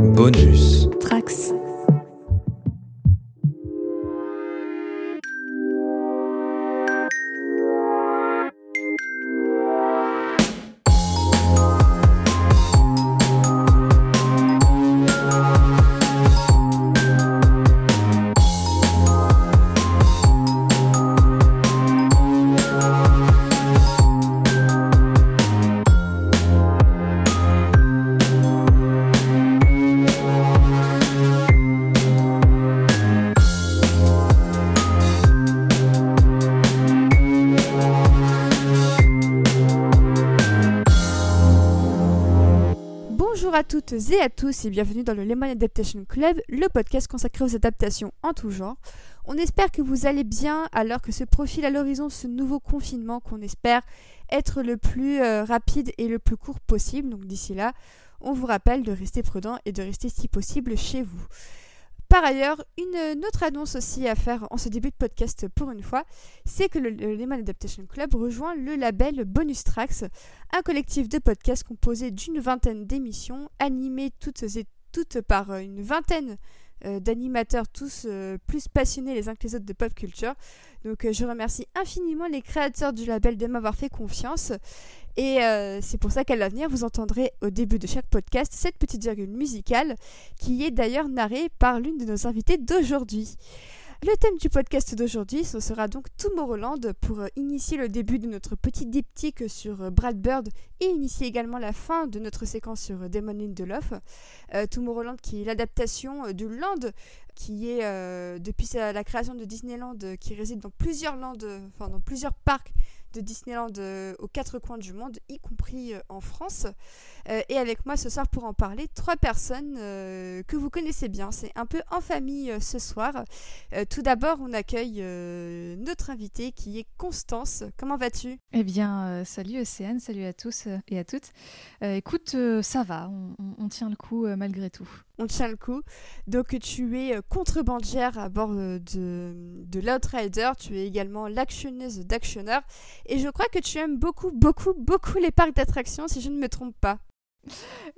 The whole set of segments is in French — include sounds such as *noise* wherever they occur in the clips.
Bonus. Et à tous et bienvenue dans le Lemon Adaptation Club, le podcast consacré aux adaptations en tout genre. On espère que vous allez bien alors que se profile à l'horizon ce nouveau confinement qu'on espère être le plus euh, rapide et le plus court possible. Donc d'ici là, on vous rappelle de rester prudent et de rester si possible chez vous. Par ailleurs, une autre annonce aussi à faire en ce début de podcast pour une fois, c'est que le, le Lemon Adaptation Club rejoint le label Bonus Tracks, un collectif de podcasts composé d'une vingtaine d'émissions, animées toutes et toutes par euh, une vingtaine euh, d'animateurs, tous euh, plus passionnés les uns que les autres de pop culture. Donc je remercie infiniment les créateurs du label de m'avoir fait confiance. Et euh, c'est pour ça qu'à l'avenir, vous entendrez au début de chaque podcast cette petite virgule musicale qui est d'ailleurs narrée par l'une de nos invitées d'aujourd'hui. Le thème du podcast d'aujourd'hui, ce sera donc Tomorrowland pour euh, initier le début de notre petit diptyque sur euh, Brad Bird et initier également la fin de notre séquence sur Demon Lindelof. Euh, Tomorrowland qui est l'adaptation du Land qui est depuis la création de Disneyland qui réside dans plusieurs landes, enfin dans plusieurs parcs de Disneyland euh, aux quatre coins du monde, y compris euh, en France. Euh, et avec moi ce soir pour en parler, trois personnes que vous connaissez bien. C'est un peu en famille ce soir. Tout d'abord, on accueille notre invitée qui est Constance. Comment vas-tu? Eh bien, salut Océane, salut à tous et à toutes. Écoute, ça va, on, on- on tient le coup malgré tout. On tient le coup. Donc tu es contrebandière à bord de, de l'Outrider. Tu es également l'actionneuse d'actionneur. Et je crois que tu aimes beaucoup, beaucoup, beaucoup les parcs d'attractions, si je ne me trompe pas.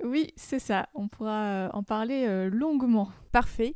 Oui, c'est ça, on pourra euh, en parler euh, longuement. Parfait.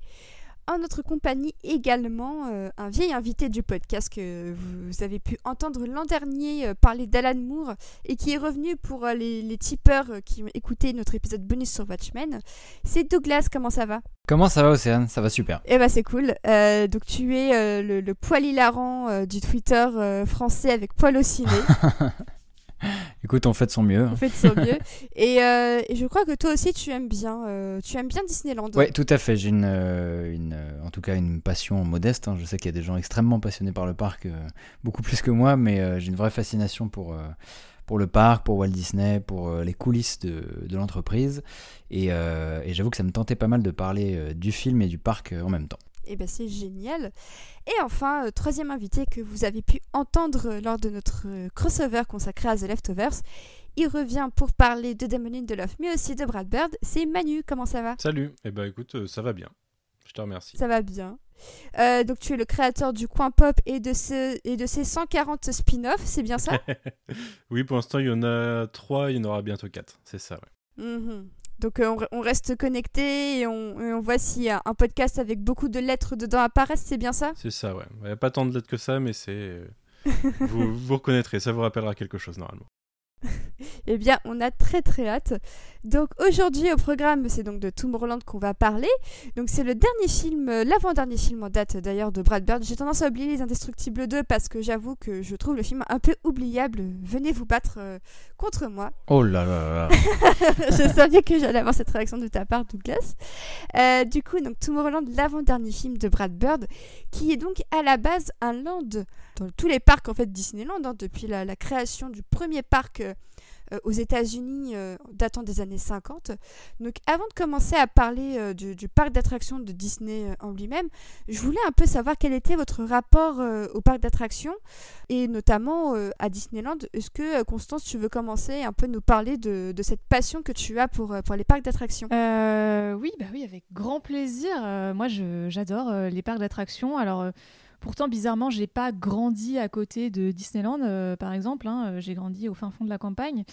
En notre compagnie également, euh, un vieil invité du podcast que vous avez pu entendre l'an dernier euh, parler d'Alan Moore et qui est revenu pour euh, les, les tipeurs qui ont écouté notre épisode bonus sur Watchmen. C'est Douglas, comment ça va? Comment ça va, Océane? Ça va super. Eh ben c'est cool. Donc tu es le, le poil hilarant du Twitter français avec poil au ciné. *laughs* *laughs* Écoute, on fait de son mieux. en fait, c'est mieux. *laughs* Et, euh, et je crois que toi aussi tu aimes bien. euh, tu aimes bien Disneyland. Ouais, tout à fait. J'ai une, euh, une, en tout cas une passion modeste. hein. Je sais qu'il y a des gens extrêmement passionnés par le parc, beaucoup plus que moi, mais j'ai une vraie fascination pour, pour le parc, pour Walt Disney, pour les coulisses de, de l'entreprise. Et, euh, et j'avoue que ça me tentait pas mal de parler du film et du parc en même temps. Et ben c'est génial. Et enfin, euh, troisième invité que vous avez pu entendre lors de notre euh, crossover consacré à The Leftovers. Il revient pour parler de Damon Lindelof, mais aussi de Brad Bird. C'est Manu, comment ça va? Salut, eh ben écoute, euh, ça va bien. Je te remercie. Ça va bien. Euh, donc tu es le créateur du coin pop et de, ce, et de ses 140 spin-offs, c'est bien ça? *laughs* Oui, pour l'instant, il y en a trois, il y en aura bientôt quatre. C'est ça, ouais. Mhm. Donc euh, on, re- on reste connecté et on, voit si un un podcast avec beaucoup de lettres dedans apparaissent, c'est bien ça? C'est ça, ouais. Il n'y a pas tant de lettres que ça, mais c'est. euh, vous, vous reconnaîtrez, ça vous rappellera quelque chose normalement. Eh bien, on a très très hâte. Donc aujourd'hui au programme, c'est donc de Tomorrowland qu'on va parler. Donc c'est le dernier film, euh, l'avant-dernier film en date d'ailleurs de Brad Bird. J'ai tendance à oublier Les Indestructibles 2 parce que j'avoue que je trouve le film un peu oubliable. Venez vous battre euh, contre moi. Oh là là là. *laughs* je savais que j'allais avoir cette réaction de ta part, Douglas. Euh, du coup, donc Tomorrowland, l'avant-dernier film de Brad Bird, qui est donc à la base un land tous les parcs en fait Disneyland, hein, depuis la, création du premier parc euh, euh, aux États-Unis euh, datant des années 50. Donc, avant de commencer à parler du, parc d'attractions de Disney en lui-même, je voulais un peu savoir quel était votre rapport au parc d'attractions et notamment à Disneyland. Est-ce que, Constance, tu veux commencer un peu nous parler de, cette passion que tu as pour, pour les parcs d'attractions? Oui, bah oui, avec grand plaisir. Moi, j'adore les parcs d'attractions. Alors, Pourtant, bizarrement, j'ai pas grandi à côté de Disneyland, euh, par exemple. hein. Euh, J'ai grandi au fin fond de la campagne.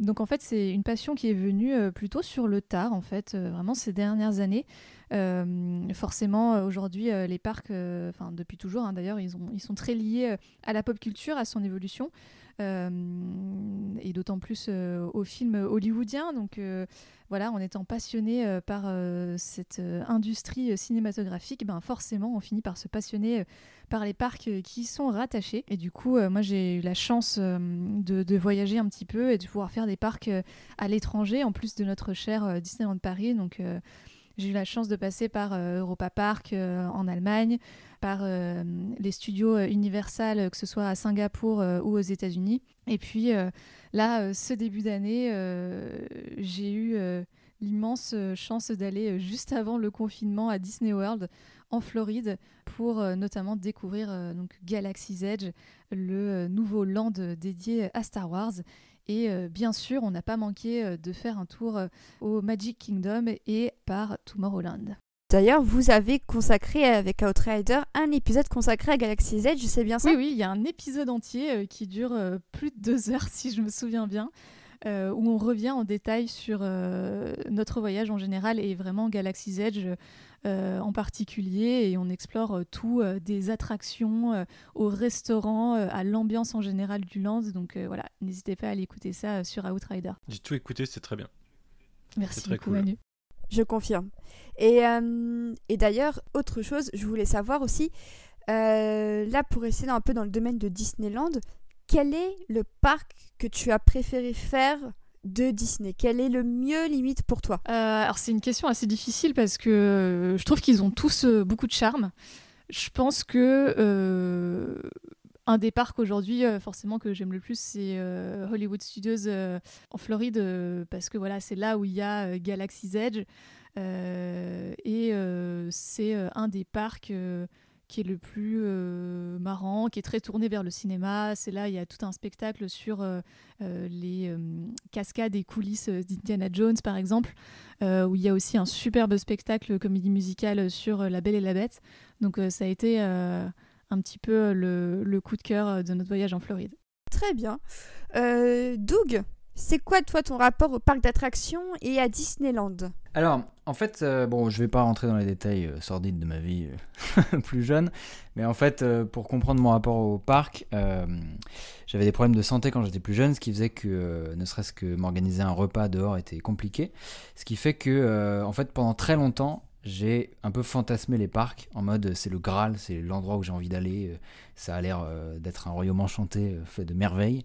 Donc, en fait, c'est une passion qui est venue euh, plutôt sur le tard, en fait, vraiment ces dernières années. Forcément, aujourd'hui, les parcs, depuis toujours, hein, d'ailleurs, ils, ils sont très liés à la pop culture, à son évolution. Et d'autant plus euh, au film hollywoodien. Donc voilà, en étant passionné par cette industrie cinématographique, ben forcément, on finit par se passionner par les parcs euh, qui y sont rattachés. Et du coup, euh, moi, j'ai eu la chance euh, de, voyager un petit peu et de pouvoir faire des parcs à l'étranger, en plus de notre cher Disneyland Paris. Donc j'ai eu la chance de passer par Europa Park en Allemagne, par les studios Universal, que ce soit à Singapour ou aux États-Unis. Et puis là, ce début d'année, j'ai eu l'immense chance d'aller juste avant le confinement à Disney World en Floride pour euh, notamment découvrir euh, donc Galaxy's Edge, le euh, nouveau land dédié à Star Wars. Et bien sûr, on n'a pas manqué de faire un tour au Magic Kingdom et par Tomorrowland. D'ailleurs, vous avez consacré avec Outrider un épisode consacré à Galaxy's Edge, c'est bien ça? Oui, oui, il y a un épisode entier qui dure plus de deux heures, si je me souviens bien, euh, où on revient en détail sur euh, notre voyage en général et vraiment Galaxy's Edge euh, en particulier. Et on explore euh, tout, euh, des attractions euh, au restaurant, euh, à l'ambiance en général du land. Donc euh, voilà, n'hésitez pas à aller écouter ça euh, sur Outrider. J'ai tout écouté, c'est très bien. Merci très beaucoup, cool. Manu. Je confirme. Et, euh, et d'ailleurs, autre chose, je voulais savoir aussi, euh, là pour rester un peu dans le domaine de Disneyland, quel est le parc que tu as préféré faire de Disney? Quel est le mieux limite pour toi? Euh, alors c'est une question assez difficile parce que euh, je trouve qu'ils ont tous euh, beaucoup de charme. Je pense que un des parcs aujourd'hui, forcément que j'aime le plus, c'est Hollywood Studios en Floride parce que voilà, c'est là où il y a Galaxy's Edge. Et c'est un des parcs qui est le plus euh, marrant, qui est très tourné vers le cinéma. C'est là, il y a tout un spectacle sur euh, euh, les cascades et coulisses d'Indiana Jones, par exemple, où il y a aussi un superbe spectacle comédie musicale sur La Belle et la Bête. Donc ça a été un petit peu le, le coup de cœur de notre voyage en Floride. Très bien. Doug, c'est quoi toi ton rapport au parc d'attractions et à Disneyland? Alors, en fait, euh, bon, je vais pas rentrer dans les détails euh, sordides de ma vie euh, *laughs* plus jeune, mais en fait, pour comprendre mon rapport au parc, j'avais des problèmes de santé quand j'étais plus jeune, ce qui faisait que ne serait-ce que m'organiser un repas dehors était compliqué. Ce qui fait que, en fait, pendant très longtemps, j'ai un peu fantasmé les parcs en mode c'est le Graal, c'est l'endroit où j'ai envie d'aller, ça a l'air d'être un royaume enchanté fait de merveilles.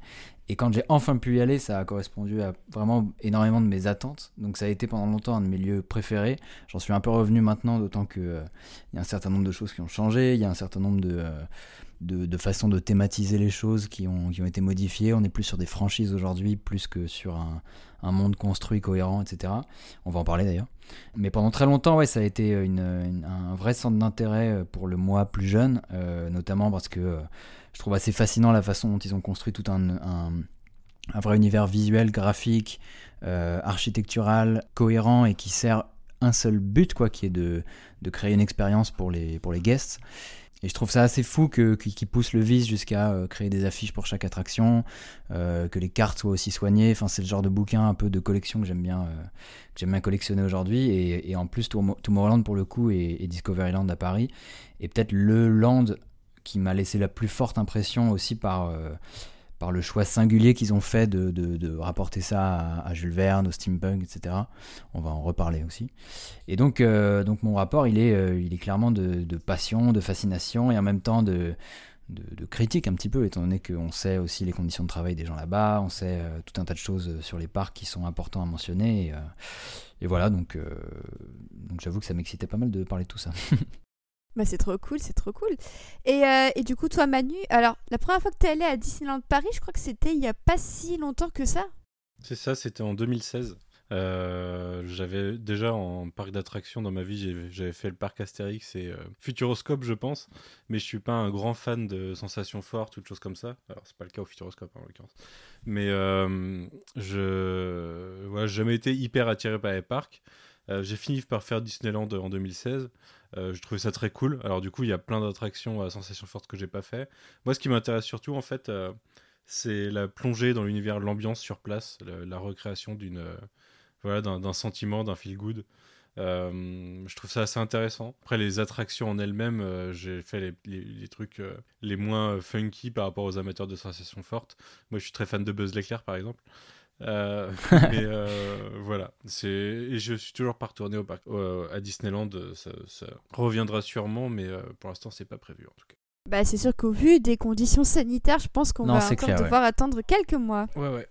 Et quand j'ai enfin pu y aller, ça a correspondu à vraiment énormément de mes attentes. Donc ça a été pendant longtemps un de mes lieux préférés. J'en suis un peu revenu maintenant, d'autant que euh, y a un certain nombre de choses qui ont changé, il y a un certain nombre de, euh, de, de façons de thématiser les choses qui ont, qui ont été modifiées. On est plus sur des franchises aujourd'hui, plus que sur un, un monde construit, cohérent, etc. On va en parler d'ailleurs. Mais pendant très longtemps, ouais, ça a été un vrai centre d'intérêt euh, pour le moi plus jeune, notamment parce que je trouve assez fascinant la façon dont ils ont construit tout un, vrai univers visuel, graphique, euh, architectural, cohérent et qui sert un seul but, quoi, qui est de, de créer une expérience pour les, pour les guests. Et je trouve ça assez fou que, qui, qui pousse le vice jusqu'à euh, créer des affiches pour chaque attraction, euh, que les cartes soient aussi soignées. Enfin, c'est le genre de bouquin un peu de collection que j'aime bien, bien collectionner aujourd'hui. Et, en plus, Tomorrowland pour le coup et, et Discoveryland à Paris est peut-être le land qui m'a laissé la plus forte impression aussi par, euh, par le choix singulier qu'ils ont fait de, de- rapporter ça à, Jules Verne, au steampunk, etc. On va en reparler aussi. Et donc, euh, donc mon rapport, il est, euh, il est clairement de, passion, de fascination et en même temps de, critique un petit peu, étant donné qu'on sait aussi les conditions de travail des gens là-bas, on sait tout un tas de choses sur les parcs qui sont importants à mentionner. Et, voilà, donc, donc j'avoue que ça m'excitait pas mal de parler de tout ça. *laughs* Bah c'est trop cool, c'est trop cool. Et, euh, et du coup, toi Manu, alors la première fois que tu es allé à Disneyland Paris, je crois que c'était il y a pas si longtemps que ça. C'est ça, c'était en 2016. Euh, j'avais déjà en parc d'attractions dans ma vie, j'avais fait le parc Astérix et euh, Futuroscope, je pense, mais je suis pas un grand fan de sensations fortes ou de choses comme ça. Alors c'est pas le cas au Futuroscope en l'occurrence, mais euh, je, voilà, jamais été hyper attiré par les parcs. J'ai fini par faire Disneyland en 2016. Euh, je trouvais ça très cool. Alors du coup, il y a plein d'attractions à sensations fortes que j'ai pas fait. Moi, ce qui m'intéresse surtout, en fait, euh, c'est la plongée dans l'univers, l'ambiance sur place, la, recréation d'une, euh, voilà, d'un sentiment, d'un feel good. Je trouve ça assez intéressant. Après, les attractions en elles-mêmes, j'ai fait les, les- trucs les moins funky par rapport aux amateurs de sensations fortes. Moi, je suis très fan de Buzz l'éclair, par exemple. Euh, *laughs* mais euh, voilà, c'est et je suis toujours pas retourné au parc, euh, à Disneyland. Ça, ça reviendra sûrement, mais euh, pour l'instant, c'est pas prévu en tout cas. Bah, c'est sûr qu'au vu des conditions sanitaires, je pense qu'on va encore clair, ouais. devoir attendre quelques mois. Ouais, ouais.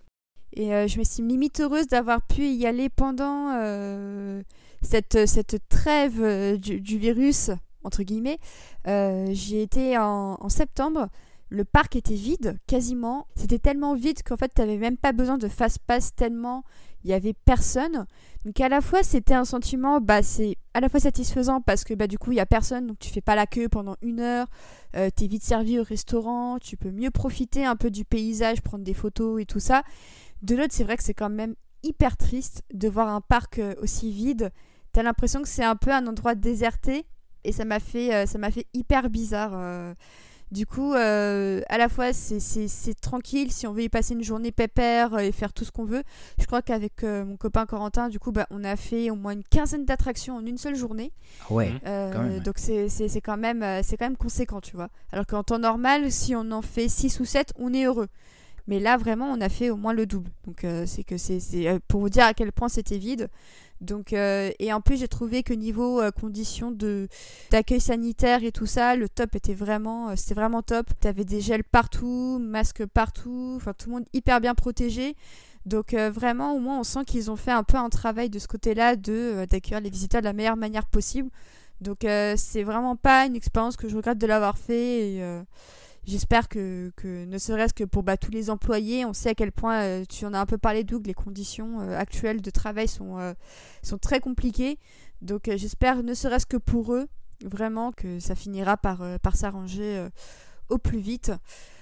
Et euh, je m'estime limite heureuse d'avoir pu y aller pendant euh, cette, cette trêve du, du virus, entre guillemets. Euh, J'y étais en, en septembre. Le parc était vide, quasiment. C'était tellement vide qu'en fait, tu n'avais même pas besoin de fast-pass tellement il y avait personne. Donc à la fois, c'était un sentiment, bah, c'est à la fois satisfaisant parce que bah, du coup, il y a personne, donc tu fais pas la queue pendant une heure. Euh, T'es vite servi au restaurant, tu peux mieux profiter un peu du paysage, prendre des photos et tout ça. De l'autre, c'est vrai que c'est quand même hyper triste de voir un parc euh, aussi vide. T'as l'impression que c'est un peu un endroit déserté et ça m'a fait, euh, ça m'a fait hyper bizarre. euh. Du coup, euh, à la fois, c'est- tranquille si on veut y passer une journée pépère euh, et faire tout ce qu'on veut. Je crois qu'avec euh, mon copain Corentin, du coup, bah, on a fait au moins une quinzaine d'attractions en une seule journée. Ouais. Mhm. Euh, Quand même, ouais. Donc c'est quand, même, c'est quand même conséquent, tu vois. Alors qu'en temps normal, si on en fait 6 ou 7, on est heureux. Mais là, vraiment, on a fait au moins le double. Donc euh, c'est que c'est pour vous dire à quel point c'était vide. Donc, euh, et en plus, j'ai trouvé que niveau euh, conditions de d'accueil sanitaire et tout ça, le top était vraiment, euh, c'était vraiment top. T'avais des gels partout, masques partout, enfin tout le monde hyper bien protégé. Donc euh, vraiment, au moins, on sent qu'ils ont fait un peu un travail de ce côté-là de euh, d'accueillir les visiteurs de la meilleure manière possible. Donc c'est vraiment pas une expérience que je regrette de l'avoir fait. J'espère que, ne serait-ce que pour bah, tous les employés, on sait à quel point, euh, tu en as un peu parlé Doug, les conditions euh, actuelles de travail sont, euh, sont très compliquées. Donc j'espère, ne serait-ce que pour eux, vraiment que ça finira par, s'arranger au plus vite.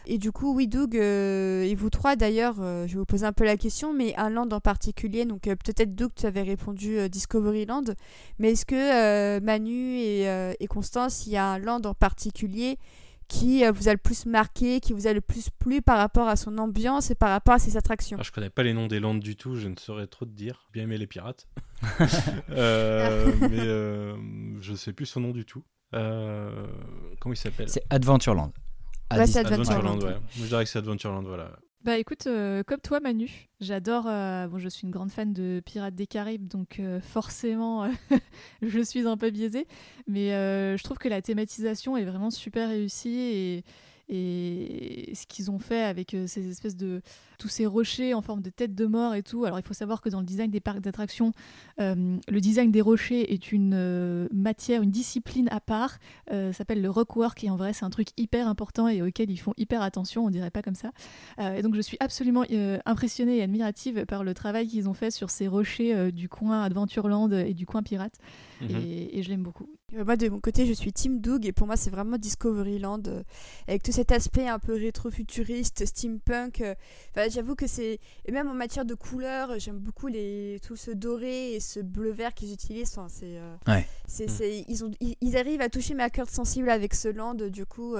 Et du coup, oui, Doug, et vous trois d'ailleurs, je vais vous poser un peu la question, mais un land en particulier, donc peut-être Doug, tu avais répondu Discoveryland, mais est-ce que Manu et, et Constance, il y a un land en particulier qui euh, vous a le plus marqué, qui vous a le plus plu par rapport à son ambiance et par rapport à ses attractions Alors, je connais pas les noms des landes du tout, je ne saurais trop te dire. Bien aimé les pirates. *laughs* Euh, mais euh, je sais plus son nom du tout. Euh, comment il s'appelle? C'est Adventureland. Ouais, Adventureland. Adventureland, ouais. Je dirais que c'est Adventureland, voilà. Bah écoute, euh, comme toi Manu, j'adore, euh, bon je suis une grande fan de Pirates des Caraïbes, donc euh, forcément *laughs* je suis un peu biaisée, mais je trouve que la thématisation est vraiment super réussie et, et ce qu'ils ont fait avec euh, ces espèces de tous ces rochers en forme de tête de mort et tout. Alors il faut savoir que dans le design des parcs d'attractions, euh, le design des rochers est une euh, matière, une discipline à part. Euh, s'appelle le rockwork et en vrai c'est un truc hyper important et auquel ils font hyper attention. On dirait pas comme ça. Et donc je suis absolument impressionnée et admirative par le travail qu'ils ont fait sur ces rochers du coin Adventureland et du coin Pirate. Mhm. Et, et je l'aime beaucoup. Euh, Moi, de mon côté, je suis Team Doug et pour moi, c'est vraiment Discoveryland euh, avec tout cet aspect un peu rétro-futuriste, steampunk. euh, j'avoue que c'est. Et même en matière de couleurs, j'aime beaucoup les... tout ce doré et ce bleu-vert qu'ils utilisent. Enfin, c'est. euh, Ouais. Mm. c'est- Ils, ont... ils arrivent à toucher ma corde sensible avec ce land. Du coup,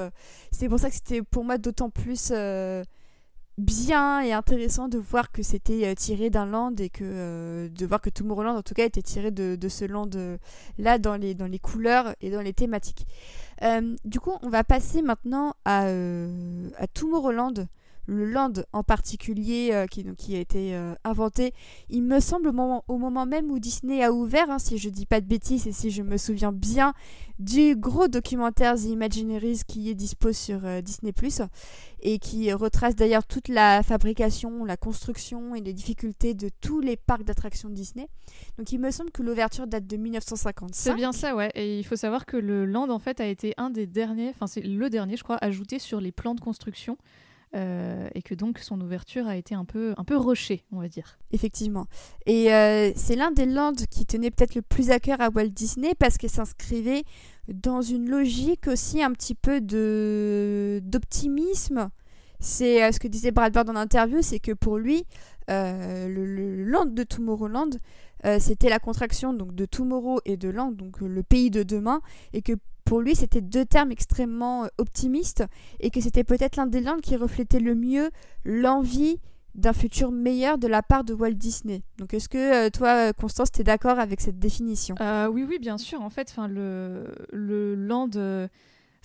c'est pour ça que c'était pour moi d'autant plus. Bien et intéressant de voir que c'était euh, tiré d'un land et que euh, de voir que Tomorrowland en tout cas était tiré de, ce land euh, là dans les, couleurs et dans les thématiques. Du coup, on va passer maintenant à, à Tomorrowland, le land en particulier euh, qui, a été euh, inventé, il me semble, au moment, au moment même où Disney a ouvert, hein, si je dis pas de bêtises et si je me souviens bien du gros documentaire The Imagineries qui est dispo sur euh, Disney ⁇ et qui retrace d'ailleurs toute la fabrication, la construction et les difficultés de tous les parcs d'attractions Disney. Donc il me semble que l'ouverture date de 1955. C'est bien ça, ouais. Et il faut savoir que le land, en fait, a été un des derniers, enfin, c'est le dernier, je crois, ajouté sur les plans de construction. Euh, et que donc son ouverture a été un peu, un peu rushée, on va dire. Effectivement. Et euh, c'est l'un des lands qui tenait peut-être le plus à cœur à Walt Disney parce qu'il s'inscrivait dans une logique aussi un petit peu de d'optimisme. C'est euh, ce que disait Brad Bird en interview, c'est que pour lui, euh, le, land de Tomorrowland euh, c'était la contraction donc de Tomorrow et de Land, donc le pays de demain, et que pour lui c'était deux termes extrêmement optimistes, et que c'était peut-être l'un des langues qui reflétait le mieux l'envie d'un futur meilleur de la part de Walt Disney. Donc est-ce que toi, Constance, tu es d'accord avec cette définition? Oui, oui, bien sûr. En fait, le, le land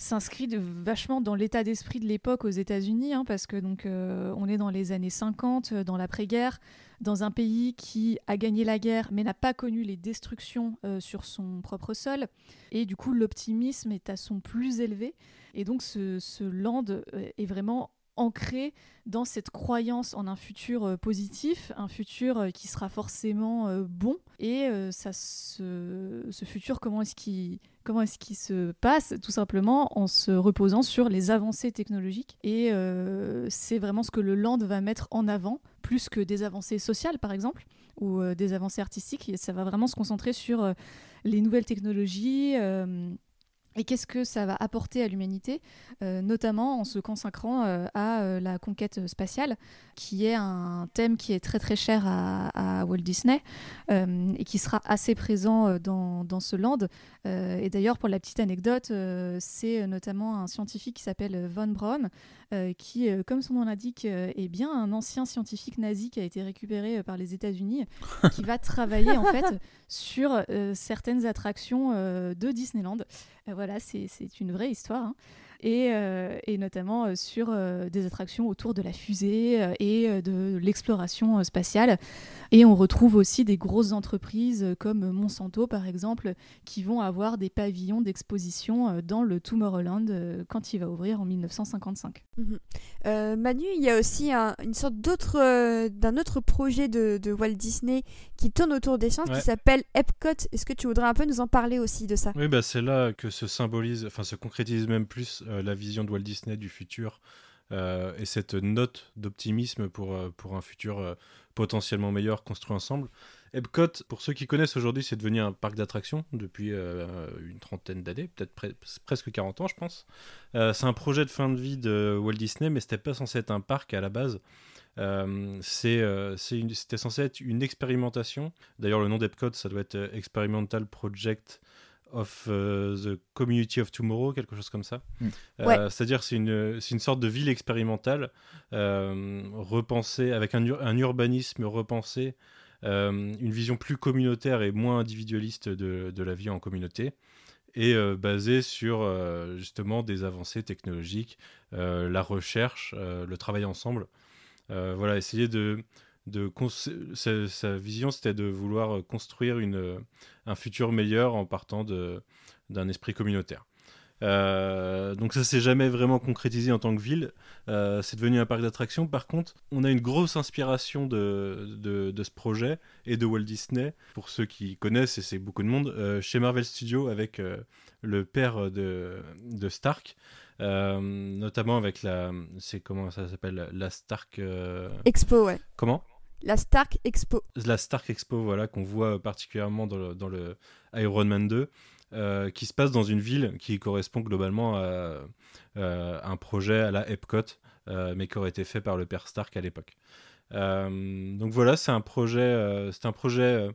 s'inscrit vachement dans l'état d'esprit de l'époque aux États-Unis, hein, parce que donc euh, on est dans les années 50, euh, dans l'après-guerre, dans un pays qui a gagné la guerre mais n'a pas connu les destructions euh, sur son propre sol, et du coup l'optimisme est à son plus élevé, et donc ce, ce land est vraiment ancré dans cette croyance en un futur positif, un futur qui sera forcément bon. Et ça, ce, futur, comment est-ce qu'il Comment est-ce se passe? Tout simplement en se reposant sur les avancées technologiques. Et euh, c'est vraiment ce que le Land va mettre en avant, plus que des avancées sociales, par exemple, ou euh, des avancées artistiques. Et ça va vraiment se concentrer sur euh, les nouvelles technologies et qu'est-ce que ça va apporter à l'humanité, euh, notamment en se consacrant euh, à euh, la conquête spatiale, qui est un thème qui est très très cher à, Walt Disney et qui sera assez présent dans, dans ce land. et d'ailleurs, pour la petite anecdote, c'est notamment un scientifique qui s'appelle Von Braun, qui, comme son nom l'indique, est bien un ancien scientifique nazi qui a été récupéré par les États-Unis, qui va *laughs* travailler en fait sur certaines attractions de Disneyland. voilà, c'est une vraie histoire. Hein. Euh, et, notamment euh, sur euh, des attractions autour de la fusée et de l'exploration spatiale. Et on retrouve aussi des grosses entreprises comme Monsanto, par exemple, qui vont avoir des pavillons d'exposition dans le Tomorrowland quand il va ouvrir en 1955. Mhm. Manu, il y a aussi une sorte d'autre, d'un autre projet de, Walt Disney qui tourne autour des sciences qui s'appelle Epcot. Est-ce que tu voudrais un peu nous en parler aussi de ça? Oui, bah c'est là que se symbolise, enfin se concrétise même plus euh, la vision de Walt Disney du futur euh, et cette note d'optimisme pour, euh, pour un futur potentiellement meilleur construit ensemble. Epcot, pour ceux qui connaissent aujourd'hui, c'est devenu un parc d'attractions depuis une trentaine d'années, peut-être presque 40 ans, je pense. c'est un projet de fin de vie de Walt Disney, mais c'était pas censé être un parc à la base. c'était censé être une expérimentation. D'ailleurs, le nom d'Epcot, ça doit être Experimental Project of euh, the Community of Tomorrow, quelque chose comme ça. Mm. Euh, c'est-à-dire c'est une, une sorte de ville expérimentale euh, repensée avec un, un urbanisme repensé, une vision plus communautaire et moins individualiste de, de la vie en communauté et basée sur justement des avancées technologiques, la recherche, le travail ensemble. voilà, essayer de de sa, vision, c'était de vouloir euh, construire une, euh, un futur meilleur en partant d'un esprit communautaire. Euh, donc ça s'est jamais vraiment concrétisé en tant que ville. c'est devenu un parc d'attractions. Par contre, on a une grosse inspiration de, de, ce projet et de Walt Disney. Pour ceux qui connaissent, et c'est beaucoup de monde, chez Marvel Studios avec le père de, de Stark. notamment avec la, c'est comment ça s'appelle, la Stark Expo, ouais. Comment? La Stark Expo. La Stark Expo, voilà, qu'on voit particulièrement dans le, Iron Man 2, euh, qui se passe dans une ville qui correspond globalement à, euh, un projet à la Epcot, euh, mais qui aurait été fait par le père Stark à l'époque. donc voilà, c'est un projet, c'est un projet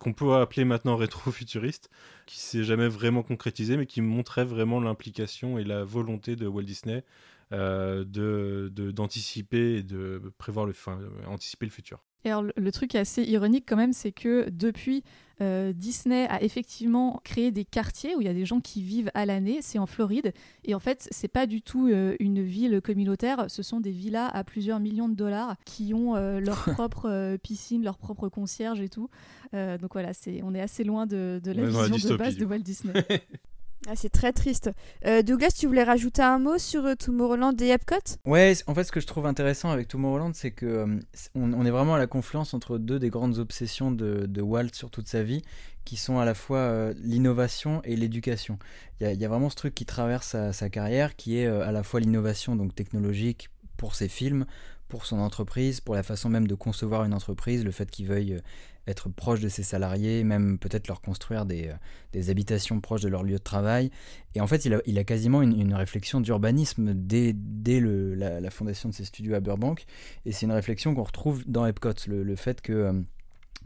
qu'on peut appeler maintenant rétro-futuriste, qui s'est jamais vraiment concrétisé, mais qui montrait vraiment l'implication et la volonté de Walt Disney euh, de d'anticiper et de prévoir le, fin, anticiper le futur. Et alors, le, truc assez ironique quand même, c'est que depuis, euh, Disney a effectivement créé des quartiers où il y a des gens qui vivent à l'année, c'est en Floride, et en fait, c'est pas du tout euh, une ville communautaire, ce sont des villas à plusieurs millions de dollars qui ont leur *laughs* propre piscine, leur propre concierge et tout. donc voilà, c'est, on est assez loin de, de la vision de base de Walt Disney. *laughs* Ah, c'est très triste. Euh, Douglas, tu voulais rajouter un mot sur euh, Tomorrowland et Epcot? Ouais, en fait, ce que je trouve intéressant avec Tomorrowland, c'est que euh, on, est vraiment à la confluence entre deux des grandes obsessions de, Walt sur toute sa vie, qui sont à la fois l'innovation et l'éducation. Il y, a vraiment ce truc qui traverse sa, sa carrière, qui est à la fois l'innovation donc technologique pour ses films, pour son entreprise, pour la façon même de concevoir une entreprise, le fait qu'il veuille être proche de ses salariés, même peut-être leur construire des, euh, habitations proches de leur lieu de travail. Et en fait, il a, quasiment une, réflexion d'urbanisme dès, dès le, la, fondation de ses studios à Burbank. Et c'est une réflexion qu'on retrouve dans Epcot, le, fait que... Euh,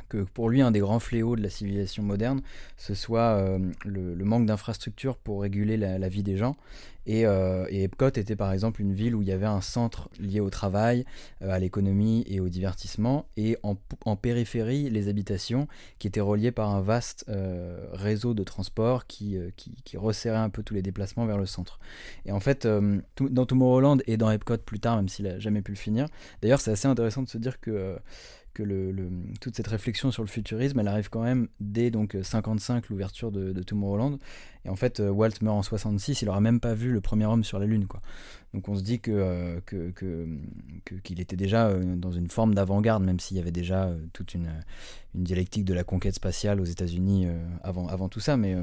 que pour lui, un des grands fléaux de la civilisation moderne, ce soit euh, le, manque d'infrastructures pour réguler la, vie des gens. Euh, et, Epcot était par exemple une ville où il y avait un centre lié au travail, euh, à l'économie et au divertissement, et en, périphérie, les habitations qui étaient reliées par un vaste réseau de transport qui, qui, resserrait un peu tous les déplacements vers le centre. Et en fait, dans Tomorrowland et dans Epcot plus tard, même s'il n'a jamais pu le finir, d'ailleurs c'est assez intéressant de se dire que toute cette réflexion sur le futurisme, elle arrive quand même dès donc 55, l'ouverture de, de, Tomorrowland. Et en fait, euh, Walt meurt en 66, il aura même pas vu le premier homme sur la Lune. Quoi. Donc on se dit que, euh, qu'il était déjà euh, dans une forme d'avant-garde, même s'il y avait déjà toute une, dialectique de la conquête spatiale aux États-Unis avant, tout ça. Mais,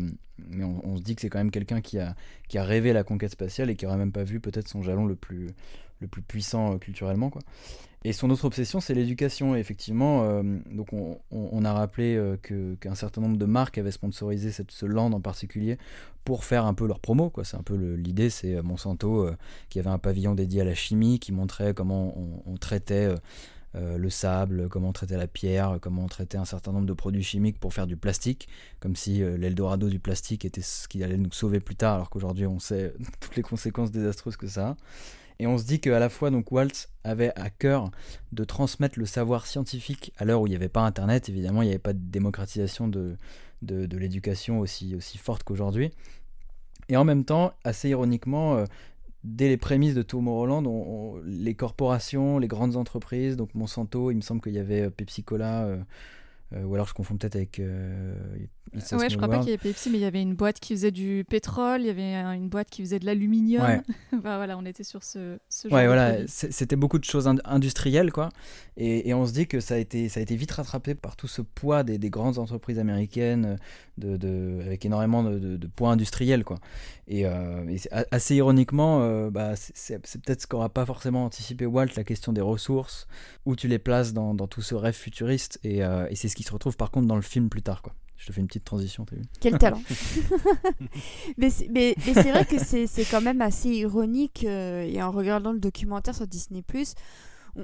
mais on, se dit que c'est quand même quelqu'un qui a, qui a rêvé la conquête spatiale et qui aurait même pas vu peut-être son jalon le plus, le plus puissant culturellement. Quoi. Et son autre obsession, c'est l'éducation. effectivement, euh, donc on, a rappelé euh, qu'un certain nombre de marques avaient sponsorisé cette, ce land en particulier pour faire un peu leur promo. C'est un peu l'idée, c'est euh, Monsanto qui avait un pavillon dédié à la chimie, qui montrait comment on, traitait le sable, comment on traitait la pierre, comment on traitait un certain nombre de produits chimiques pour faire du plastique, comme si l'Eldorado du plastique était ce qui allait nous sauver plus tard, alors qu'aujourd'hui on sait *laughs* toutes les conséquences désastreuses que ça a. Et on se dit qu'à la fois, donc, Waltz avait à cœur de transmettre le savoir scientifique à l'heure où il n'y avait pas Internet, évidemment, il n'y avait pas de démocratisation de, de, l'éducation aussi, aussi forte qu'aujourd'hui. Et en même temps, assez ironiquement, euh, dès les prémices de Tomorrowland, on, les corporations, les grandes entreprises, donc Monsanto, il me semble qu'il y avait euh, Pepsi Cola, euh, ou alors je confonds peut-être avec ouais, je crois pas qu'il y ait Pepsi, mais il y avait une boîte qui faisait du pétrole, il y avait une boîte qui faisait de l'aluminium. Ouais. *laughs* voilà, on était sur ce, ce genre ouais, voilà, c'était beaucoup de choses industrielles, quoi. Et, et, on se dit que ça a été, ça a été vite rattrapé par tout ce poids des, des grandes entreprises américaines, de, de avec énormément de, de, poids industriels, quoi. Et, euh, assez ironiquement, euh, bah, c'est peut-être ce qu'aura pas forcément anticipé Walt, la question des ressources, où tu les places dans, dans tout ce rêve futuriste, et, euh, et c'est ce qui se retrouve par contre dans le film plus tard, quoi. Je te fais une petite transition, t'as vu Quel *laughs* talent *laughs* Mais, mais, mais c'est vrai que c'est quand même assez ironique, euh, et en regardant le documentaire sur Disney ⁇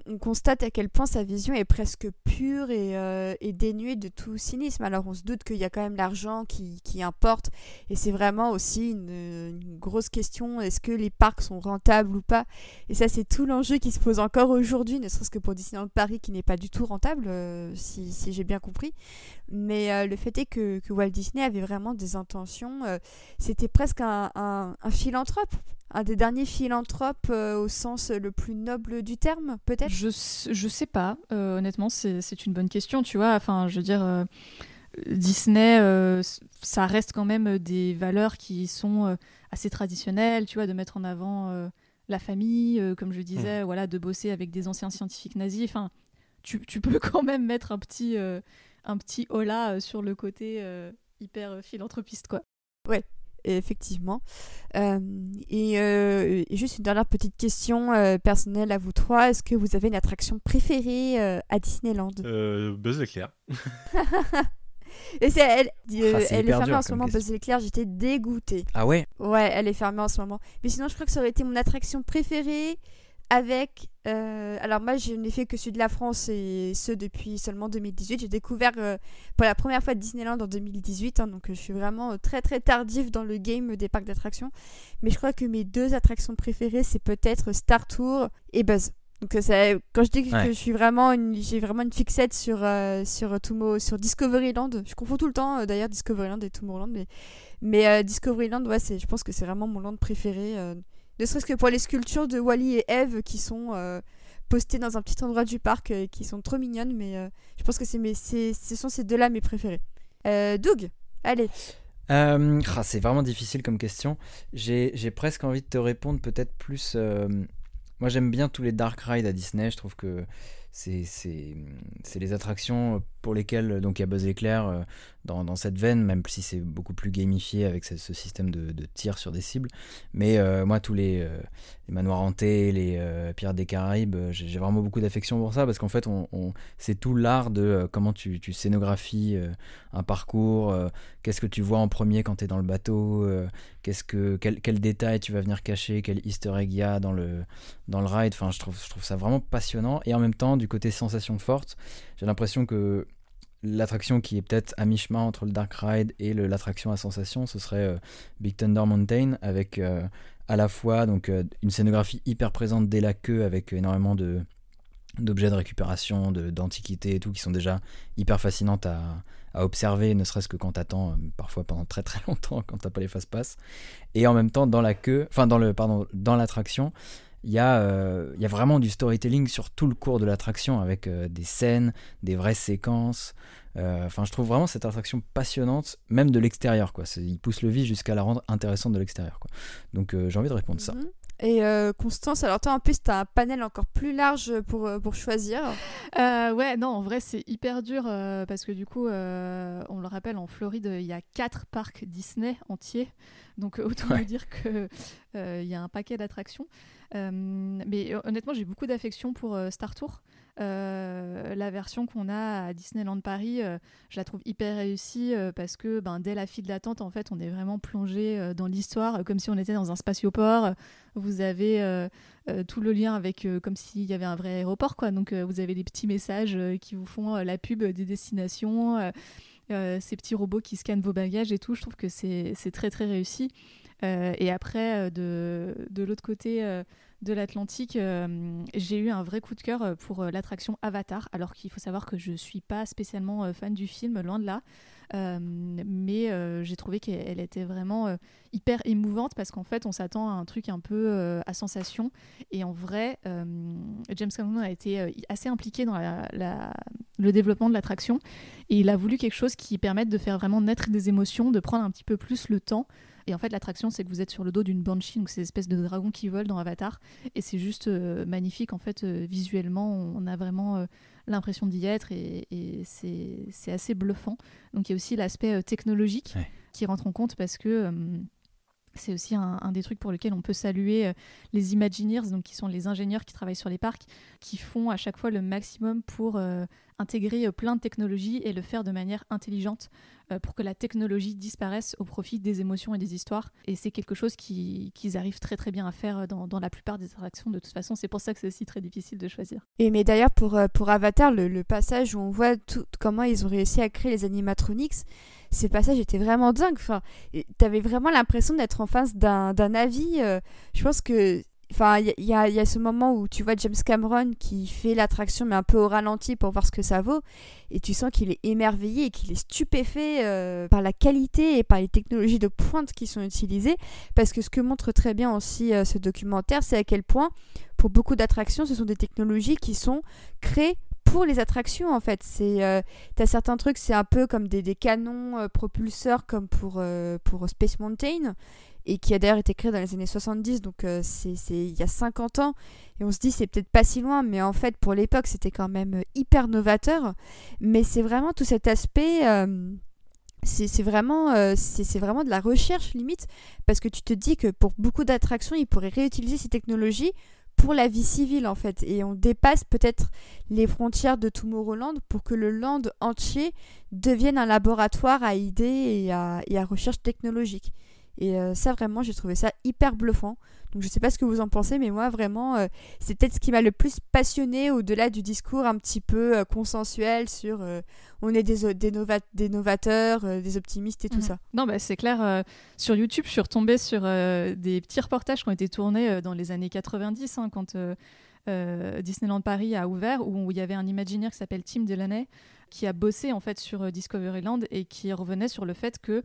on, constate à quel point sa vision est presque pure et, euh, dénuée de tout cynisme. Alors on se doute qu'il y a quand même l'argent qui, importe et c'est vraiment aussi une, grosse question, est-ce que les parcs sont rentables ou pas? Et ça c'est tout l'enjeu qui se pose encore aujourd'hui, ne serait-ce que pour Disneyland Paris qui n'est pas du tout rentable, euh, si, j'ai bien compris. Mais euh, le fait est que, Walt Disney avait vraiment des intentions, c'était presque un philanthrope un des derniers philanthropes euh, au sens le plus noble du terme, peut-être? Je, je sais pas, euh, honnêtement, c'est une bonne question, tu vois. Enfin, je veux dire, euh, Disney, ça reste quand même des valeurs qui sont assez traditionnelles, tu vois, de mettre en avant la famille, comme je disais, mmh. voilà, de bosser avec des anciens scientifiques nazis. Enfin, tu, tu peux *laughs* quand même mettre un petit, un petit hola sur le côté hyper philanthropiste, quoi. Ouais, effectivement. Euh, euh, et, juste une dernière petite question euh, personnelle à vous trois. Est-ce que vous avez une attraction préférée à Disneyland? Buzz l'éclair. *laughs* Et c'est, elle, ah, elle est fermée en ce moment, Buzz l'éclair, j'étais dégoûtée. Ah ouais? Ouais, elle est fermée en ce moment. Mais sinon, je crois que ça aurait été mon attraction préférée avec. Euh, alors, moi, je n'ai fait que celui de la France et ce depuis seulement 2018. J'ai découvert euh, pour la première fois Disneyland en 2018. Hein, donc, je suis vraiment très très tardif dans le game des parcs d'attractions. Mais je crois que mes deux attractions préférées, c'est peut-être Star Tour et Buzz. Donc, ça, quand je dis que je suis vraiment j'ai vraiment une fixette sur, euh, sur, Tumo, sur Discoveryland, je confonds tout le temps d'ailleurs Discoveryland et Tomorrowland. Mais, mais Discoveryland, ouais, je pense que c'est vraiment mon land préféré. Ne serait-ce que pour les sculptures de Wally et Eve qui sont euh, postées dans un petit endroit du parc et euh, qui sont trop mignonnes, mais euh, je pense que c'est mes, ce sont ces deux-là mes préférés. Doug, allez. Ah, c'est vraiment difficile comme question. J'ai presque envie de te répondre peut-être plus. moi j'aime bien tous les dark rides à Disney. Je trouve que c'est les attractions pour lesquelles donc il y a Buzz Éclair dans, cette veine, même si c'est beaucoup plus gamifié avec ce, système de, tir sur des cibles. Mais euh, moi, tous les, euh, les, manoirs hantés, les euh, Pirates des Caraïbes, j'ai vraiment beaucoup d'affection pour ça parce qu'en fait, c'est tout l'art de comment tu, scénographies un parcours, qu'est-ce que tu vois en premier quand tu es dans le bateau, qu'est-ce que, quel, quel, détail tu vas venir cacher, quel easter egg il y a dans le, dans le ride. Enfin, je trouve, je trouve ça vraiment passionnant. Et en même temps, du côté sensation forte, j'ai l'impression que l'attraction qui est peut-être à mi-chemin entre le Dark Ride et l'attraction à sensation, ce serait Big Thunder Mountain avec à la fois donc une scénographie hyper présente dès la queue avec énormément de d'objets de récupération, d'antiquités et tout qui sont déjà hyper fascinantes à, observer, ne serait-ce que quand t'attends euh, parfois pendant très très *laughs* longtemps quand t'as pas les fast pass. Et en même temps, dans la queue, enfin dans le dans l'attraction, il y, a, euh, y a vraiment du storytelling sur tout le cours de l'attraction avec euh, des scènes, des vraies séquences. Enfin, je trouve vraiment cette attraction passionnante, même de l'extérieur. Quoi. Il pousse le vie jusqu'à la rendre intéressante de l'extérieur. Donc j'ai envie de répondre ça. Et euh, Constance, alors toi en plus, tu as un panel encore plus large pour, euh, pour choisir. Euh, ouais, non, en vrai, c'est hyper dur parce que du coup, on le rappelle, en Floride, il y a quatre parcs Disney entiers. Donc autant vous dire qu'il y a un paquet d'attractions. mais honnêtement, j'ai beaucoup d'affection pour Star Tour. Euh, la version qu'on a à Disneyland Paris, euh, je la trouve hyper réussie euh, parce que ben, dès la file d'attente, en fait, on est vraiment plongé dans l'histoire comme si on était dans un spatioport. Vous avez tout le lien avec comme s'il y avait un vrai aéroport, quoi. Donc vous avez des petits messages qui vous font la pub des destinations. ces petits robots qui scannent vos bagages et tout, je trouve que c'est très très réussi. et après, de, de l'autre côté de l'Atlantique, euh, j'ai eu un vrai coup de cœur euh, pour euh, l'attraction Avatar, alors qu'il faut savoir que je ne suis pas spécialement fan du film, loin de là. mais j'ai trouvé qu'elle était vraiment hyper émouvante parce qu'en fait, on s'attend à un truc un peu à sensation. Et en vrai, James Cameron a été assez impliqué dans le développement de l'attraction. Et il a voulu quelque chose qui permette de faire vraiment naître des émotions, de prendre un petit peu plus le temps. Et en fait, l'attraction, c'est que vous êtes sur le dos d'une banshee, donc ces espèces de dragons qui volent dans Avatar. Et c'est juste euh, magnifique, en fait, euh, visuellement, on a vraiment euh, l'impression d'y être et, c'est assez bluffant. Donc il y a aussi l'aspect technologique qui rentre en compte parce que c'est aussi un, des trucs pour lesquels on peut saluer euh, les Imagineers, donc qui sont les ingénieurs qui travaillent sur les parcs, qui font à chaque fois le maximum pour euh, intégrer euh, plein de technologies et le faire de manière intelligente pour que la technologie disparaisse au profit des émotions et des histoires. Et c'est quelque chose qu'ils arrivent très très bien à faire dans, la plupart des attractions. De toute façon, c'est pour ça que c'est aussi très difficile de choisir. Et mais d'ailleurs pour, pour Avatar, le, passage où on voit comment ils ont réussi à créer les animatronics, ces passages étaient vraiment dingues. Enfin, t'avais vraiment l'impression d'être en face d'un avis. Euh, je pense que. Enfin, il y, a ce moment où tu vois James Cameron qui fait l'attraction, mais un peu au ralenti pour voir ce que ça vaut. Et tu sens qu'il est émerveillé et qu'il est stupéfait euh, par la qualité et par les technologies de pointe qui sont utilisées. Parce que ce que montre très bien aussi euh, ce documentaire, c'est à quel point, pour beaucoup d'attractions, ce sont des technologies qui sont créées pour les attractions en fait. C'est, euh, t'as certains trucs, c'est un peu comme des, canons euh, propulseurs comme pour, pour Space Mountain et qui a d'ailleurs été créé dans les années 70, donc c'est, c'est il y a 50 ans. Et on se dit c'est peut-être pas si loin, mais en fait pour l'époque c'était quand même hyper novateur. Mais c'est vraiment tout cet aspect. c'est, vraiment, c'est vraiment de la recherche limite, parce que tu te dis que pour beaucoup d'attractions, ils pourraient réutiliser ces technologies pour la vie civile en fait. Et on dépasse peut-être les frontières de Tomorrowland pour que le land entier devienne un laboratoire à idées et à, et à recherche technologique. Et euh, ça vraiment j'ai trouvé ça hyper bluffant. Donc je sais pas ce que vous en pensez, mais moi vraiment, euh, c'est peut-être ce qui m'a le plus passionné au-delà du discours un petit peu euh, consensuel sur on est des, des, des novateurs, des optimistes et tout mhm. ça. Non, bah, c'est clair. sur YouTube, je suis retombée sur des petits reportages qui ont été tournés dans les années 90, hein, quand Disneyland Paris a ouvert, où, il y avait un imaginaire qui s'appelle Tim Delaney, qui a bossé en fait sur Discoveryland et qui revenait sur le fait que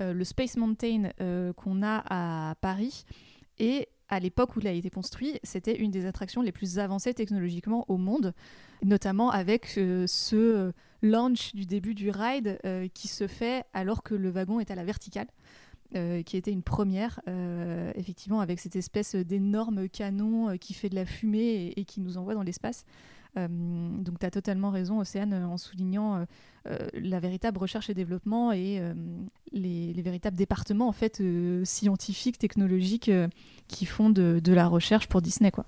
le Space Mountain qu'on a à Paris et à l'époque où il a été construit, c'était une des attractions les plus avancées technologiquement au monde, notamment avec euh, ce euh, launch du début du ride euh, qui se fait alors que le wagon est à la verticale. qui était une première, effectivement, avec cette espèce d'énorme canon qui fait de la fumée et qui nous envoie dans l'espace. Euh, donc tu as totalement raison, Océane, en soulignant euh, la véritable recherche et développement et euh, les, véritables départements en fait, scientifiques, technologiques qui font de, la recherche pour Disney. quoi.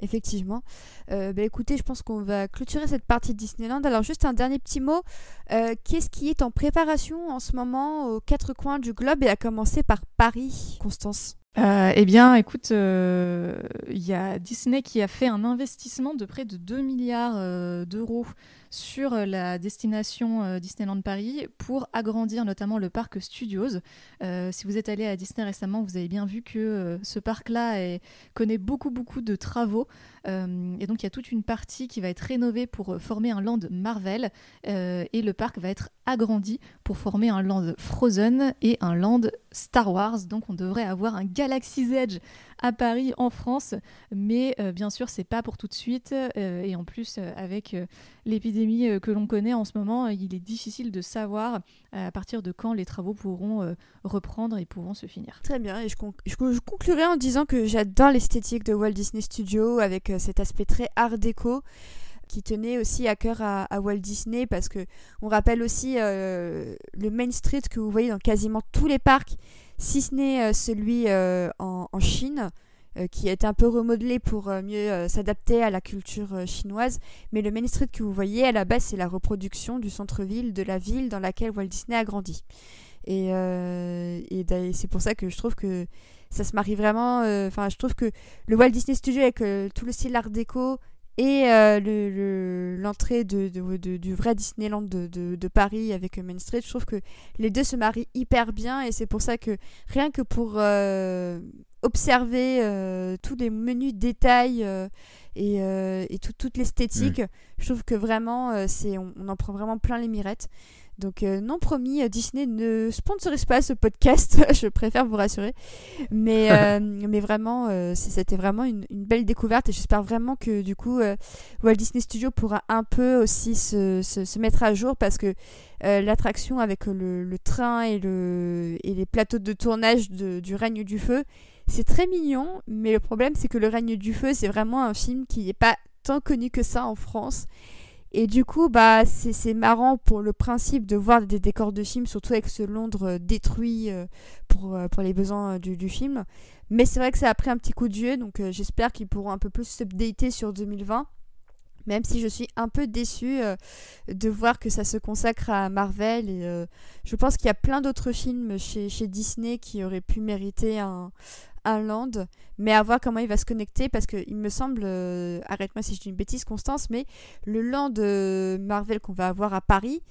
effectivement. bah, écoutez, je pense qu'on va clôturer cette partie de Disneyland. Alors juste un dernier petit mot. Qu'est-ce qui est en préparation en ce moment aux quatre coins du globe et à commencer par Paris, Constance? Eh bien, écoute, il euh, y a Disney qui a fait un investissement de près de 2 milliards euh, d'euros sur la destination Disneyland Paris pour agrandir notamment le parc Studios. si vous êtes allé à Disney récemment, vous avez bien vu que ce parc-là connaît beaucoup beaucoup de travaux. et donc il y a toute une partie qui va être rénovée pour former un land Marvel et le parc va être agrandi pour former un land Frozen et un land Star Wars. Donc on devrait avoir un Galaxy's Edge à Paris en France, mais euh, bien sûr c'est pas pour tout de suite euh, et en plus euh, avec l'épidémie que l'on connaît en ce moment, il est difficile de savoir à partir de quand les travaux pourront reprendre et pourront se finir. Très bien, et je, je conclurai en disant que j'adore l'esthétique de Walt Disney Studios avec cet aspect très art déco qui tenait aussi à cœur à, Walt Disney parce que on rappelle aussi le Main Street que vous voyez dans quasiment tous les parcs, si ce n'est euh, celui euh, en, Chine qui a été un peu remodelé pour mieux s'adapter à la culture chinoise. Mais le Main Street que vous voyez à la base, c'est la reproduction du centre-ville de la ville dans laquelle Walt Disney a grandi. Et, et c'est pour ça que je trouve que ça se marie vraiment. Enfin, je trouve que le Walt Disney Studio avec tout le style art déco, et euh, l'entrée de, du vrai Disneyland de, Paris avec Main Street, je trouve que les deux se marient hyper bien et c'est pour ça que rien que pour euh, observer euh, tous les menus détails et, et toute l'esthétique, je trouve que vraiment on, en prend vraiment plein les mirettes. Donc euh, non promis, euh, Disney ne sponsorise pas ce podcast, *laughs* je préfère vous rassurer. Mais, *laughs* euh, mais vraiment, c'était vraiment une, belle découverte et j'espère vraiment que du coup, Walt Disney Studio pourra un peu aussi se, se, mettre à jour parce que l'attraction avec le, le, train et, le, et les plateaux de tournage de, du règne du feu, c'est très mignon, mais le problème c'est que le règne du feu, c'est vraiment un film qui n'est pas tant connu que ça en France. Et du coup, bah, c'est marrant pour le principe de voir des décors de film, surtout avec ce Londres euh, détruit euh, pour, euh, pour les besoins du, film. Mais c'est vrai que ça a pris un petit coup de vieux, donc j'espère qu'ils pourront un peu plus s'updater sur 2020. Même si je suis un peu déçue de voir que ça se consacre à Marvel. Et je pense qu'il y a plein d'autres films chez Disney qui auraient pu mériter un, land, mais à voir comment il va se connecter parce qu'il me semble, euh, arrête-moi si je dis une bêtise Constance, mais le land euh, Marvel qu'on va avoir à Paris,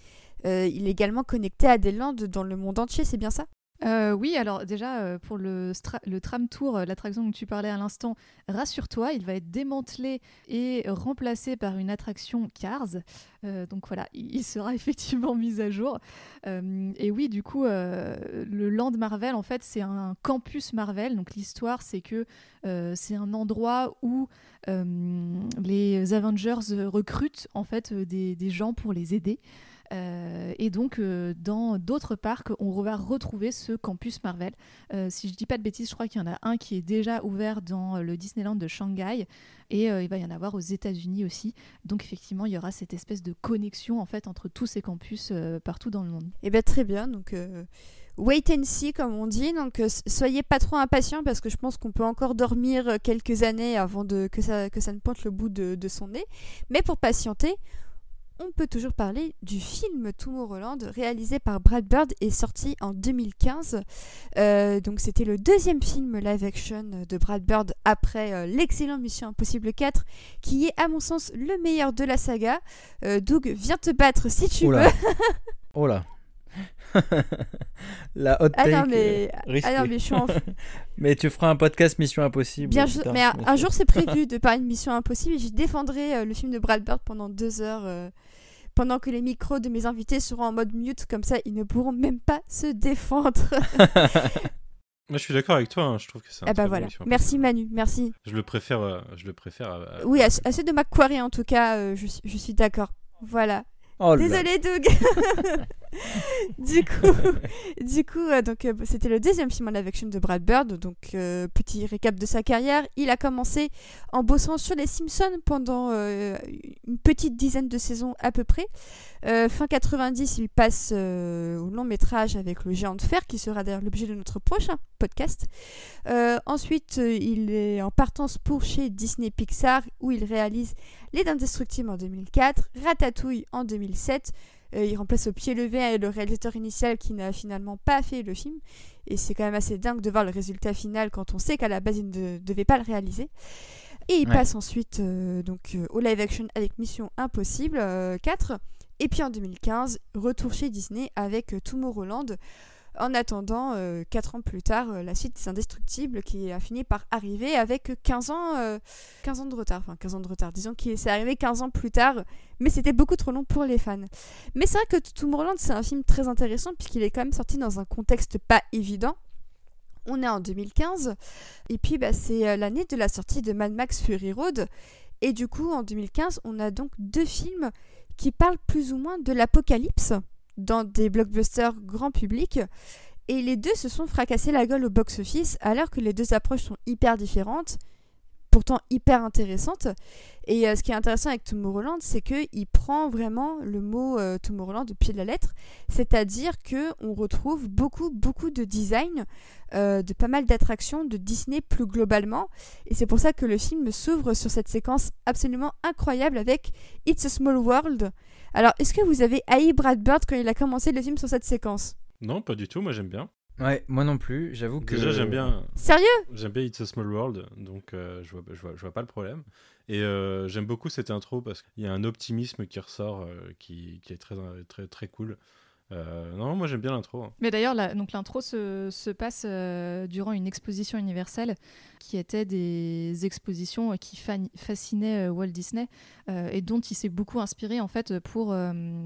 euh, il est également connecté à des lands dans le monde entier, c'est bien ça? Euh, oui, alors déjà, euh, pour le, tram tour, euh, l'attraction dont tu parlais à l'instant, rassure-toi, il va être démantelé et remplacé par une attraction Cars. donc voilà, il, sera *laughs* effectivement mis à jour. et oui, du coup, le Land Marvel, en fait, c'est un campus Marvel. Donc l'histoire, c'est que c'est un endroit où les Avengers recrutent en fait des gens pour les aider. Euh, et donc, euh, dans d'autres parcs, on va retrouver ce campus Marvel. Euh, si je dis pas de bêtises, je crois qu'il y en a un qui est déjà ouvert dans le Disneyland de Shanghai et il va y en avoir aux États-Unis aussi. Donc, effectivement, il y aura cette espèce de connexion en fait entre tous ces campus partout dans le monde. Eh bien, très bien. Donc, wait and see, comme on dit. Donc, soyez pas trop impatients parce que je pense qu'on peut encore dormir quelques années avant que, ça, que ça ne pointe le bout de son nez. Mais pour patienter, on peut toujours parler du film Tomorrowland réalisé par Brad Bird et sorti en 2015. Euh, donc c'était le deuxième film live action de Brad Bird après euh, l'excellent Mission Impossible 4 qui est à mon sens le meilleur de la saga. Euh, Doug, viens te battre si tu veux. *laughs* oh là *laughs* la hot ah Non, mais... Ah mais, *laughs* mais tu feras un podcast Mission Impossible. Bien, mais un, jour c'est prévu de parler de Mission Impossible et je défendrai le film de Brad Bird pendant deux heures pendant que les micros de mes invités seront en mode mute, comme ça ils ne pourront même pas se défendre. *laughs* Moi, je suis d'accord avec toi. Hein. Je trouve que c'est. Eh ben voilà. Merci Manu, merci. Je le préfère. Euh, je le préfère. Oui, à, ceux de Macquarie en tout cas, euh, je, je suis d'accord. Voilà. Oh Désolé Doug. *laughs* *laughs* du coup, euh, donc euh, c'était le deuxième film en live action de Brad Bird. Donc euh, petit récap de sa carrière, il a commencé en bossant sur les Simpsons pendant une petite dizaine de saisons à peu près. fin 90, il passe au long métrage avec le géant de fer, qui sera d'ailleurs l'objet de notre prochain podcast. ensuite, il est en partance pour chez Disney Pixar, où il réalise Les Indestructibles en 2004, Ratatouille en 2007. Euh, il remplace au pied levé le réalisateur initial qui n'a finalement pas fait le film. Et c'est quand même assez dingue de voir le résultat final quand on sait qu'à la base il ne devait pas le réaliser. Et il Ouais. passe ensuite euh, donc, euh, au live action avec Mission Impossible euh, 4. Et puis en 2015, retour chez Disney avec Tomorrowland. En attendant, 4 ans plus tard, euh, la suite des Indestructibles qui a fini par arriver avec 15 ans, euh, 15 ans de retard. Enfin, 15 ans de retard. Disons que c'est arrivé 15 ans plus tard, mais c'était beaucoup trop long pour les fans. Mais c'est vrai que Tomorrowland, c'est un film très intéressant puisqu'il est quand même sorti dans un contexte pas évident. On est en 2015, et puis bah, c'est euh, l'année de la sortie de Mad Max Fury Road. Et du coup, en 2015, on a donc deux films qui parlent plus ou moins de l'apocalypse dans des blockbusters grand public. Et les deux se sont fracassés la gueule au box-office, alors que les deux approches sont hyper différentes, pourtant hyper intéressantes. Et euh, ce qui est intéressant avec Tomorrowland, c'est qu'il prend vraiment le mot euh, Tomorrowland au pied de la lettre, c'est-à-dire que on retrouve beaucoup, beaucoup de design, euh, de pas mal d'attractions de Disney plus globalement. Et c'est pour ça que le film s'ouvre sur cette séquence absolument incroyable avec It's a Small World. Alors, est-ce que vous avez haï Brad Bird quand il a commencé le film sur cette séquence? Non, pas du tout. Moi, j'aime bien. Ouais, moi non plus. J'avoue que. Déjà, j'aime bien. Sérieux? J'aime bien It's a Small World, donc euh, je, vois, je, vois, je vois pas le problème. Et euh, j'aime beaucoup cette intro parce qu'il y a un optimisme qui ressort euh, qui, qui est très, très, très cool. Euh, non, moi j'aime bien l'intro. hein. Mais d'ailleurs, l'intro se, se passe euh, durant une exposition universelle qui était des expositions qui fascinaient euh, Walt Disney et dont il s'est beaucoup inspiré en fait pour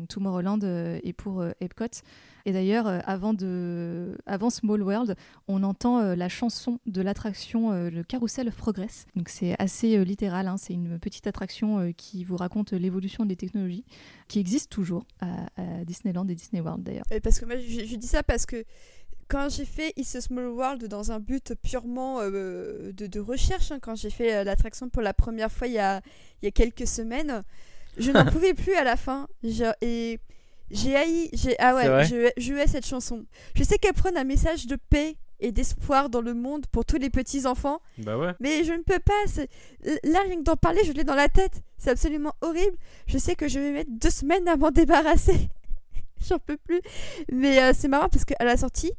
Tomorrowland et pour Epcot. Et d'ailleurs, euh, avant, de, avant Small World, on entend euh, la chanson de l'attraction euh, le Carousel of Progress. Donc c'est assez littéral, hein, c'est une petite attraction qui vous raconte l'évolution des technologies qui existe toujours à, à Disneyland et Disney World d'ailleurs. Parce que moi, je, je dis ça parce que quand j'ai fait It's a Small World dans un but purement euh, de, de recherche, hein, quand j'ai fait euh, l'attraction pour la première fois il y a, il y a quelques semaines, je n'en *laughs* pouvais plus à la fin. Je- et j'ai haï. j'ai- Ah ouais, je, je hais cette chanson. Je sais qu'elle prône un message de paix et d'espoir dans le monde pour tous les petits enfants. Bah ouais. Mais je ne peux pas. c'est- Là, rien que d'en parler, je l'ai dans la tête. C'est absolument horrible. Je sais que je vais mettre deux semaines à m'en débarrasser. *laughs* J'en peux plus. Mais euh, c'est marrant parce qu'à la sortie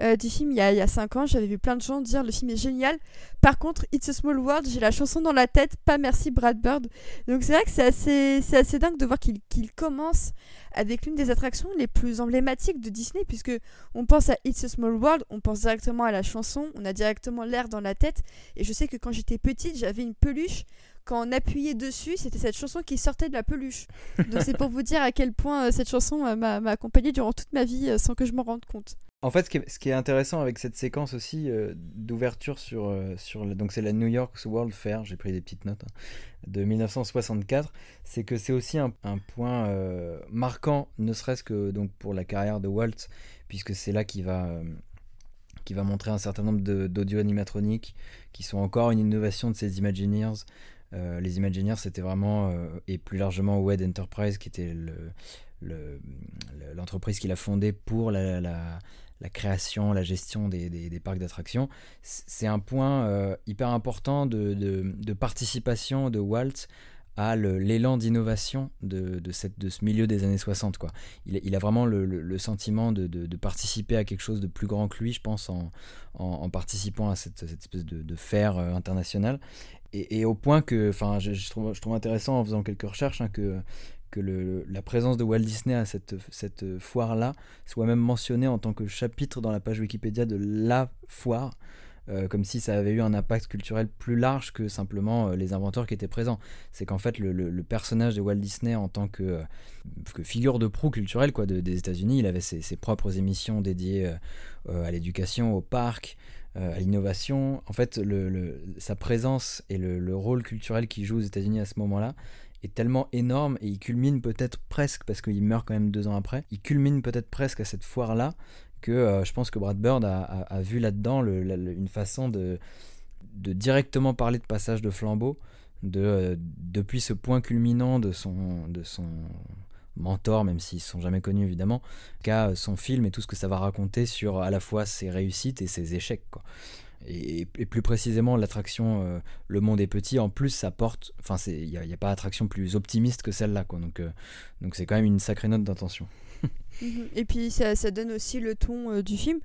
euh, du film, il y, a, il y a cinq ans, j'avais vu plein de gens dire le film est génial. Par contre, It's a Small World, j'ai la chanson dans la tête. Pas merci Brad Bird. Donc c'est vrai que c'est assez, c'est assez dingue de voir qu'il commence avec l'une des attractions les plus emblématiques de Disney, puisque on pense à It's a Small World, on pense directement à la chanson, on a directement l'air dans la tête. Et je sais que quand j'étais petite, j'avais une peluche. Quand on appuyait dessus, c'était cette chanson qui sortait de la peluche. Donc c'est pour vous dire à quel point euh, cette chanson euh, m'a m'a accompagnée durant toute ma vie sans que je m'en rende compte. En fait, ce qui est, intéressant avec cette séquence aussi euh, d'ouverture sur, euh, sur donc c'est la New York World Fair, j'ai pris des petites notes, hein, de 1964, c'est que c'est aussi un, un point euh, marquant, ne serait-ce que donc pour la carrière de Walt, puisque c'est là qu'il va, va montrer un certain nombre d'audio animatroniques qui sont encore une innovation de ses Imagineers. Les Imagineers, c'était vraiment, et plus largement WED Enterprise, qui était le, le- l'entreprise qu'il a fondée pour la, la- la création, la gestion des, des- parcs d'attractions. C'est un point euh, hyper important de, de- participation de Walt à l'élan d'innovation de, de, de ce milieu des années 60. Quoi. Il, a- vraiment le, le- sentiment de, de- participer à quelque chose de plus grand que lui, je pense, en, en- participant à cette, cette espèce de, faire euh, international. Et, et au point que, enfin, je, je trouve, je trouve intéressant en faisant quelques recherches hein, que, que la présence de Walt Disney à cette, foire-là soit même mentionnée en tant que chapitre dans la page Wikipédia de la foire, euh, comme si ça avait eu un impact culturel plus large que simplement euh, les inventeurs qui étaient présents. C'est qu'en fait, le, personnage de Walt Disney en tant que, euh, figure de proue culturelle quoi, de- des États-Unis, il avait ses, propres émissions dédiées à l'éducation, au parc, à l'innovation. En fait, sa présence et le rôle culturel qu'il joue aux États-Unis à ce moment-là est tellement énorme et il culmine peut-être presque, parce qu'il meurt quand même deux ans après, il culmine peut-être presque à cette foire-là que euh, je pense que Brad Bird a, vu là-dedans une façon de, de directement parler de passage de flambeau, de, euh, depuis ce point culminant de son, de son mentor, même s'ils ne sont jamais connus évidemment, qu'à son film et tout ce que ça va raconter sur à la fois ses réussites et ses échecs. Et, plus précisément, l'attraction euh, Le Monde est petit, en plus, ça porte. Enfin, il n'y a, pas d'attraction plus optimiste que celle-là. Quoi. Donc, euh, donc c'est quand même une sacrée note d'intention. *laughs* Mhm. Et puis ça, donne aussi le ton euh, du film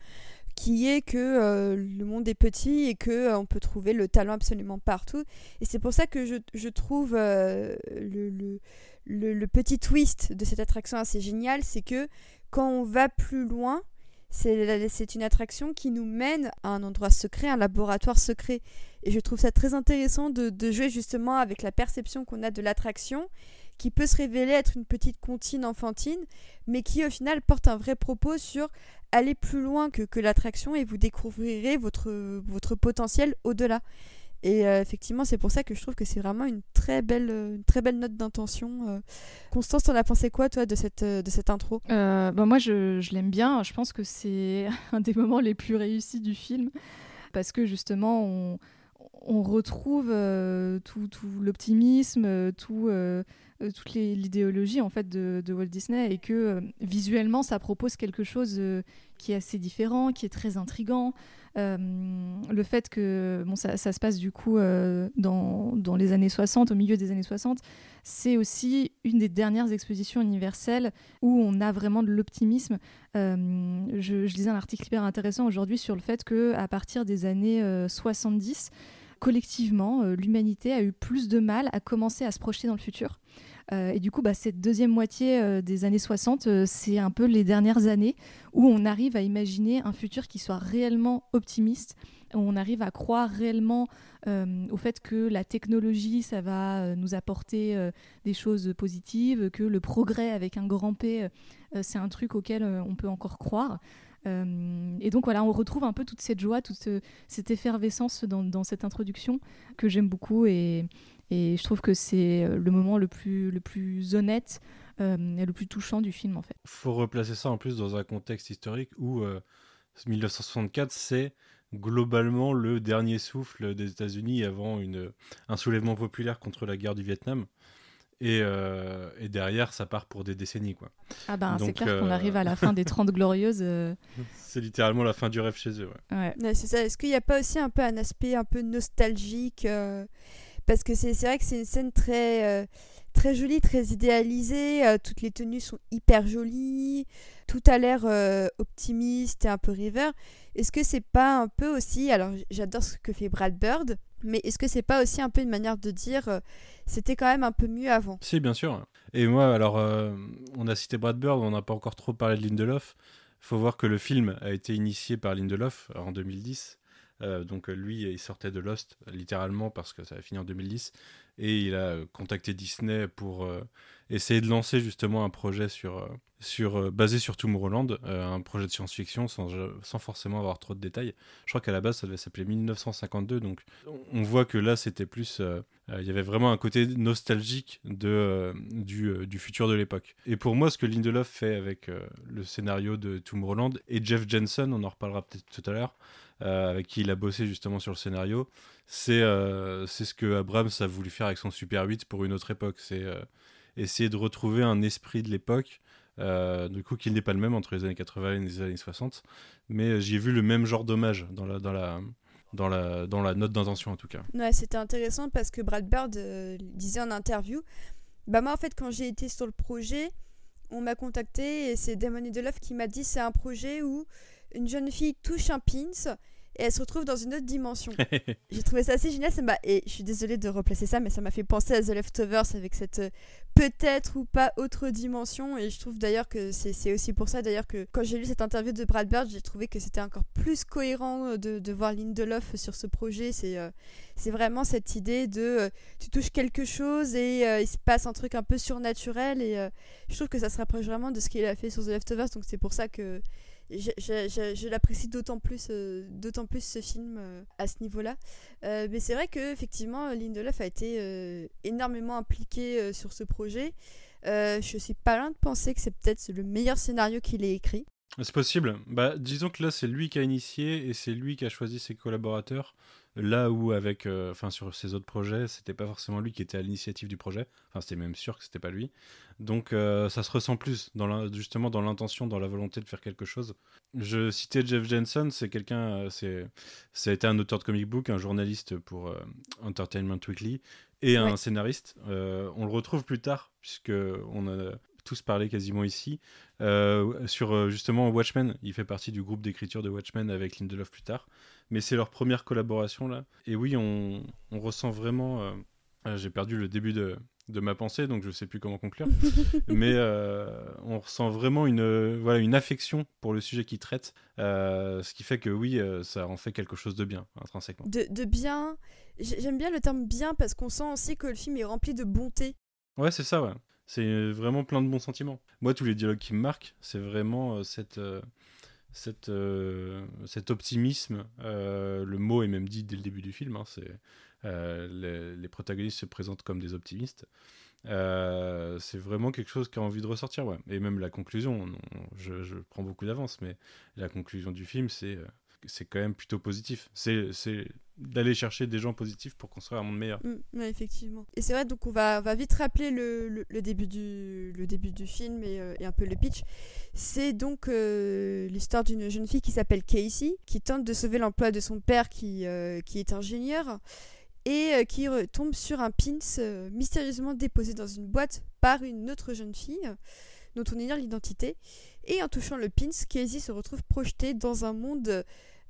qui est que le monde est petit et que on peut trouver le talent absolument partout. Et c'est pour ça que je, trouve le, petit twist de cette attraction assez génial, c'est que quand on va plus loin, c'est une attraction qui nous mène à un endroit secret, un laboratoire secret. Et je trouve ça très intéressant de, jouer justement avec la perception qu'on a de l'attraction, qui peut se révéler être une petite comptine enfantine, mais qui au final porte un vrai propos sur aller plus loin que, l'attraction et vous découvrirez votre potentiel au-delà. Et euh, effectivement, c'est pour ça que je trouve que c'est vraiment une très belle, euh, très belle note d'intention. Euh. Constance, t'en as pensé quoi, toi, de cette, de cette intro? Bah, Moi, je, je l'aime bien. Je pense que c'est *laughs* un des moments les plus réussis du film. Parce que justement, on, on retrouve tout, tout l'optimisme, tout, toute l'idéologie en fait de, Walt Disney et que visuellement ça propose quelque chose qui est assez différent, qui est très intrigant. Euh, le fait que bon, ça, se passe du coup euh, dans, dans, les années 60, au milieu des années 60, c'est aussi une des dernières expositions universelles où on a vraiment de l'optimisme. Euh, je, je, lisais un article hyper intéressant aujourd'hui sur le fait que à partir des années 70, collectivement, l'humanité a eu plus de mal à commencer à se projeter dans le futur. Euh, et du coup, bah, cette deuxième moitié euh, des années 60, euh, c'est un peu les dernières années où on arrive à imaginer un futur qui soit réellement optimiste, où on arrive à croire réellement au fait que la technologie, ça va nous apporter des choses positives, que le progrès avec un grand P, c'est un truc auquel on peut encore croire. et donc voilà, on retrouve un peu toute cette joie, toute cette effervescence dans, dans cette introduction que j'aime beaucoup et, et je trouve que c'est euh, le moment le plus, le plus honnête euh, et le plus touchant du film, en fait. Il faut replacer ça en plus dans un contexte historique où 1964, euh, c'est globalement le dernier souffle des États-Unis avant une, un soulèvement populaire contre la guerre du Vietnam. Et, et, derrière, ça part pour des décennies. Quoi. Ah ben, c'est clair qu'on arrive à la *laughs* fin des 30 glorieuses. *laughs* C'est littéralement la fin du rêve chez eux. Ouais. ouais. c'est ça. Est-ce qu'il n'y a pas aussi un peu un aspect un peu nostalgique parce que c'est vrai que c'est une scène très, euh, jolie, très idéalisée. Euh, toutes les tenues sont hyper jolies. Tout a l'air euh, optimiste et un peu river. Est-ce que c'est pas un peu aussi. Alors, j'adore ce que fait Brad Bird, mais est-ce que c'est pas aussi un peu une manière de dire c'était quand même un peu mieux avant? Si, bien sûr. Et moi, alors, on a cité Brad Bird, on n'a pas encore trop parlé de Lindelof. Faut voir que le film a été initié par Lindelof en 2010 euh, donc euh, lui, il sortait de Lost littéralement parce que ça a fini en 2010 et il a euh, contacté Disney pour essayer de lancer justement un projet sur, sur, basé sur Tomorrowland, un projet de science-fiction sans, sans, forcément avoir trop de détails. Je crois qu'à la base ça devait s'appeler 1952, donc on voit que là c'était plus, il y avait vraiment un côté nostalgique de, du, du futur de l'époque. Et pour moi, ce que Lindelof fait avec le scénario de Tomorrowland et Jeff Jensen, on en reparlera peut-être tout à l'heure. Euh, avec qui il a bossé justement sur le scénario, c'est euh, ce que Abrams a voulu faire avec son Super 8 pour une autre époque. C'est euh, essayer de retrouver un esprit de l'époque. du coup, qu'il n'est pas le même entre les années 80 et les années 60. Mais j'ai vu le même genre d'hommage dans la, dans la, dans la, dans la note d'intention en tout cas. Ouais, c'était intéressant parce que Brad Bird disait en interview Bah, moi en fait, quand j'ai été sur le projet, on m'a contacté et c'est Damon Love qui m'a dit c'est un projet où une jeune fille touche un pins et elle se retrouve dans une autre dimension. *laughs* J'ai trouvé ça assez génial. Ça et je suis désolée de replacer ça, mais ça m'a fait penser à The Leftovers avec cette euh, peut-être ou pas autre dimension. Et je trouve d'ailleurs que c'est aussi pour ça d'ailleurs que quand j'ai lu cette interview de Brad Bird, j'ai trouvé que c'était encore plus cohérent euh, de, de voir Lindelof sur ce projet. C'est euh, c'est vraiment cette idée de tu touches quelque chose et il se passe un truc un peu surnaturel. Et je trouve que ça se rapproche vraiment de ce qu'il a fait sur The Leftovers. Donc c'est pour ça que je, l'apprécie d'autant plus, euh, d'autant plus ce film euh, à ce niveau-là. Euh, mais c'est vrai que effectivement, Lindelof a été énormément impliqué sur ce projet. je suis pas loin de penser que c'est peut-être le meilleur scénario qu'il ait écrit. C'est possible. Bah, disons que là, c'est lui qui a initié et c'est lui qui a choisi ses collaborateurs. Là où avec, euh, enfin sur ses autres projets, c'était pas forcément lui qui était à l'initiative du projet. Enfin, c'était même sûr que c'était pas lui. Donc euh, ça se ressent plus dans justement dans l'intention, dans la volonté de faire quelque chose. Je citais Jeff Jensen, c'est quelqu'un, euh, c'est, ça a été un auteur de comic book, un journaliste pour Entertainment Weekly et un scénariste. on le retrouve plus tard puisque on a tous parlé quasiment ici, euh, sur justement Watchmen. Il fait partie du groupe d'écriture de Watchmen avec Lindelof plus tard. Mais c'est leur première collaboration là. Et oui, on, on ressent vraiment. J'ai perdu le début de, de ma pensée, donc je ne sais plus comment conclure. *laughs* Mais euh, on ressent vraiment une, euh, voilà, une affection pour le sujet qu'il traite, euh, ce qui fait que oui, ça en fait quelque chose de bien, intrinsèquement. De, de bien, j'aime bien le terme bien parce qu'on sent aussi que le film est rempli de bonté. Ouais, c'est ça, ouais. C'est vraiment plein de bons sentiments. Moi, tous les dialogues qui me marquent, c'est vraiment cette, cette, cet optimisme. le mot est même dit dès le début du film. Hein, euh, les, protagonistes se présentent comme des optimistes. Euh, c'est vraiment quelque chose qui a envie de ressortir. Et même la conclusion, je, prends beaucoup d'avance, mais la conclusion du film, c'est euh, c'est quand même plutôt positif. C'est d'aller chercher des gens positifs pour construire un monde meilleur. Mm, effectivement. Et c'est vrai, donc on va, va vite rappeler le, le, début, du, le début du film et, et un peu le pitch. C'est donc l'histoire d'une jeune fille qui s'appelle Casey, qui tente de sauver l'emploi de son père qui, qui est ingénieur et euh, qui tombe sur un pins euh, mystérieusement déposé dans une boîte par une autre jeune fille dont on ignore l'identité. Et en touchant le pins, Casey se retrouve projetée dans un monde euh,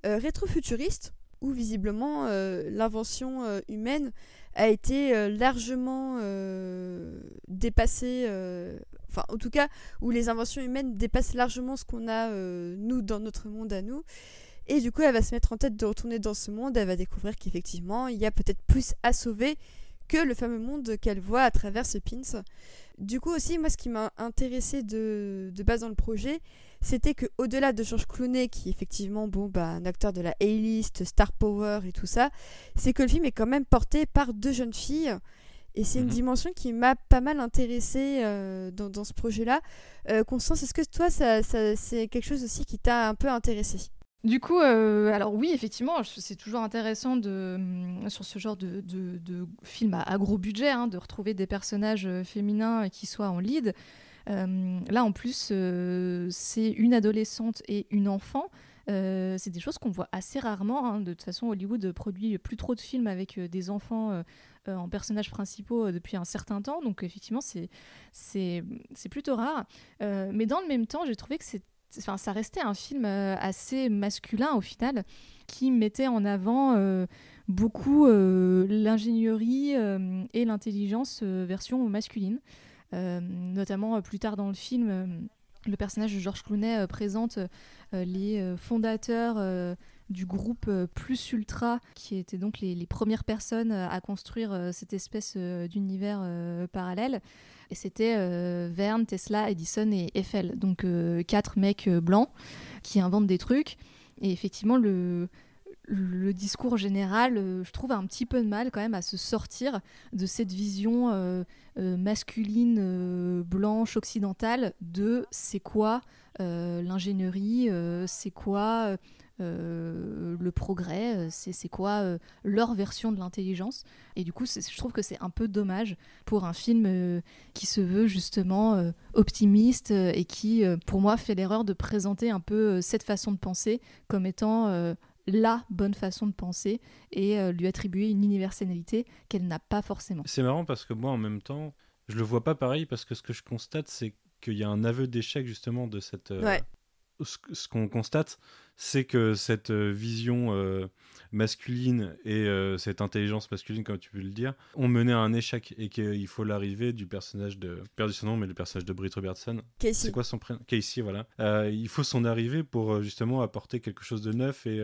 rétro-futuriste où visiblement l'invention humaine a été largement dépassée, enfin en tout cas où les inventions humaines dépassent largement ce qu'on a nous dans notre monde à nous. Et du coup, elle va se mettre en tête de retourner dans ce monde. Elle va découvrir qu'effectivement, il y a peut-être plus à sauver que le fameux monde qu'elle voit à travers ce pins. Du coup aussi, moi, ce qui m'a intéressé de, de, base dans le projet, c'était que au-delà de George Clooney, qui est effectivement bon, bah, un acteur de la A-list, Star Power et tout ça, c'est que le film est quand même porté par deux jeunes filles. Et c'est une mhm. dimension qui m'a pas mal intéressée euh, dans, dans, ce projet-là. Euh, Constance, est-ce que toi, ça, ça c'est quelque chose aussi qui t'a un peu intéressé du coup, euh, alors oui, effectivement, c'est toujours intéressant de, hum, sur ce genre de, de, film à, gros budget, hein, de retrouver des personnages féminins qui soient en lead. Euh, là, en plus, c'est une adolescente et une enfant. c'est des choses qu'on voit assez rarement. Hein. De toute façon, Hollywood produit plus trop de films avec des enfants en personnages principaux depuis un certain temps. Donc, effectivement, c'est plutôt rare. mais dans le même temps, j'ai trouvé que enfin, ça restait un film euh, assez masculin au final, qui mettait en avant euh, beaucoup euh, l'ingénierie et l'intelligence version masculine. Notamment plus tard dans le film, le personnage de Georges Clooney présente les fondateurs du groupe Plus Ultra, qui étaient donc les, les premières personnes à construire cette espèce d'univers parallèle. Et c'était euh, Verne, Tesla, Edison et Eiffel. Donc euh, quatre mecs euh, blancs qui inventent des trucs. Et effectivement, le, le discours général, je trouve, un petit peu de mal quand même à se sortir de cette vision masculine, blanche, occidentale de c'est quoi l'ingénierie, c'est quoi euh, le progrès, euh, c'est quoi euh, leur version de l'intelligence. Et du coup, je trouve que c'est un peu dommage pour un film qui se veut justement optimiste et qui, pour moi, fait l'erreur de présenter un peu cette façon de penser comme étant la bonne façon de penser et lui attribuer une universalité qu'elle n'a pas forcément. C'est marrant parce que moi, en même temps, je le vois pas pareil parce que ce que je constate, c'est qu'il y a un aveu d'échec justement de cette. Ce, qu'on constate, c'est que cette euh, vision euh, masculine et euh, cette intelligence masculine, comme tu peux le dire, ont mené à un échec et qu'il faut l'arrivée du personnage de, perdu son nom, mais le personnage de Britt Robertson. C'est quoi son prénom? Casey, voilà. il faut son arrivée pour justement apporter quelque chose de neuf et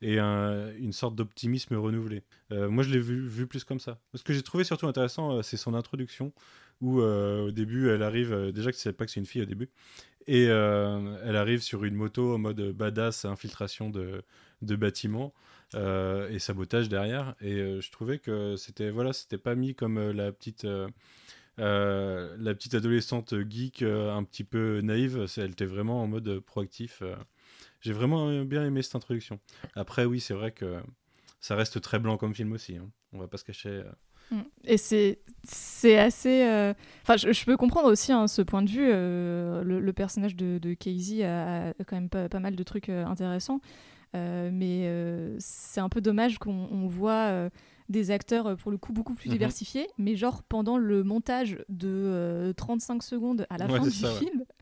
et une sorte d'optimisme renouvelé. moi, je l'ai vu, vu, plus comme ça. Ce que j'ai trouvé surtout intéressant, c'est son introduction, où au début, elle arrive, déjà que tu sais pas que c'est une fille au début, et euh, elle arrive sur une moto en mode badass, infiltration de, bâtiments euh, et sabotage derrière. Et euh, je trouvais que c'était voilà, c'était pas mis comme la petite. la petite adolescente geek un petit peu naïve, elle était vraiment en mode proactif. J'ai vraiment bien aimé cette introduction. Après, oui, c'est vrai que ça reste très blanc comme film aussi. Hein. On va pas se cacher. Mm. Et c'est c'est assez. euh, Enfin, je, je peux comprendre aussi hein, ce point de vue. euh, le, le personnage de, de Casey a, a quand même pas, pas mal de trucs euh, intéressants. Euh, mais euh, c'est un peu dommage qu'on on voit euh, des acteurs pour le coup beaucoup plus Mhm. diversifiés, mais genre pendant le montage de euh, 35 secondes à la Ouais, fin du ça, ouais.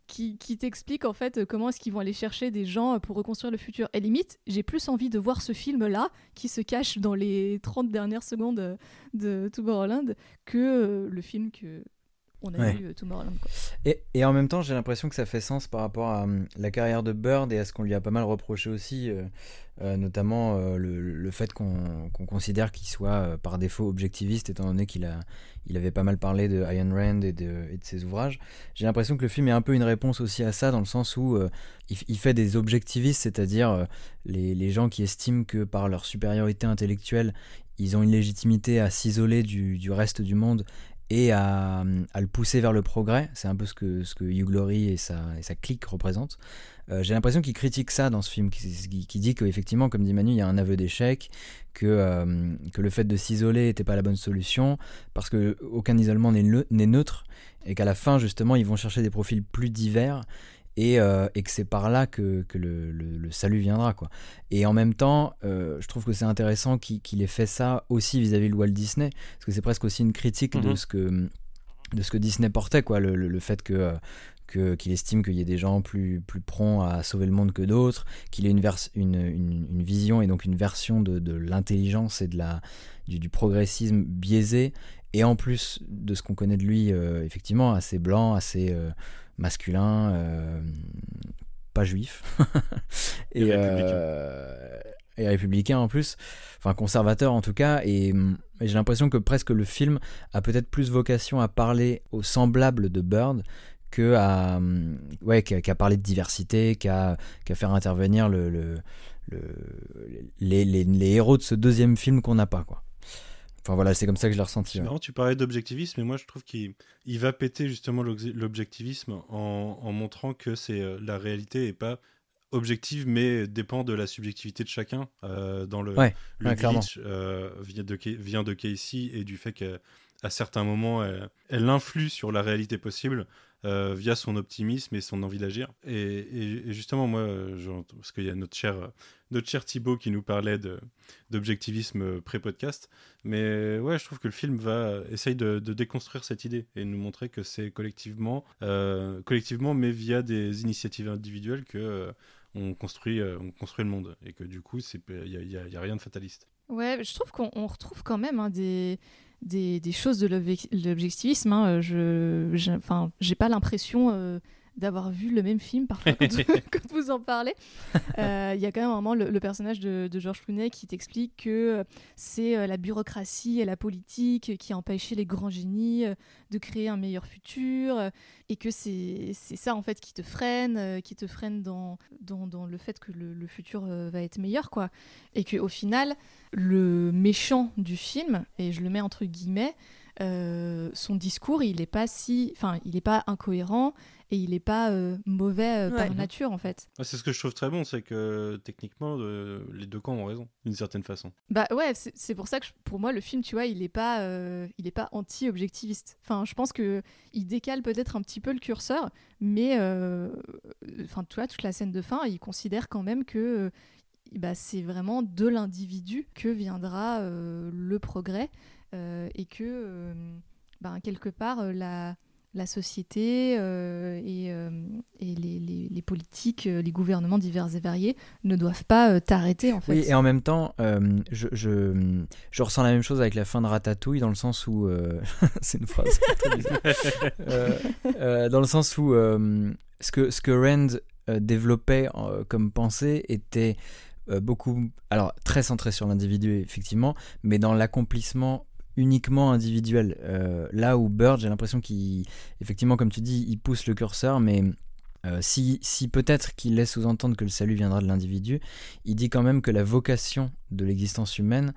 Qui, t'explique en fait euh, comment est-ce qu'ils vont aller chercher des gens euh, pour reconstruire le futur. Et limite, j'ai plus envie de voir ce film-là qui se cache dans les 30 dernières secondes euh, de Tomorrowland que le film que on a Ouais. vu euh, Tomorrowland. Quoi. Et, et en même temps, j'ai l'impression que ça fait sens par rapport à hum, la carrière de Bird et à ce qu'on lui a pas mal reproché aussi, euh, euh, notamment euh, le, le fait qu'on considère qu'il soit par défaut objectiviste, étant donné qu'il a, il avait pas mal parlé de Ayn Rand et de, et de ses ouvrages. J'ai l'impression que le film est un peu une réponse aussi à ça, dans le sens où il, il fait des objectivistes, c'est-à-dire les, les gens qui estiment que par leur supériorité intellectuelle, ils ont une légitimité à s'isoler du, du reste du monde et à, le pousser vers le progrès. C'est un peu ce que, ce que Hugh Laurie et sa, clique représentent. Euh, J'ai l'impression qu'il critique ça dans ce film, qui, dit qu'effectivement, comme dit Manu, il y a un aveu d'échec, que, euh, que le fait de s'isoler n'était pas la bonne solution, parce que aucun isolement n'est le- n'est neutre, et qu'à la fin, justement, ils vont chercher des profils plus divers, et, euh, et que c'est par là que, que le, le- le salut viendra. Quoi. Et en même temps, euh, je trouve que c'est intéressant qu'il ait fait ça aussi vis-à-vis de Walt Disney, parce que c'est presque aussi une critique de Mhm. ce que de ce que Disney portait, quoi, le, fait que euh, que- qu'il estime qu'il y ait des gens plus, plus prompts à sauver le monde que d'autres, qu'il ait une, une, une, une vision et donc une version de, de l'intelligence et de la, du, du progressisme biaisé, et en plus de ce qu'on connaît de lui, euh, effectivement, assez blanc, assez euh, masculin, euh, pas juif, *laughs* Et républicain. et républicain en plus, enfin conservateur en tout cas, et, hum, et j'ai l'impression que presque le film a peut-être plus vocation à parler aux semblables de Bird que à hum, ouais qu'à parler de diversité, qu'à faire intervenir le, le- le- les, les- les héros de ce deuxième film qu'on n'a pas quoi. Enfin voilà, c'est comme ça que je l'ai ressenti. Ouais. tu parlais d'objectivisme, mais moi je trouve qu'il il va péter justement l'obje- l'objectivisme en, en montrant que c'est euh, la réalité est pas objective, mais dépend de la subjectivité de chacun. Euh, dans le, Ouais, le ouais, glitch euh, vient, de, vient de Casey et du fait qu'à certains moments, elle, elle influe sur la réalité possible euh, via son optimisme et son envie d'agir. Et, justement, moi, euh, parce qu'il y a notre cher, notre cher Thibaut qui nous parlait d'objectivisme pré-podcast, mais ouais, je trouve que le film va essaye de, déconstruire cette idée et nous montrer que c'est collectivement, euh, collectivement, mais via des initiatives individuelles que on construit, on construit le monde et que du coup, il y a, a- rien de fataliste. Ouais, je trouve qu'on on retrouve quand même hein, des, des, choses de l'obje- l'objectivisme. Hein. Je, j'ai- enfin, j'ai pas l'impression euh, d'avoir vu le même film parfois quand, *laughs* quand vous en parlez. Euh, Il y a quand même un moment le, le personnage de, de Georges Clooney qui t'explique que euh, c'est euh, la bureaucratie et la politique qui a empêché les grands génies de créer un meilleur futur et que c'est ça en fait qui te freine, qui te freine dans, dans, dans le fait que le, le futur va être meilleur quoi. Et qu'au final, le méchant du film, et je le mets entre guillemets, euh, son discours, il est pas si, enfin, il est pas incohérent et il est pas euh, mauvais euh, Ouais. par nature en fait. C'est ce que je trouve très bon, c'est que techniquement, euh, les deux camps ont raison, d'une certaine façon. Bah ouais, c'est pour ça que je- pour moi le film, tu vois, il est pas, euh, il est pas anti-objectiviste. Enfin, je pense que il décale peut-être un petit peu le curseur, mais euh, enfin, tu vois, toute la scène de fin, il considère quand même que euh, bah, c'est vraiment de l'individu que viendra euh, le progrès et que euh, ben, quelque part euh, la la société euh, et, euh, et les, les- les politiques, euh, les gouvernements divers et variés ne doivent pas euh, t'arrêter en fait. Oui, et en même temps, euh, je, je, je ressens la même chose avec la fin de Ratatouille, dans le sens où. euh, *laughs* c'est une phrase très bizarre. *laughs* Euh, euh, dans le sens où euh, ce, que, ce que Rand euh, développait euh, comme pensée était euh, beaucoup. Alors, très centré sur l'individu, effectivement, mais dans l'accomplissement uniquement individuel. Euh, là où Bird, j'ai l'impression qu'il. Effectivement, comme tu dis, il pousse le curseur, mais. euh, si, si peut-être qu'il laisse sous-entendre que le salut viendra de l'individu, il dit quand même que la vocation de l'existence humaine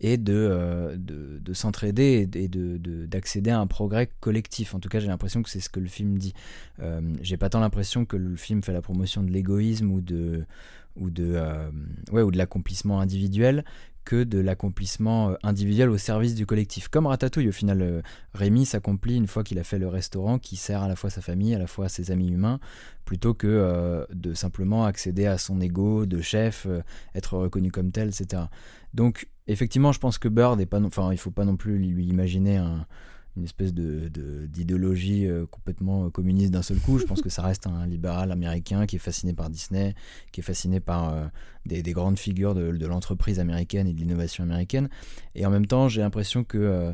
est de, euh, de, de s'entraider et de- de- d'accéder à un progrès collectif. En tout cas, j'ai l'impression que c'est ce que le film dit. J'ai pas tant l'impression que le film fait la promotion de l'égoïsme ou de, ou de, ouais, ou de l'accomplissement individuel que de l'accomplissement euh, individuel au service du collectif. Comme Ratatouille, au final, euh, Rémi s'accomplit une fois qu'il a fait le restaurant qui sert à la fois sa famille, à la fois ses amis humains, plutôt que euh, de simplement accéder à son ego de chef, être reconnu comme tel, etc. Donc, effectivement, je pense que Bird est pas, enfin, il faut pas non plus lui imaginer un, une espèce d'idéologie euh, complètement communiste d'un seul coup. Je pense que ça reste un libéral américain qui est fasciné par Disney, qui est fasciné par euh, des, grandes figures de, l'entreprise américaine et de l'innovation américaine. Et en même temps, j'ai l'impression que, euh,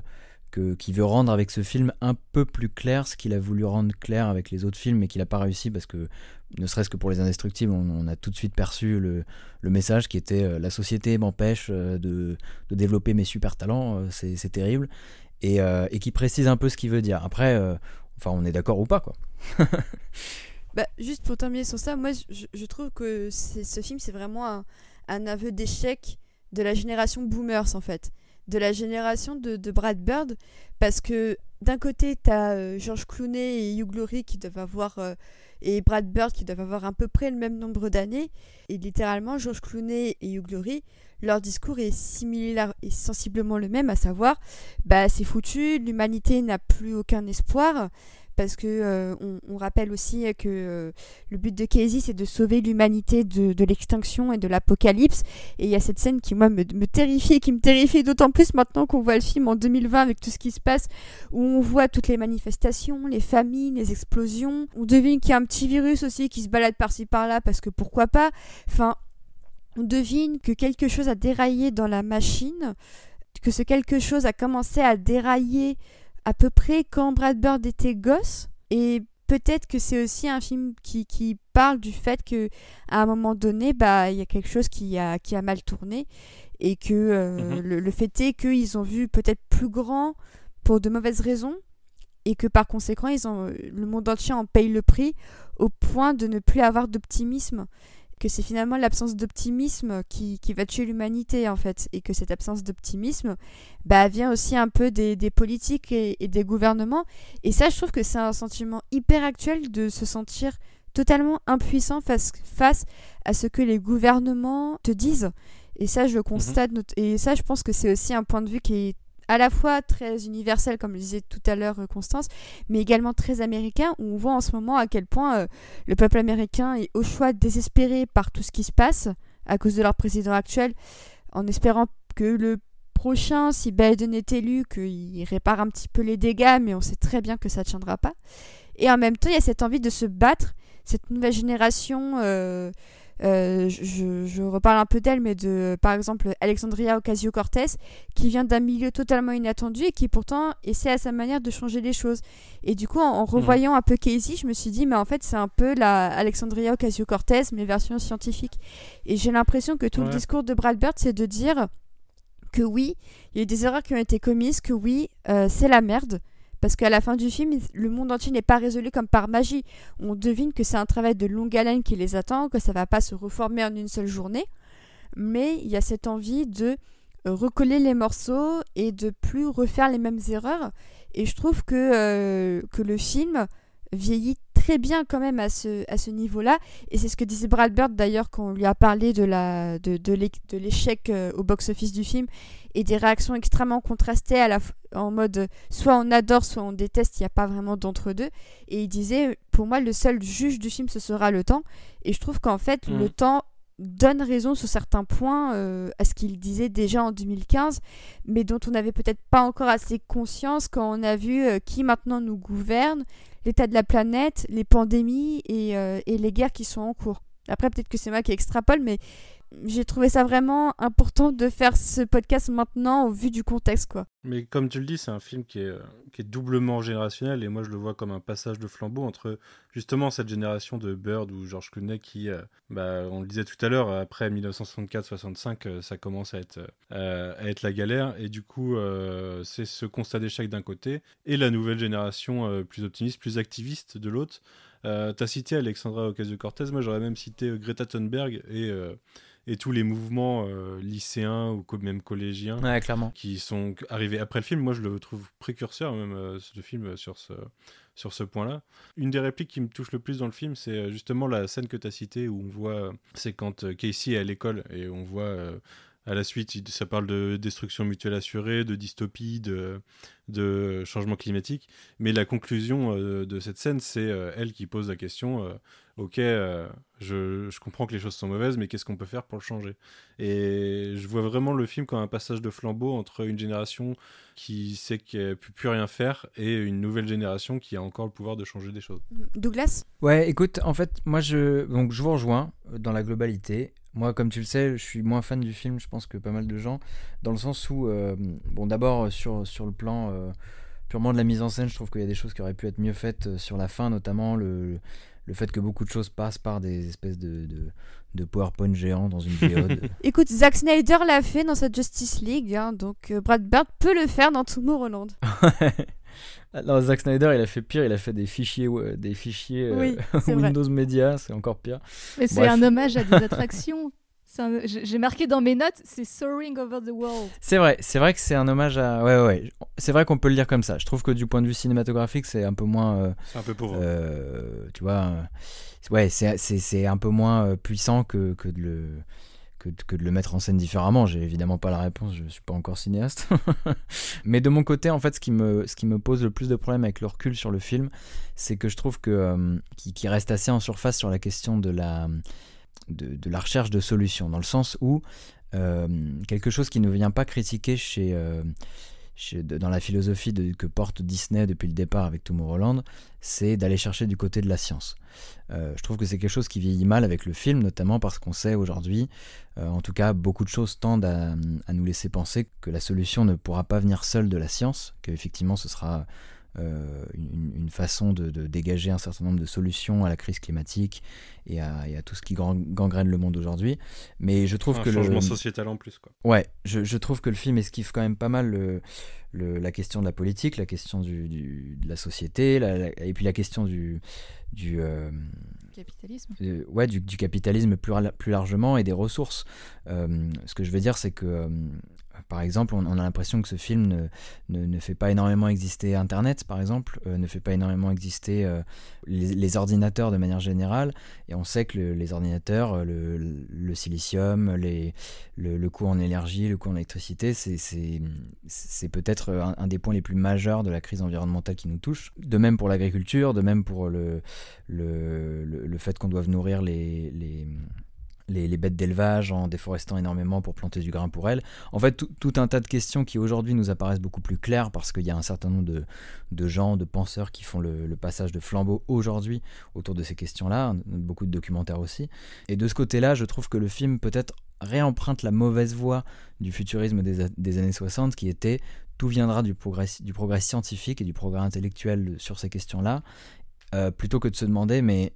veut rendre avec ce film un peu plus clair ce qu'il a voulu rendre clair avec les autres films, mais qu'il n'a pas réussi parce que ne serait-ce que pour les indestructibles, on, a tout de suite perçu le, message qui était la société m'empêche de, développer mes super talents, c'est terrible. Euh, et, qui précise un peu ce qu'il veut dire. Après, euh, enfin, on est d'accord ou pas, quoi. *laughs* bah, juste pour terminer sur ça, moi, je, trouve que ce film, c'est vraiment un, aveu d'échec de la génération boomers, en fait. De la génération de, Brad Bird, parce que d'un côté, tu as euh, George Clooney et Hugh Laurie qui doivent avoir et Brad Bird qui doivent avoir à peu près le même nombre d'années. Et littéralement, George Clooney et Hugh Laurie, leur discours est similaire et sensiblement le même, à savoir, bah c'est foutu, l'humanité n'a plus aucun espoir parce que euh, on, rappelle aussi que euh, le but de Casey c'est de sauver l'humanité de, l'extinction et de l'apocalypse. Et il y a cette scène qui moi me, me terrifie et qui me terrifie d'autant plus maintenant qu'on voit le film en 2020 avec tout ce qui se passe où on voit toutes les manifestations, les familles, les explosions, on devine qu'il y a un petit virus aussi qui se balade par-ci par-là parce que pourquoi pas, enfin on devine que quelque chose a déraillé dans la machine, que ce quelque chose a commencé à dérailler à peu près quand Brad Bird était gosse. Et peut-être que c'est aussi un film qui, qui, parle du fait que à un moment donné, bah, il y a quelque chose qui a, qui a mal tourné. Et que euh, mhm. le, fait est qu'ils ont vu peut-être plus grand pour de mauvaises raisons. Et que par conséquent, ils ont, le monde entier en paye le prix au point de ne plus avoir d'optimisme que c'est finalement l'absence d'optimisme qui, qui, va tuer l'humanité en fait et que cette absence d'optimisme bah, vient aussi un peu des, des politiques et, des gouvernements et ça je trouve que c'est un sentiment hyper actuel de se sentir totalement impuissant face, face à ce que les gouvernements te disent et ça je le mhm. constate et ça je pense que c'est aussi un point de vue qui est à la fois très universel, comme le disait tout à l'heure euh, Constance, mais également très américain, où on voit en ce moment à quel point euh, le peuple américain est au choix désespéré par tout ce qui se passe à cause de leur président actuel, en espérant que le prochain, si Biden est élu, qu'il répare un petit peu les dégâts, mais on sait très bien que ça ne tiendra pas. Et en même temps, il y a cette envie de se battre, cette nouvelle génération. Euh, euh, je, reparle un peu d'elle, mais de, par exemple, Alexandria Ocasio-Cortez, qui vient d'un milieu totalement inattendu et qui pourtant essaie à sa manière de changer les choses. Et du coup, en, revoyant un peu Casey, je me suis dit, mais en fait, c'est un peu la Alexandria Ocasio-Cortez, mais version scientifique. Et j'ai l'impression que tout le discours de Brad Bird, c'est de dire que oui, il y a eu des erreurs qui ont été commises, que oui, euh, c'est la merde, parce qu'à la fin du film, le monde entier n'est pas résolu comme par magie. On devine que c'est un travail de longue haleine qui les attend, que ça va pas se reformer en une seule journée. Mais il y a cette envie de euh, recoller les morceaux et de plus refaire les mêmes erreurs. Et je trouve que, euh, que le film vieillit très bien quand même à ce, à ce niveau-là. Et c'est ce que disait Brad Bird d'ailleurs quand on lui a parlé de, la, de, de l'échec euh, au box-office du film et des réactions extrêmement contrastées à la, en mode soit on adore, soit on déteste, il n'y a pas vraiment d'entre-deux. Et il disait, pour moi, le seul juge du film, ce sera le temps. Et je trouve qu'en fait, le mm. temps donne raison sur certains points euh, à ce qu'il disait déjà en 2015, mais dont on n'avait peut-être pas encore assez conscience quand on a vu euh, qui maintenant nous gouverne, l'état de la planète, les pandémies euh, et, les guerres qui sont en cours. Après, peut-être que c'est moi qui extrapole, mais j'ai trouvé ça vraiment important de faire ce podcast maintenant au vu du contexte quoi. Mais comme tu le dis, c'est un film qui est, euh, qui est doublement générationnel et moi je le vois comme un passage de flambeau entre justement cette génération de Bird ou George Clooney qui, euh, bah, on le disait tout à l'heure, après 1964-65, euh, ça commence à être, à être la galère et du coup c'est ce constat d'échec d'un côté et la nouvelle génération plus optimiste, plus activiste de l'autre. tu as cité Alexandra Ocasio-Cortez, moi j'aurais même cité Greta Thunberg et et tous les mouvements euh, lycéens ou même collégiens clairement. qui sont arrivés après le film. Moi, je le trouve précurseur, même, euh, ce film, euh, sur ce, sur ce point-là. Une des répliques qui me touche le plus dans le film, c'est justement la scène que tu as citée où on voit, c'est quand Casey est à l'école et on voit à la suite, ça parle de destruction mutuelle assurée, de dystopie, de, de changement climatique. Mais la conclusion de cette scène, c'est elle qui pose la question Ok, je, je, comprends que les choses sont mauvaises, mais qu'est-ce qu'on peut faire pour le changer? Et je vois vraiment le film comme un passage de flambeau entre une génération qui sait qu'elle ne peut plus rien faire et une nouvelle génération qui a encore le pouvoir de changer des choses. Douglas? Ouais, écoute, en fait, moi, je, donc, je vous rejoins dans la globalité. Moi, comme tu le sais, je suis moins fan du film, je pense que pas mal de gens, dans le sens où, euh, bon, d'abord, sur, sur le plan euh, purement de la mise en scène, je trouve qu'il y a des choses qui auraient pu être mieux faites euh, sur la fin, notamment le, le fait que beaucoup de choses passent par des espèces de, de, de PowerPoint géants dans une géode. *laughs* Écoute, Zack Snyder l'a fait dans sa Justice League, hein, donc Brad Bird peut le faire dans Tomorrowland. *laughs* Non, Zack Snyder, il a fait pire, il a fait des fichiers, des fichiers oui, *laughs* Windows Media, c'est encore pire. Mais c'est un hommage à des attractions. J'ai marqué dans mes notes, c'est Soaring Over the World. C'est vrai, c'est vrai que c'est un hommage à. Ouais, ouais. C'est vrai qu'on peut le lire comme ça. Je trouve que du point de vue cinématographique, c'est un peu moins. Euh, c'est un peu pauvre. Euh, tu vois. Euh, ouais, c'est un peu moins puissant que, que de le que, de le mettre en scène différemment. J'ai évidemment pas la réponse, je suis pas encore cinéaste. *laughs* Mais de mon côté, en fait, ce qui, me, ce qui me pose le plus de problèmes avec le recul sur le film, c'est que je trouve que euh, qui, reste assez en surface sur la question de la, de, la recherche de solutions, dans le sens où euh, quelque chose qui ne vient pas critiquer chez euh, dans la philosophie que porte Disney depuis le départ avec Tomorrowland, c'est d'aller chercher du côté de la science. Euh, je trouve que c'est quelque chose qui vieillit mal avec le film, notamment parce qu'on sait aujourd'hui, en tout cas, beaucoup de choses tendent à, nous laisser penser que la solution ne pourra pas venir seule de la science, qu'effectivement ce sera euh, une, façon de, dégager un certain nombre de solutions à la crise climatique et à, tout ce qui gangrène le monde aujourd'hui. Mais je trouve un que changement le sociétal en plus quoi. Ouais, je, trouve que le film esquive quand même pas mal le, la question de la politique, la question du, de la société, et puis la question du du euh, capitalisme. ouais, du, capitalisme plus, plus largement et des ressources. Euh, ce que je veux dire, c'est que par exemple, on, a l'impression que ce film ne, fait pas énormément exister Internet, par exemple, euh, ne fait pas énormément exister euh, les, ordinateurs de manière générale. Et on sait que les ordinateurs, euh, le, silicium, le, coût en énergie, le coût en électricité, c'est peut-être un, des points les plus majeurs de la crise environnementale qui nous touche. De même pour l'agriculture, de même pour le, fait qu'on doive nourrir les les, bêtes d'élevage en déforestant énormément pour planter du grain pour elles. En fait, tout, un tas de questions qui aujourd'hui nous apparaissent beaucoup plus claires parce qu'il y a un certain nombre de, gens, de penseurs qui font le, passage de flambeau aujourd'hui autour de ces questions-là, beaucoup de documentaires aussi. Et de ce côté-là, je trouve que le film peut-être réemprunte la mauvaise voie du futurisme des, années 60 qui était tout viendra du progrès, scientifique et du progrès intellectuel sur ces questions-là, euh, plutôt que de se demander mais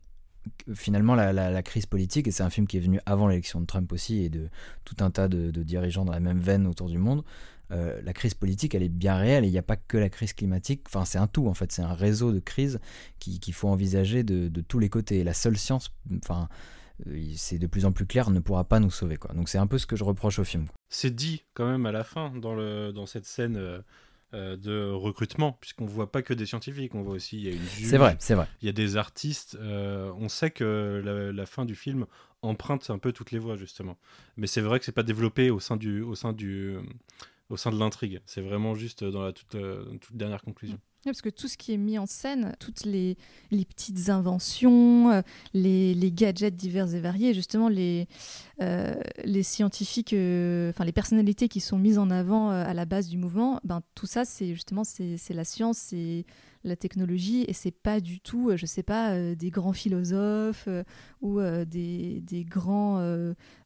finalement la, crise politique, et c'est un film qui est venu avant l'élection de Trump aussi, et de tout un tas de, dirigeants dans la même veine autour du monde, euh, la crise politique, elle est bien réelle, et il n'y a pas que la crise climatique, enfin c'est un tout en fait, c'est un réseau de crises qu'il faut envisager de, tous les côtés. La seule science, enfin euh, c'est de plus en plus clair, ne pourra pas nous sauver. Quoi. Donc c'est un peu ce que je reproche au film. C'est dit quand même à la fin, dans, le, dans cette scène... Euh, de recrutement, puisqu'on voit pas que des scientifiques, on voit aussi il y a une C'est vrai, c'est vrai. Il y a des artistes. Euh, on sait que la, fin du film emprunte un peu toutes les voies justement, mais c'est vrai que c'est pas développé au sein du, au sein du, au sein de l'intrigue. C'est vraiment juste dans la toute, euh, toute dernière conclusion parce que tout ce qui est mis en scène, toutes les, petites inventions, euh, les, les, gadgets divers et variés, justement les, euh, les scientifiques, euh, enfin les personnalités qui sont mises en avant à la base du mouvement, ben, tout ça, c'est justement c'est la science, c'est la technologie et c'est pas du tout, euh, je sais pas, euh, des grands philosophes euh, ou des, des, grands,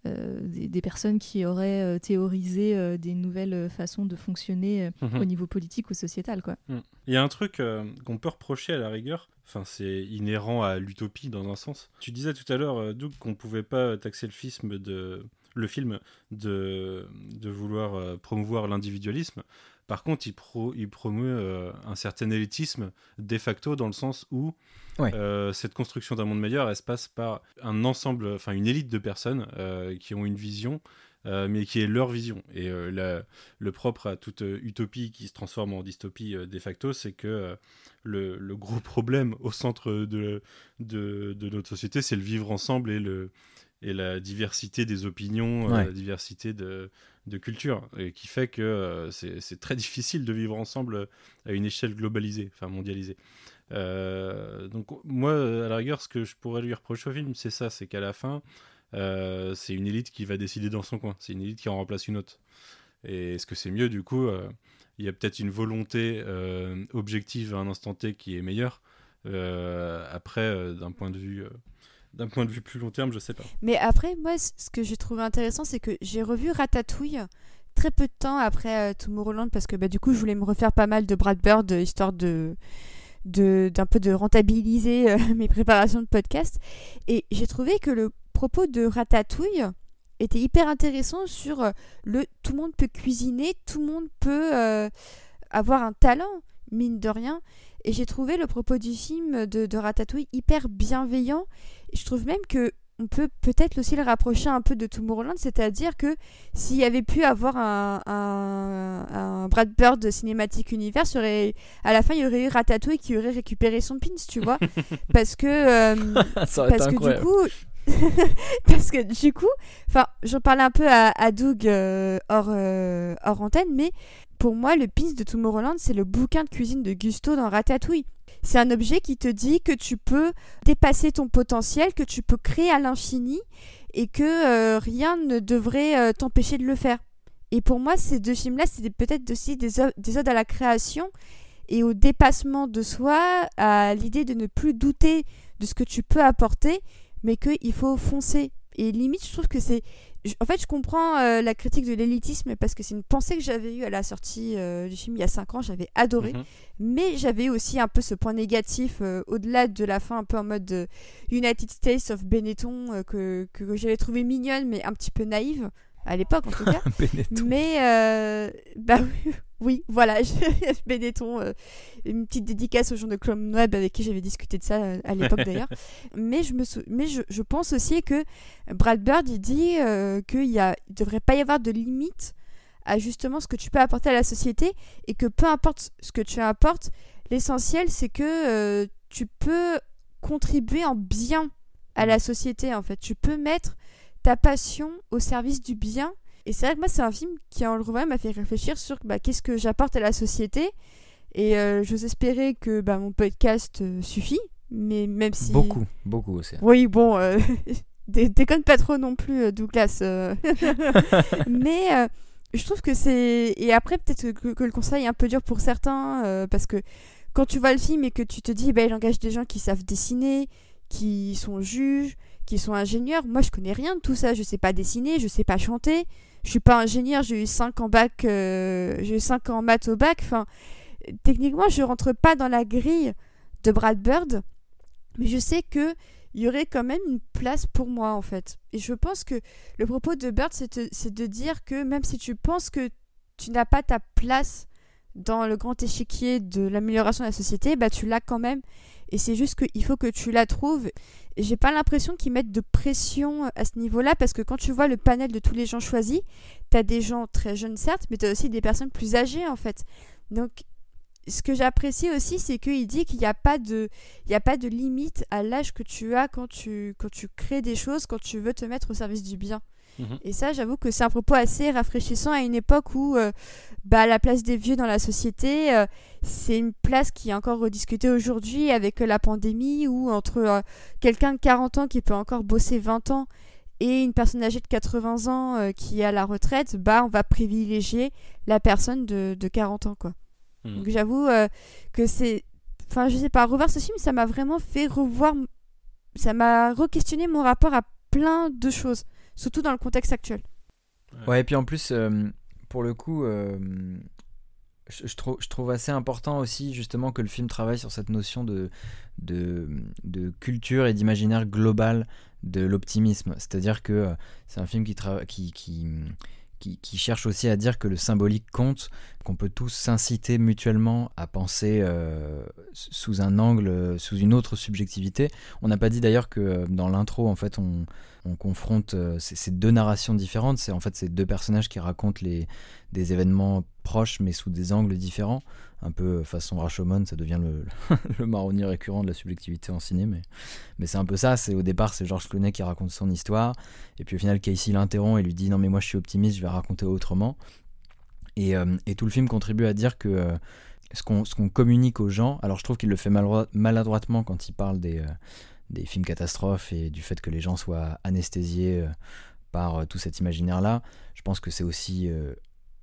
des, personnes qui auraient théorisé des nouvelles façons de fonctionner mhm. au niveau politique ou sociétal. Quoi. Mm. Il y a un truc qu'on peut reprocher à la rigueur, Enfin, c'est inhérent à l'utopie dans un sens. Tu disais tout à l'heure, Doug, qu'on pouvait pas taxer le film de, le film de, de vouloir promouvoir l'individualisme. Par contre, il, pro, il promeut euh, un certain élitisme de facto dans le sens où euh, cette construction d'un monde meilleur, elle se passe par un ensemble, enfin une élite de personnes euh, qui ont une vision, mais qui est leur vision. Et le propre à toute utopie qui se transforme en dystopie de facto, c'est que le, gros problème au centre de, de, de notre société, c'est le vivre ensemble et le, et la diversité des opinions, la diversité de, de culture, et qui fait que c'est très difficile de vivre ensemble à une échelle globalisée, enfin mondialisée. donc moi, à la rigueur, ce que je pourrais lui reprocher au film, c'est ça, c'est qu'à la fin, c'est une élite qui va décider dans son coin, c'est une élite qui en remplace une autre. Et est-ce que c'est mieux du coup il y a peut-être une volonté euh, objective à un instant T qui est meilleure. Euh, après, euh, d'un point de vue d'un point de vue plus long terme, je sais pas. Mais après, moi, ce que j'ai trouvé intéressant, c'est que j'ai revu Ratatouille très peu de temps après Tomorrowland parce que bah, du coup, je voulais me refaire pas mal de Brad Bird histoire de d'un peu de rentabiliser *laughs* mes préparations de podcast. Et j'ai trouvé que le propos de Ratatouille était hyper intéressant sur euh, le tout le monde peut cuisiner, tout le monde peut euh, avoir un talent, mine de rien. Et j'ai trouvé le propos du film de, Ratatouille hyper bienveillant. Et je trouve même que on peut peut-être aussi le rapprocher un peu de Tomorrowland, c'est-à-dire que s'il y avait pu avoir un, un, Brad Bird cinématique univers, à la fin il y aurait eu Ratatouille qui aurait récupéré son pins, tu vois, *laughs* parce que euh, *laughs* parce que du coup *laughs* parce que du coup, enfin, j'en parlais un peu à, Doug euh, hors, euh, hors antenne, mais pour moi, le pins de Tomorrowland, c'est le bouquin de cuisine de Gusto dans Ratatouille. C'est un objet qui te dit que tu peux dépasser ton potentiel, que tu peux créer à l'infini et que euh, rien ne devrait t'empêcher de le faire. Et pour moi, ces deux films-là, c'est peut-être aussi des, des odes à la création et au dépassement de soi, à l'idée de ne plus douter de ce que tu peux apporter mais qu'il faut foncer. Et limite, je trouve que c'est. En fait, je comprends euh, la critique de l'élitisme parce que c'est une pensée que j'avais eue à la sortie euh, du film il y a 5 ans, j'avais adoré. Mhm. Mais j'avais aussi un peu ce point négatif euh, au-delà de la fin, un peu en mode United States of Benetton, que, que j'avais trouvé mignonne mais un petit peu naïve à l'époque en tout *laughs* cas. mais bah oui, oui, voilà, *laughs* Benetton, euh, une petite dédicace aux gens de Chrome Web avec qui j'avais discuté de ça euh, à l'époque *laughs* d'ailleurs. Mais, je, me mais je, pense aussi que Brad Bird, il dit euh, qu'il ne devrait pas y avoir de limite à justement ce que tu peux apporter à la société et que peu importe ce que tu apportes, l'essentiel c'est que tu peux contribuer en bien à la société en fait. Tu peux mettre ta passion au service du bien et c'est vrai que moi, c'est un film qui, en le revoyant, m'a fait réfléchir sur bah, qu'est-ce que j'apporte à la société. Et euh, j'ose espérer que bah, mon podcast euh, suffit. Mais même si. Beaucoup, beaucoup aussi. Oui, bon, euh, *laughs* déconne pas trop non plus, Douglas. *laughs* mais je trouve que c'est. Et après, peut-être que, le conseil est un peu dur pour certains, parce que quand tu vois le film et que tu te dis, bah, il engage des gens qui savent dessiner, qui sont juges, qui sont ingénieurs. Moi, je connais rien de tout ça. Je sais pas dessiner, je sais pas chanter je suis pas ingénieur, j'ai eu 5 en bac, euh, j'ai eu 5 en maths au bac. Enfin, techniquement, je rentre pas dans la grille de Brad Bird, mais je sais que il y aurait quand même une place pour moi en fait. Et je pense que le propos de Bird, c'est de dire que même si tu penses que tu n'as pas ta place dans le grand échiquier de l'amélioration de la société, bah tu l'as quand même. Et c'est juste qu'il faut que tu la trouves j'ai pas l'impression qu'ils mettent de pression à ce niveau-là parce que quand tu vois le panel de tous les gens choisis, tu as des gens très jeunes certes, mais tu as aussi des personnes plus âgées en fait. Donc ce que j'apprécie aussi, c'est qu'il dit qu'il n'y a, pas de, il a pas de limite à l'âge que tu as quand tu, quand tu crées des choses, quand tu veux te mettre au service du bien. Mhm. Et ça, j'avoue que c'est un propos assez rafraîchissant à une époque où euh, bah, la place des vieux dans la société, euh, c'est une place qui est encore rediscutée aujourd'hui avec la pandémie, ou entre euh, quelqu'un de 40 ans qui peut encore bosser 20 ans et une personne âgée de 80 ans qui est à la retraite, bah, on va privilégier la personne de, de 40 ans. Quoi. Mhm. Donc j'avoue que c'est... Enfin, je sais pas, revoir ce film, ça m'a vraiment fait revoir... Ça m'a re-questionné mon rapport à plein de choses surtout dans le contexte actuel. Ouais, et puis en plus, euh, pour le coup, euh, je, trouve, je trouve assez important aussi justement que le film travaille sur cette notion de, de, de culture et d'imaginaire global de l'optimisme. C'est-à-dire que euh, c'est un film qui, qui, qui, qui, cherche aussi à dire que le symbolique compte, qu'on peut tous s'inciter mutuellement à penser sous un angle, sous une autre subjectivité. On n'a pas dit d'ailleurs que dans l'intro, en fait, on, on confronte euh, ces, deux narrations différentes. C'est en fait ces deux personnages qui racontent les, des événements proches mais sous des angles différents. Un peu façon Rashomon, ça devient le, *laughs* le marronnier récurrent de la subjectivité en ciné, mais, mais c'est un peu ça. C'est au départ c'est Georges Clooney qui raconte son histoire, et puis au final Casey l'interrompt et lui dit non mais moi je suis optimiste, je vais raconter autrement. Et, et tout le film contribue à dire que ce qu'on communique aux gens, alors je trouve qu'il le fait maladroitement quand il parle des, des films catastrophes et du fait que les gens soient anesthésiés par euh, tout cet imaginaire-là. Je pense que c'est aussi euh,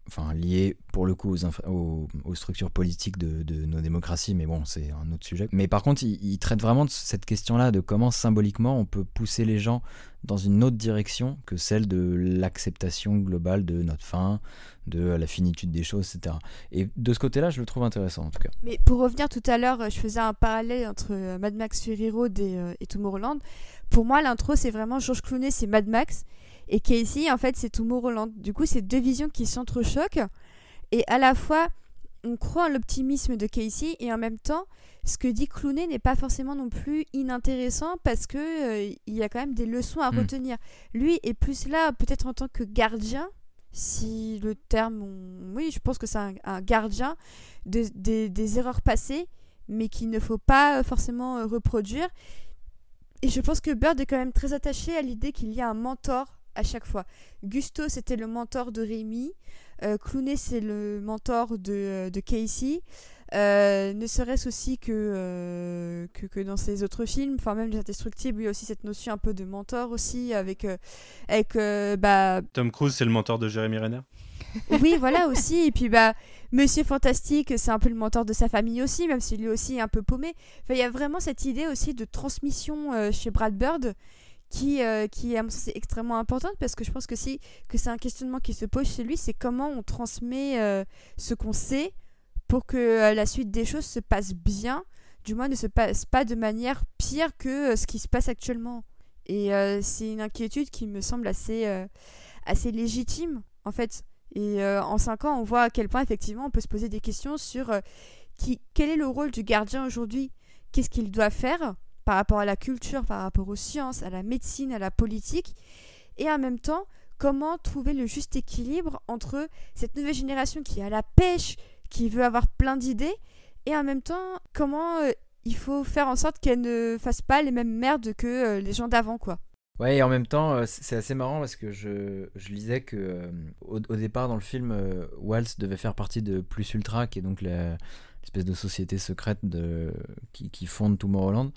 enfin, lié pour le coup aux, structures politiques de, nos démocraties, mais bon, c'est un autre sujet. Mais par contre, il, traite vraiment de cette question-là de comment symboliquement on peut pousser les gens dans une autre direction que celle de l'acceptation globale de notre fin, de la finitude des choses, etc. Et de ce côté-là, je le trouve intéressant en tout cas. Mais pour revenir tout à l'heure, je faisais un parallèle entre euh, Mad Max Fury Road et, et Tomorrowland. Pour moi, l'intro, c'est vraiment George Clooney, c'est Mad Max. Et Casey, en fait, c'est Tomorrowland. Du coup, c'est deux visions qui s'entrechoquent. Et à la fois, on croit en l'optimisme de Casey et en même temps, ce que dit Clooney n'est pas forcément non plus inintéressant parce que euh, il y a quand même des leçons à hmm. retenir. Lui est plus là peut-être en tant que gardien, si le terme, oui, je pense que c'est un, gardien des erreurs passées, mais qu'il ne faut pas forcément euh, reproduire. Et je pense que Bird est quand même très attaché à l'idée qu'il y a un mentor à chaque fois. Gusto, c'était le mentor de Rémi. Euh, Clooney, c'est le mentor de, de Casey. Euh, ne serait-ce aussi que, euh, que, que, dans ses autres films, enfin même Les Indestructibles, il y a aussi cette notion un peu de mentor aussi, avec, avec bah... Tom Cruise, c'est le mentor de Jérémy Renner Oui, voilà aussi, et puis bah Monsieur Fantastique, c'est un peu le mentor de sa famille aussi, même si lui aussi est un peu paumé. Enfin, il y a vraiment cette idée aussi de transmission chez Brad Bird qui, euh, à mon sens, est extrêmement importante parce que je pense que, si, que c'est un questionnement qui se pose chez lui, c'est comment on transmet euh, ce qu'on sait pour que euh, la suite des choses se passe bien, du moins ne se passe pas de manière pire que ce qui se passe actuellement. Et c'est une inquiétude qui me semble assez, assez légitime, en fait. Et en cinq ans, on voit à quel point, effectivement, on peut se poser des questions sur qui, quel est le rôle du gardien aujourd'hui? Qu'est-ce qu'il doit faire? Par rapport à la culture, par rapport aux sciences, à la médecine, à la politique, et en même temps, comment trouver le juste équilibre entre cette nouvelle génération qui a la pêche, qui veut avoir plein d'idées, et en même temps, comment euh, il faut faire en sorte qu'elle ne fasse pas les mêmes merdes que euh, les gens d'avant, quoi. Ouais, et en même temps, euh, c'est assez marrant parce que je, je lisais que au, départ dans le film, Waltz devait faire partie de Plus Ultra, qui est donc l'espèce de société secrète de, qui, qui fonde Tomorrowland.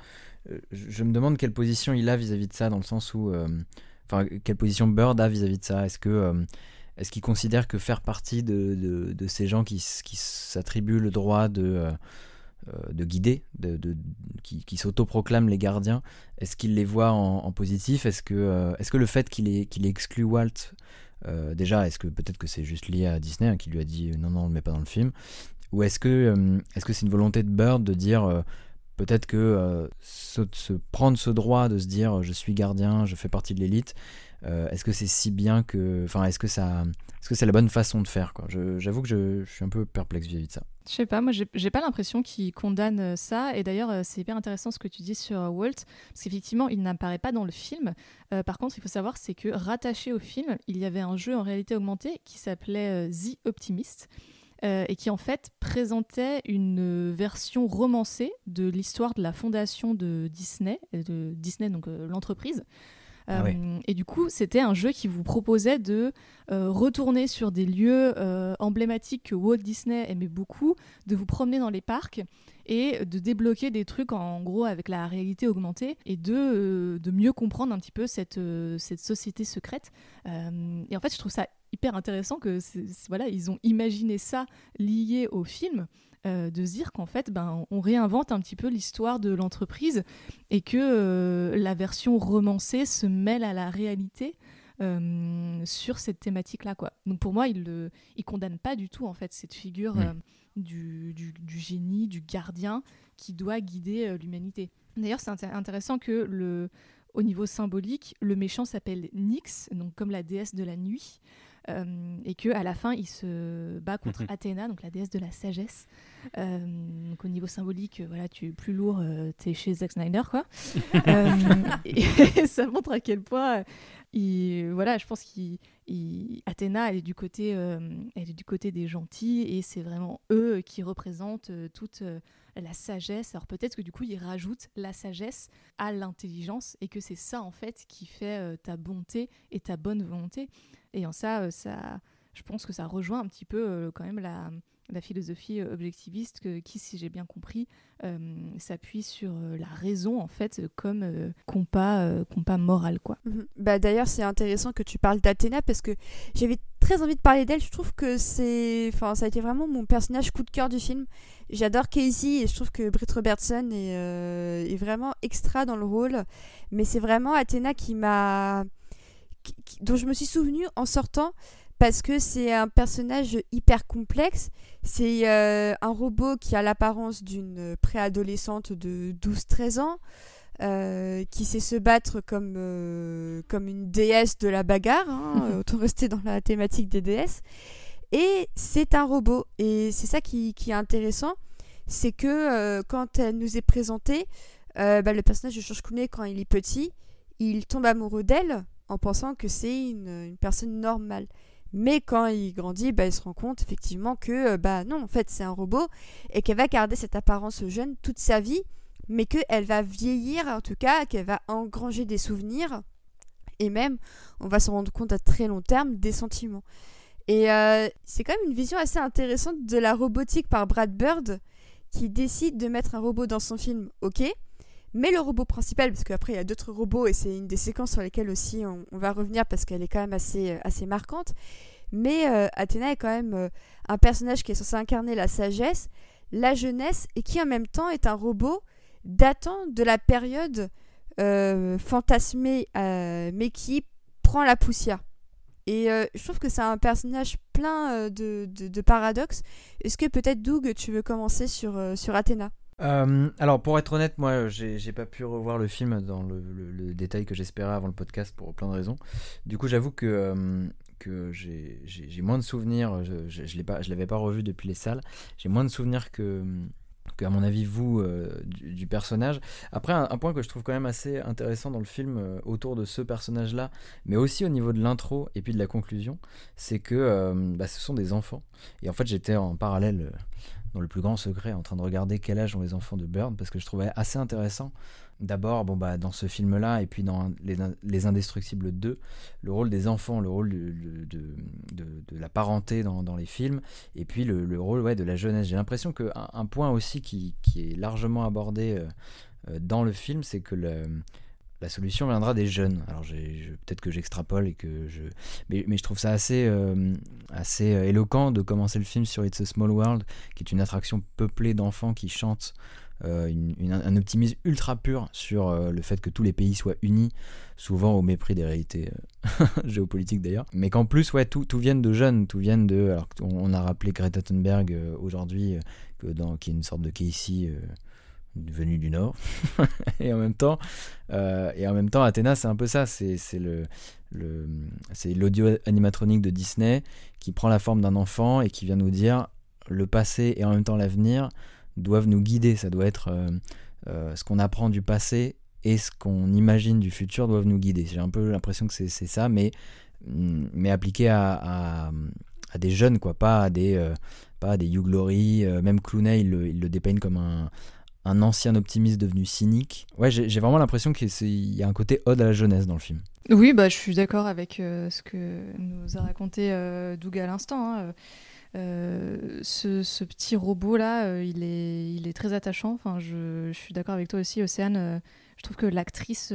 Euh, je me demande quelle position il a vis-à-vis de ça, dans le sens où. Euh, enfin, quelle position Bird a vis-à-vis de ça Est-ce que. Euh, est-ce qu'il considère que faire partie de, de, ces gens qui, qui s'attribuent le droit de, de guider, de, de qui, qui s'autoproclament les gardiens, est-ce qu'il les voit en, positif? Est-ce que, est que le fait qu'il qu'il exclut Walt, déjà, est-ce que peut-être que c'est juste lié à Disney hein, qui lui a dit non, non, on ne le met pas dans le film? Ou est-ce que est-ce que c'est une volonté de Bird de dire Peut-être que euh, se, prendre ce droit de se dire je suis gardien, je fais partie de l'élite, euh, est-ce que c'est si bien que. Enfin, est-ce que. Est-ce que c'est la bonne façon de faire J'avoue que je, suis un peu perplexe vis-à-vis de ça. Je sais pas, moi j'ai pas l'impression qu'il condamne euh, ça. Et d'ailleurs, c'est hyper intéressant ce que tu dis sur Walt, parce qu'effectivement, il n'apparaît pas dans le film. par contre, il faut savoir, c'est que rattaché au film, il y avait un jeu en réalité augmentée qui s'appelait The Optimist. Euh, et qui en fait présentait une version romancée de l'histoire de la fondation de Disney, de Disney donc euh, l'entreprise. Ah euh, et du coup, c'était un jeu qui vous proposait de retourner sur des lieux emblématiques que Walt Disney aimait beaucoup, de vous promener dans les parcs et de débloquer des trucs en, gros avec la réalité augmentée et de, de mieux comprendre un petit peu cette, cette société secrète. et en fait, je trouve ça hyper intéressant que voilà ils ont imaginé ça lié au film euh, de se dire qu'en fait ben on réinvente un petit peu l'histoire de l'entreprise et que euh, la version romancée se mêle à la réalité euh, sur cette thématique là quoi donc pour moi il ne il condamne pas du tout en fait cette figure du, du, du, génie du gardien qui doit guider l'humanité d'ailleurs c'est intéressant que le au niveau symbolique, le méchant s'appelle Nyx, donc comme la déesse de la nuit. Euh, et que à la fin il se bat contre mhm. Athéna, donc la déesse de la sagesse. Euh, donc au niveau symbolique, voilà, tu es plus lourd, euh, tu es chez Zack Snyder, quoi. *laughs* *laughs* et, ça montre à quel point voilà, je pense qu'Athéna, elle est du côté, elle est du côté des gentils et c'est vraiment eux qui représentent toute la sagesse. Alors peut-être que du coup, ils rajoutent la sagesse à l'intelligence et que c'est ça en fait qui fait ta bonté et ta bonne volonté. Et en ça, ça, je pense que ça rejoint un petit peu quand même la la philosophie euh, objectiviste qui, si j'ai bien compris, euh, s'appuie sur euh, la raison en fait comme compas, compas moral quoi. Mhm. Bah d'ailleurs c'est intéressant que tu parles d'Athéna parce que j'avais très envie de parler d'elle. Je trouve que c'est, enfin ça a été vraiment mon personnage coup de cœur du film. J'adore Casey et je trouve que Britt Robertson est, est vraiment extra dans le rôle. Mais c'est vraiment Athéna qui m'a, dont je me suis souvenu en sortant parce que c'est un personnage hyper complexe. C'est euh, un robot qui a l'apparence d'une préadolescente de 12-13 ans, euh, qui sait se battre comme, euh, comme une déesse de la bagarre, hein, *laughs* autant rester dans la thématique des déesses. Et c'est un robot. Et c'est ça qui, qui, est intéressant, c'est que quand elle nous est présentée, bah, le personnage de George Clooney, quand il est petit, il tombe amoureux d'elle en pensant que c'est une, une personne normale. Mais quand il grandit, bah, il se rend compte effectivement que euh, bah non, en fait, c'est un robot et qu'elle va garder cette apparence jeune toute sa vie, mais qu'elle va vieillir en tout cas, qu'elle va engranger des souvenirs et même, on va se rendre compte à très long terme, des sentiments. Et euh, c'est quand même une vision assez intéressante de la robotique par Brad Bird qui décide de mettre un robot dans son film, ok, mais le robot principal, parce qu'après il y a d'autres robots et c'est une des séquences sur lesquelles aussi on, va revenir parce qu'elle est quand même assez, euh, assez marquante. Mais euh, Athéna est quand même euh, un personnage qui est censé incarner la sagesse, la jeunesse et qui en même temps est un robot datant de la période fantasmée mais qui prend la poussière. Et je trouve que c'est un personnage plein de, de, paradoxes. Est-ce que peut-être Doug, tu veux commencer sur, sur Athéna? Euh, alors, pour être honnête, moi, j'ai pas pu revoir le film dans le, détail que j'espérais avant le podcast pour plein de raisons. Du coup, j'avoue que, euh, j'ai moins de souvenirs. Je, je, je l'avais pas revu depuis les salles. J'ai moins de souvenirs que, à mon avis, vous, euh, du, personnage. Après, un, point que je trouve quand même assez intéressant dans le film autour de ce personnage-là, mais aussi au niveau de l'intro et puis de la conclusion, c'est que bah, ce sont des enfants. Et en fait, j'étais en parallèle dans le plus grand secret en train de regarder quel âge ont les enfants de Bird parce que je trouvais assez intéressant. D'abord bon bah dans ce film là et puis dans les, Indestructibles 2 le rôle des enfants le rôle de, la parenté dans, les films et puis le, rôle ouais, de la jeunesse. J'ai l'impression qu'un un point aussi qui, qui, est largement abordé euh, euh, dans le film c'est que le la solution viendra des jeunes. Alors peut-être que j'extrapole et que je, mais, je trouve ça assez, euh, assez euh, éloquent de commencer le film sur It's a Small World, qui est une attraction peuplée d'enfants qui chantent euh, un optimisme ultra pur sur le fait que tous les pays soient unis, souvent au mépris des réalités *laughs* géopolitiques d'ailleurs. Mais qu'en plus, ouais, tout, tout vienne de jeunes, tout vienne de. Alors on, a rappelé Greta Thunberg aujourd'hui, que dans, qui est une sorte de Casey venu du Nord. *laughs* et en même temps, euh, et en même temps, Athéna, c'est un peu ça. C'est le, le c'est l'audio animatronique de Disney qui prend la forme d'un enfant et qui vient nous dire le passé et en même temps l'avenir doivent nous guider. Ça doit être euh, euh, ce qu'on apprend du passé et ce qu'on imagine du futur doivent nous guider. J'ai un peu l'impression que c'est ça, mais mm, mais appliqué à, à, à, des jeunes, quoi, pas à des pas à des You Glory. même Clooney, il le, il le dépeigne comme un un ancien optimiste devenu cynique. Ouais, j'ai vraiment l'impression qu'il y a un côté ode à la jeunesse dans le film. Oui, bah, je suis d'accord avec euh, ce que nous a raconté euh, Doug à l'instant. Hein. Euh, ce, petit robot-là, il, est, il est très attachant. Enfin, je, je suis d'accord avec toi aussi, Océane. je trouve que l'actrice,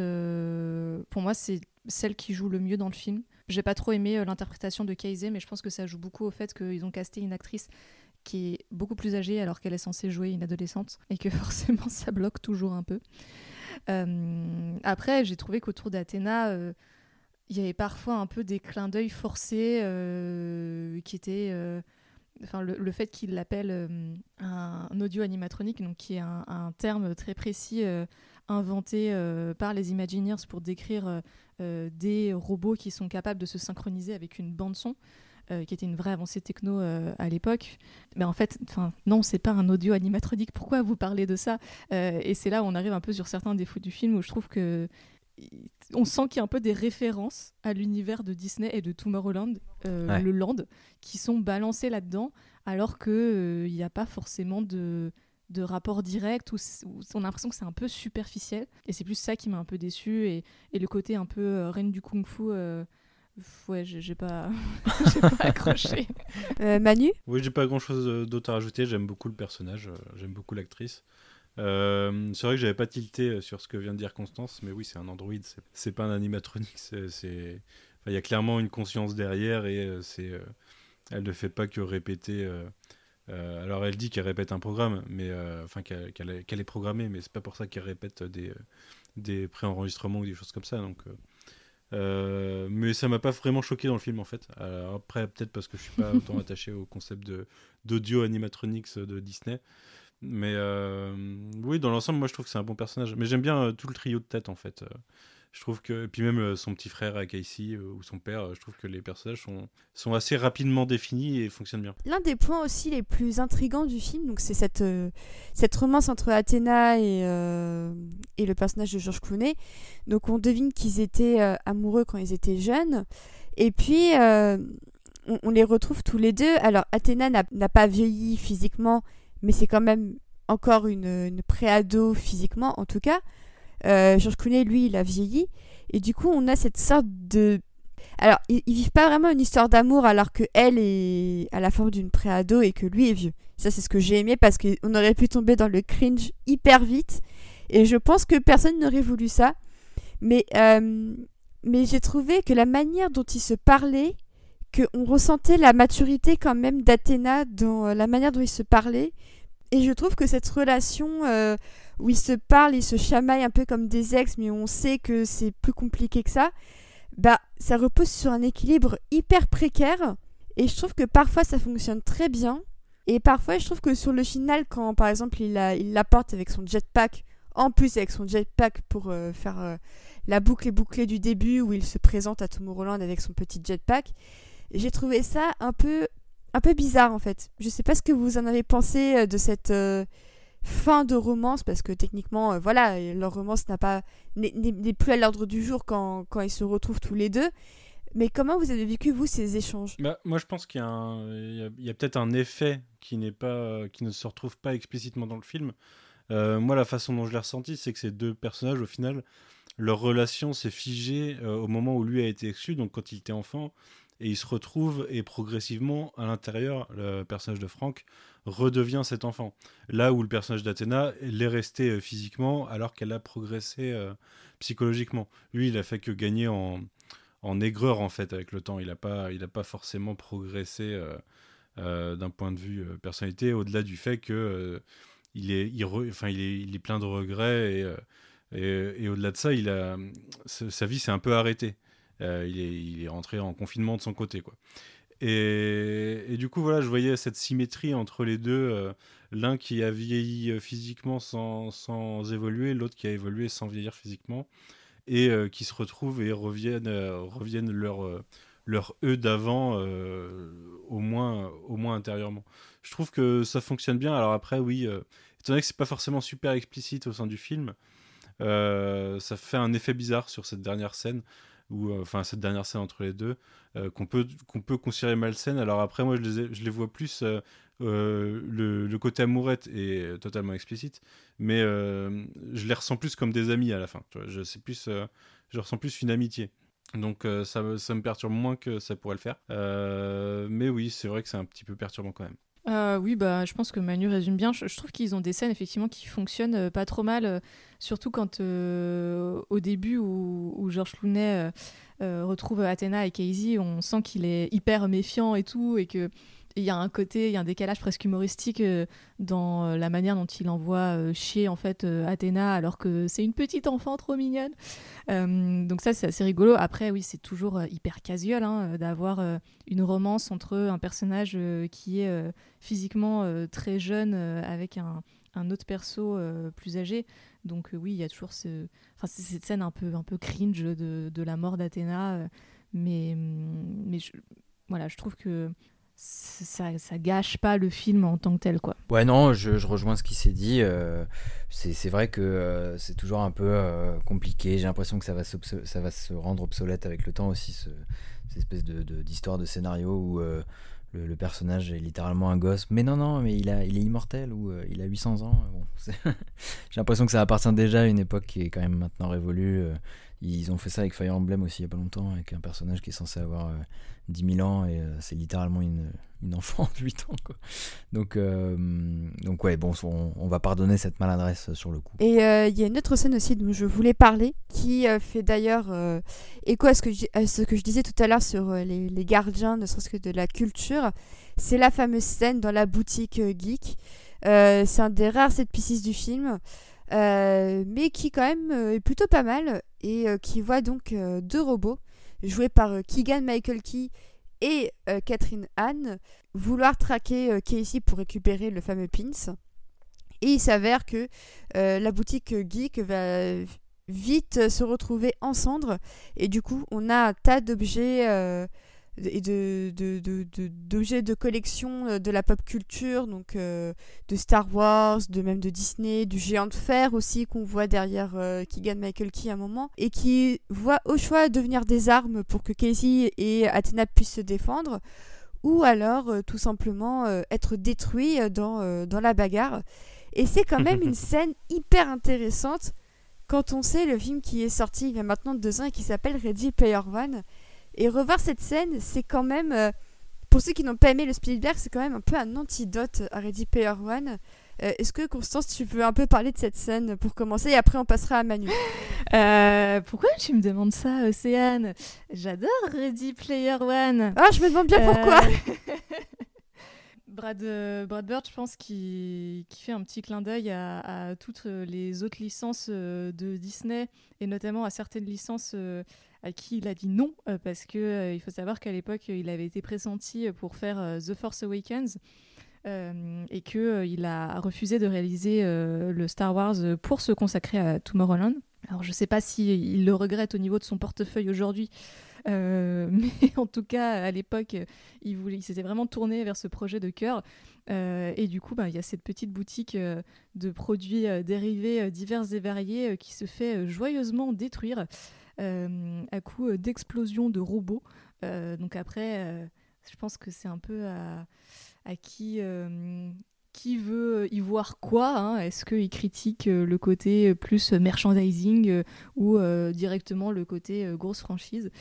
pour moi, c'est celle qui joue le mieux dans le film. J'ai pas trop aimé l'interprétation de Casey, mais je pense que ça joue beaucoup au fait qu'ils ont casté une actrice qui est beaucoup plus âgée alors qu'elle est censée jouer une adolescente et que *laughs* forcément ça bloque toujours un peu. Euh, après, j'ai trouvé qu'autour d'Athéna, euh, il y avait parfois un peu des clins d'œil forcés euh, qui étaient. Enfin, le, fait qu'il l'appelle un, audio animatronique, donc qui est un, terme très précis inventé par les Imagineers pour décrire des robots qui sont capables de se synchroniser avec une bande son. Euh, qui était une vraie avancée techno euh, à l'époque. Mais en fait, non, c'est pas un audio animatronique. Pourquoi vous parlez de ça euh, Et c'est là où on arrive un peu sur certains défauts du film où je trouve que on sent qu'il y a un peu des références à l'univers de Disney et de Tomorrowland, le land, qui sont balancées là-dedans, alors qu'il euh, n'y a pas forcément de, de rapport direct, ou on a l'impression que c'est un peu superficiel. Et c'est plus ça qui m'a un peu déçu, et, et, le côté un peu euh, reine du kung-fu. Ouais, j'ai pas... *laughs* *laughs* pas accroché. Manu Oui, j'ai pas grand chose d'autre à rajouter. J'aime beaucoup le personnage, j'aime beaucoup l'actrice. Euh, c'est vrai que j'avais pas tilté euh, sur ce que vient de dire Constance, mais oui, c'est un Android, c'est pas un animatronique. C'est, il y a clairement une conscience derrière et euh, c'est, elle ne fait pas que répéter. alors elle dit qu'elle répète un programme, mais enfin qu'elle, est programmée, mais c'est pas pour ça qu'elle répète des, des pré-enregistrements ou des choses comme ça. Donc, mais ça m'a pas vraiment choqué dans le film en fait. après, peut-être parce que je suis pas autant *laughs* attaché au concept de, d'audio animatronics de Disney. Mais euh, oui, dans l'ensemble, moi je trouve que c'est un bon personnage. Mais j'aime bien euh, tout le trio de tête en fait. Euh, je trouve que. Puis même son petit frère Casey ou son père, je trouve que les personnages sont, sont assez rapidement définis et fonctionnent bien. L'un des points aussi les plus intrigants du film, donc c'est cette, cette romance entre Athéna et, et le personnage de George Clooney. Donc on devine qu'ils étaient amoureux quand ils étaient jeunes. Et puis. On, on, les retrouve tous les deux. Alors, Athéna n'a pas vieilli physiquement, mais c'est quand même encore une, une pré-ado physiquement, en tout cas. Euh, Georges Clooney, lui, il a vieilli. Et du coup, on a cette sorte de. Alors, ils, vivent pas vraiment une histoire d'amour alors que elle est à la forme d'une pré-ado et que lui est vieux. Ça, c'est ce que j'ai aimé parce qu'on aurait pu tomber dans le cringe hyper vite. Et je pense que personne n'aurait voulu ça. Mais, euh, mais j'ai trouvé que la manière dont ils se parlaient, qu'on ressentait la maturité quand même d'Athéna dans euh, la manière dont ils se parlaient. Et je trouve que cette relation euh, où ils se parlent, ils se chamaillent un peu comme des ex, mais on sait que c'est plus compliqué que ça, bah ça repose sur un équilibre hyper précaire. Et je trouve que parfois ça fonctionne très bien. Et parfois je trouve que sur le final, quand par exemple il l'apporte avec son jetpack, en plus avec son jetpack pour euh, faire la boucle et bouclée du début où il se présente à Tomorrowland avec son petit jetpack, j'ai trouvé ça un peu, un peu bizarre en fait. Je sais pas ce que vous en avez pensé euh, de cette euh, fin de romance, parce que techniquement, euh, voilà, leur romance n'a pas n'est plus à l'ordre du jour quand, quand, ils se retrouvent tous les deux. Mais comment vous avez vécu vous ces échanges? Bah, Moi, je pense qu'il y a, peut-être un effet qui n'est pas, qui ne se retrouve pas explicitement dans le film. moi, la façon dont je l'ai ressenti, c'est que ces deux personnages, au final, leur relation s'est figée au moment où lui a été exclu, donc quand il était enfant et il se retrouve et progressivement à l'intérieur, le personnage de Franck redevient cet enfant. Là où le personnage d'Athéna l'est resté euh, physiquement alors qu'elle a progressé euh, psychologiquement. Lui, il a fait que gagner en, en aigreur en fait avec le temps. Il n'a pas, il a pas forcément progressé euh, d'un point de vue personnalité au-delà du fait que il est, il, enfin, il est, il est plein de regrets et, et, au-delà de ça, il a, sa vie s'est un peu arrêtée. Euh, il, est, rentré en confinement de son côté. Quoi. Et, du coup, voilà, je voyais cette symétrie entre les deux. Euh, l'un qui a vieilli euh, physiquement sans, sans évoluer, l'autre qui a évolué sans vieillir physiquement. Et qui se retrouvent et reviennent, reviennent leur, leur eux d'avant, au, moins, au moins intérieurement. Je trouve que ça fonctionne bien. Alors après, oui, étant donné que c'est pas forcément super explicite au sein du film, ça fait un effet bizarre sur cette dernière scène ou euh, enfin cette dernière scène entre les deux, euh, qu'on peut, qu'on peut considérer malsaine. Alors après, moi, je les, je les vois plus. Euh, le, le, côté amourette est totalement explicite, mais je les ressens plus comme des amis à la fin. Je, plus, je ressens plus une amitié. Donc ça, ça, me perturbe moins que ça pourrait le faire. mais oui, c'est vrai que c'est un petit peu perturbant quand même. Euh, oui, bah, je pense que Manu résume bien. Je, trouve qu'ils ont des scènes effectivement qui fonctionnent euh, pas trop mal, euh, surtout quand au début où, où Georges Clooney retrouve Athéna et Casey, on sent qu'il est hyper méfiant et tout, et que il y a un côté, il y a un décalage presque humoristique dans la manière dont il envoie chier en fait Athéna alors que c'est une petite enfant trop mignonne. donc ça c'est assez rigolo. Après oui c'est toujours hyper casual hein, d'avoir une romance entre un personnage qui est physiquement très jeune avec un, un, autre perso plus âgé. Donc oui il y a toujours enfin, cette scène un peu, un peu cringe de, de la mort d'Athéna. mais mais je... voilà je trouve que ça, gâche pas le film en tant que tel quoi. Ouais non, je, rejoins ce qui s'est dit. euh, c'est vrai que euh, c'est toujours un peu euh, compliqué. J'ai l'impression que ça va, ça va se rendre obsolète avec le temps aussi, ce- cette espèce de- de- d'histoire de, scénario où le, personnage est littéralement un gosse. Mais non, non, mais il, a, il est immortel ou il a 800 ans. *laughs* J'ai l'impression que ça appartient déjà à une époque qui est quand même maintenant révolue. Ils ont fait ça avec Fire Emblem aussi il y a pas longtemps, avec un personnage qui est censé avoir euh, 10 000 ans et euh, c'est littéralement une, une enfant de 8 ans. Donc, euh, donc ouais, bon, on, va pardonner cette maladresse sur le coup. Et euh, il y a une autre scène aussi dont je voulais parler, qui fait d'ailleurs écho à ce, que je, ce que je disais tout à l'heure sur les, les gardiens, ne serait-ce que de la culture. C'est la fameuse scène dans la boutique geek. C'est un des rares set pieces du film, euh, mais qui quand même euh, est plutôt pas mal, et euh, qui voit donc deux robots, joués par Keegan Michael Key et Catherine Anne, vouloir traquer Casey pour récupérer le fameux pins. Et il s'avère que la boutique geek va vite se retrouver en cendres. Et du coup, on a un tas d'objets et de, de, de, de- d'objets de collection euh, de la pop culture, donc euh, de Star Wars, de même de Disney, du géant de fer aussi qu'on voit derrière euh, Keegan Michael Key à un moment, et qui voit au choix devenir des armes pour que Casey et Athena puissent se défendre, ou alors euh, tout simplement être détruits dans, dans la bagarre. Et c'est quand même une *laughs* scène hyper intéressante quand on sait le film qui est sorti il y a maintenant deux ans et qui s'appelle Ready Player One. Et revoir cette scène, c'est quand même, euh, pour ceux qui n'ont pas aimé le Spielberg, c'est quand même un peu un antidote à Ready Player One. Euh, Est-ce que Constance, tu veux un peu parler de cette scène pour commencer et après on passera à Manu? *gasps* Euh, pourquoi tu me demandes ça, Océane? J'adore Ready Player One. Ah, je me demande bien pourquoi *laughs* *laughs* Brad, Brad Bird, je pense, qui, qui fait un petit clin d'œil à, à toutes les autres licences de Disney et notamment à certaines licences à qui il a dit non euh, parce que euh, il faut savoir qu'à l'époque il avait été pressenti pour faire euh, The Force Awakens euh, et que euh, il a refusé de réaliser euh, le Star Wars pour se consacrer à Tomorrowland. Alors je sais pas si il le regrette au niveau de son portefeuille aujourd'hui, euh, *laughs* mais en tout cas à l'époque il, il s'était vraiment tourné vers ce projet de cœur. Euh, et du coup, bah, il y a cette petite boutique euh, de produits euh, dérivés euh, divers et variés euh, qui se fait euh, joyeusement détruire euh, à coup euh, d'explosions de robots. Euh, donc après, euh, je pense que c'est un peu à, qui, euh, qui veut y voir quoi. hein. Est-ce qu'il critique euh, le côté plus merchandising euh, ou euh, directement le côté euh, grosse franchise?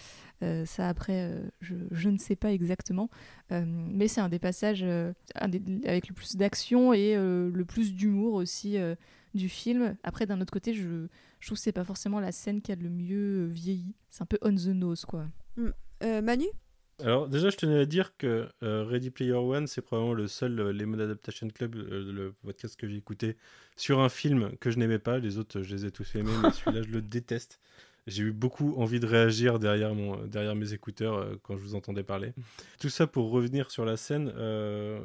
Euh, Ça après, euh, je, ne sais pas exactement. Euh, mais c'est un des passages euh, avec le plus d'action et euh, le plus d'humour aussi euh, du film. Après, d'un autre côté, je, je trouve que c'est pas forcément la scène qui a le mieux euh, vieilli. C'est un peu on the nose, quoi. Euh, Manu? Alors déjà, je tenais à dire que euh, Ready Player One, c'est probablement le seul euh, Lemon Adaptation Club, euh, le podcast que j'ai écouté, sur un film que je n'aimais pas. Les autres, je les ai tous aimés, mais *laughs* celui-là, je le déteste. J'ai eu beaucoup envie de réagir derrière, mon, derrière mes écouteurs euh, quand je vous entendais parler. Tout ça pour revenir sur la scène euh,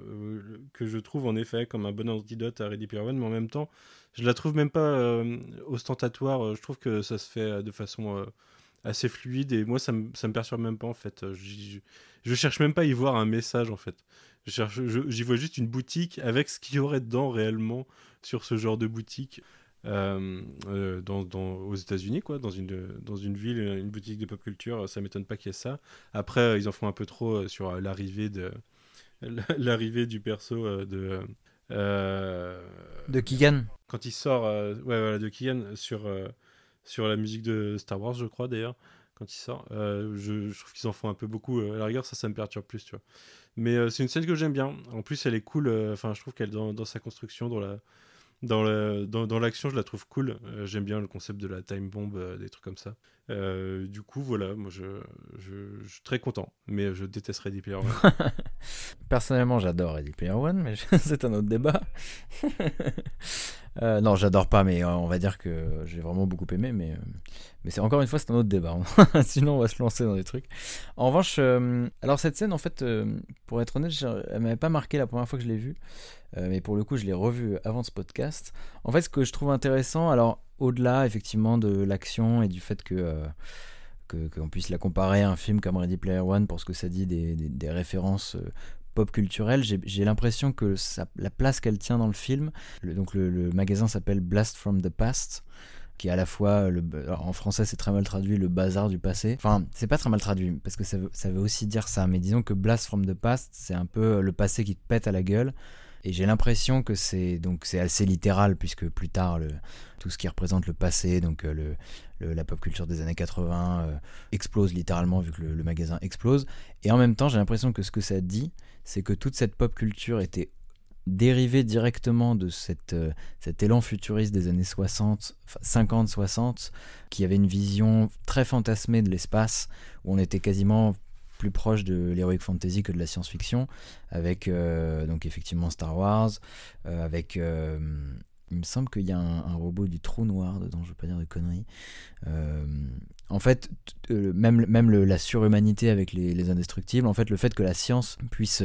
que je trouve en effet comme un bon antidote à Ready Player One, mais en même temps, je la trouve même pas euh, ostentatoire. Je trouve que ça se fait de façon assez fluide et moi ça ça me perturbe même pas en fait. Je cherche même pas à y voir un message en fait. Je cherche, j'y vois juste une boutique avec ce qu'il y aurait dedans réellement sur ce genre de boutique euh, euh, dans, dans- aux États-Unis quoi, dans une dans une ville, une boutique de pop culture. Ça m'étonne pas qu'il y ait ça. Après euh, ils en font un peu trop sur l'arrivée de *laughs* l'arrivée du perso de De Keegan quand il sort ouais, voilà, de Kian sur, sur la musique de Star Wars, je crois d'ailleurs, quand il sort, euh, je, je trouve qu'ils en font un peu beaucoup. euh, à la rigueur, ça, ça me perturbe plus, tu vois. Mais euh, c'est une scène que j'aime bien. En plus, elle est cool. Enfin, je trouve qu'elle, dans, dans sa construction, dans la. Dans, la- dans, dans l'action, je la trouve cool. Euh, j'aime bien le concept de la time bomb, euh, des trucs comme ça. Euh, du coup, voilà, moi je, suis très content. Mais je déteste Ready Player. *laughs* Personnellement, j'adore Ready Player One, mais *laughs* c'est un autre débat. Euh, non, j'adore pas, mais euh, on va dire que j'ai vraiment beaucoup aimé, mais, euh, mais c'est encore une fois, c'est un autre débat. *laughs* Sinon, on va se lancer dans des trucs. En revanche, alors cette scène, en fait, pour être honnête, elle m'avait pas marqué la première fois que je l'ai vue, mais pour le coup, je l'ai revue avant ce podcast. En fait, ce que je trouve intéressant, alors au-delà effectivement de l'action et du fait que que- qu'on puisse la comparer à un film comme Ready Player One pour ce que ça dit des, des- références euh, pop culturelle, j'ai l'impression que la place qu'elle tient dans le film, donc le, magasin s'appelle Blast from the Past, qui est à la fois, le, en français c'est très mal traduit, le bazar du passé. Enfin, c'est pas très mal traduit, parce que ça veut, ça veut aussi dire ça, mais disons que Blast from the Past, c'est un peu le passé qui te pète à la gueule. Et j'ai l'impression que c'est donc c'est assez littéral puisque plus tard tout ce qui représente le passé, donc euh, le, la pop culture des années 80 euh, explose littéralement vu que le, magasin explose. Et en même temps, j'ai l'impression que ce que ça dit, c'est que toute cette pop culture était dérivée directement de euh, cet élan futuriste des années 60, 50-60, qui avait une vision très fantasmée de l'espace, où on était quasiment plus proche de l'heroic fantasy que de la science-fiction, avec euh, donc effectivement Star Wars, euh, avec euh, il me semble qu'il y a un, robot du trou noir dedans, je veux pas dire de conneries. en fait, même, même la surhumanité avec les, indestructibles, en fait, le fait que la science puisse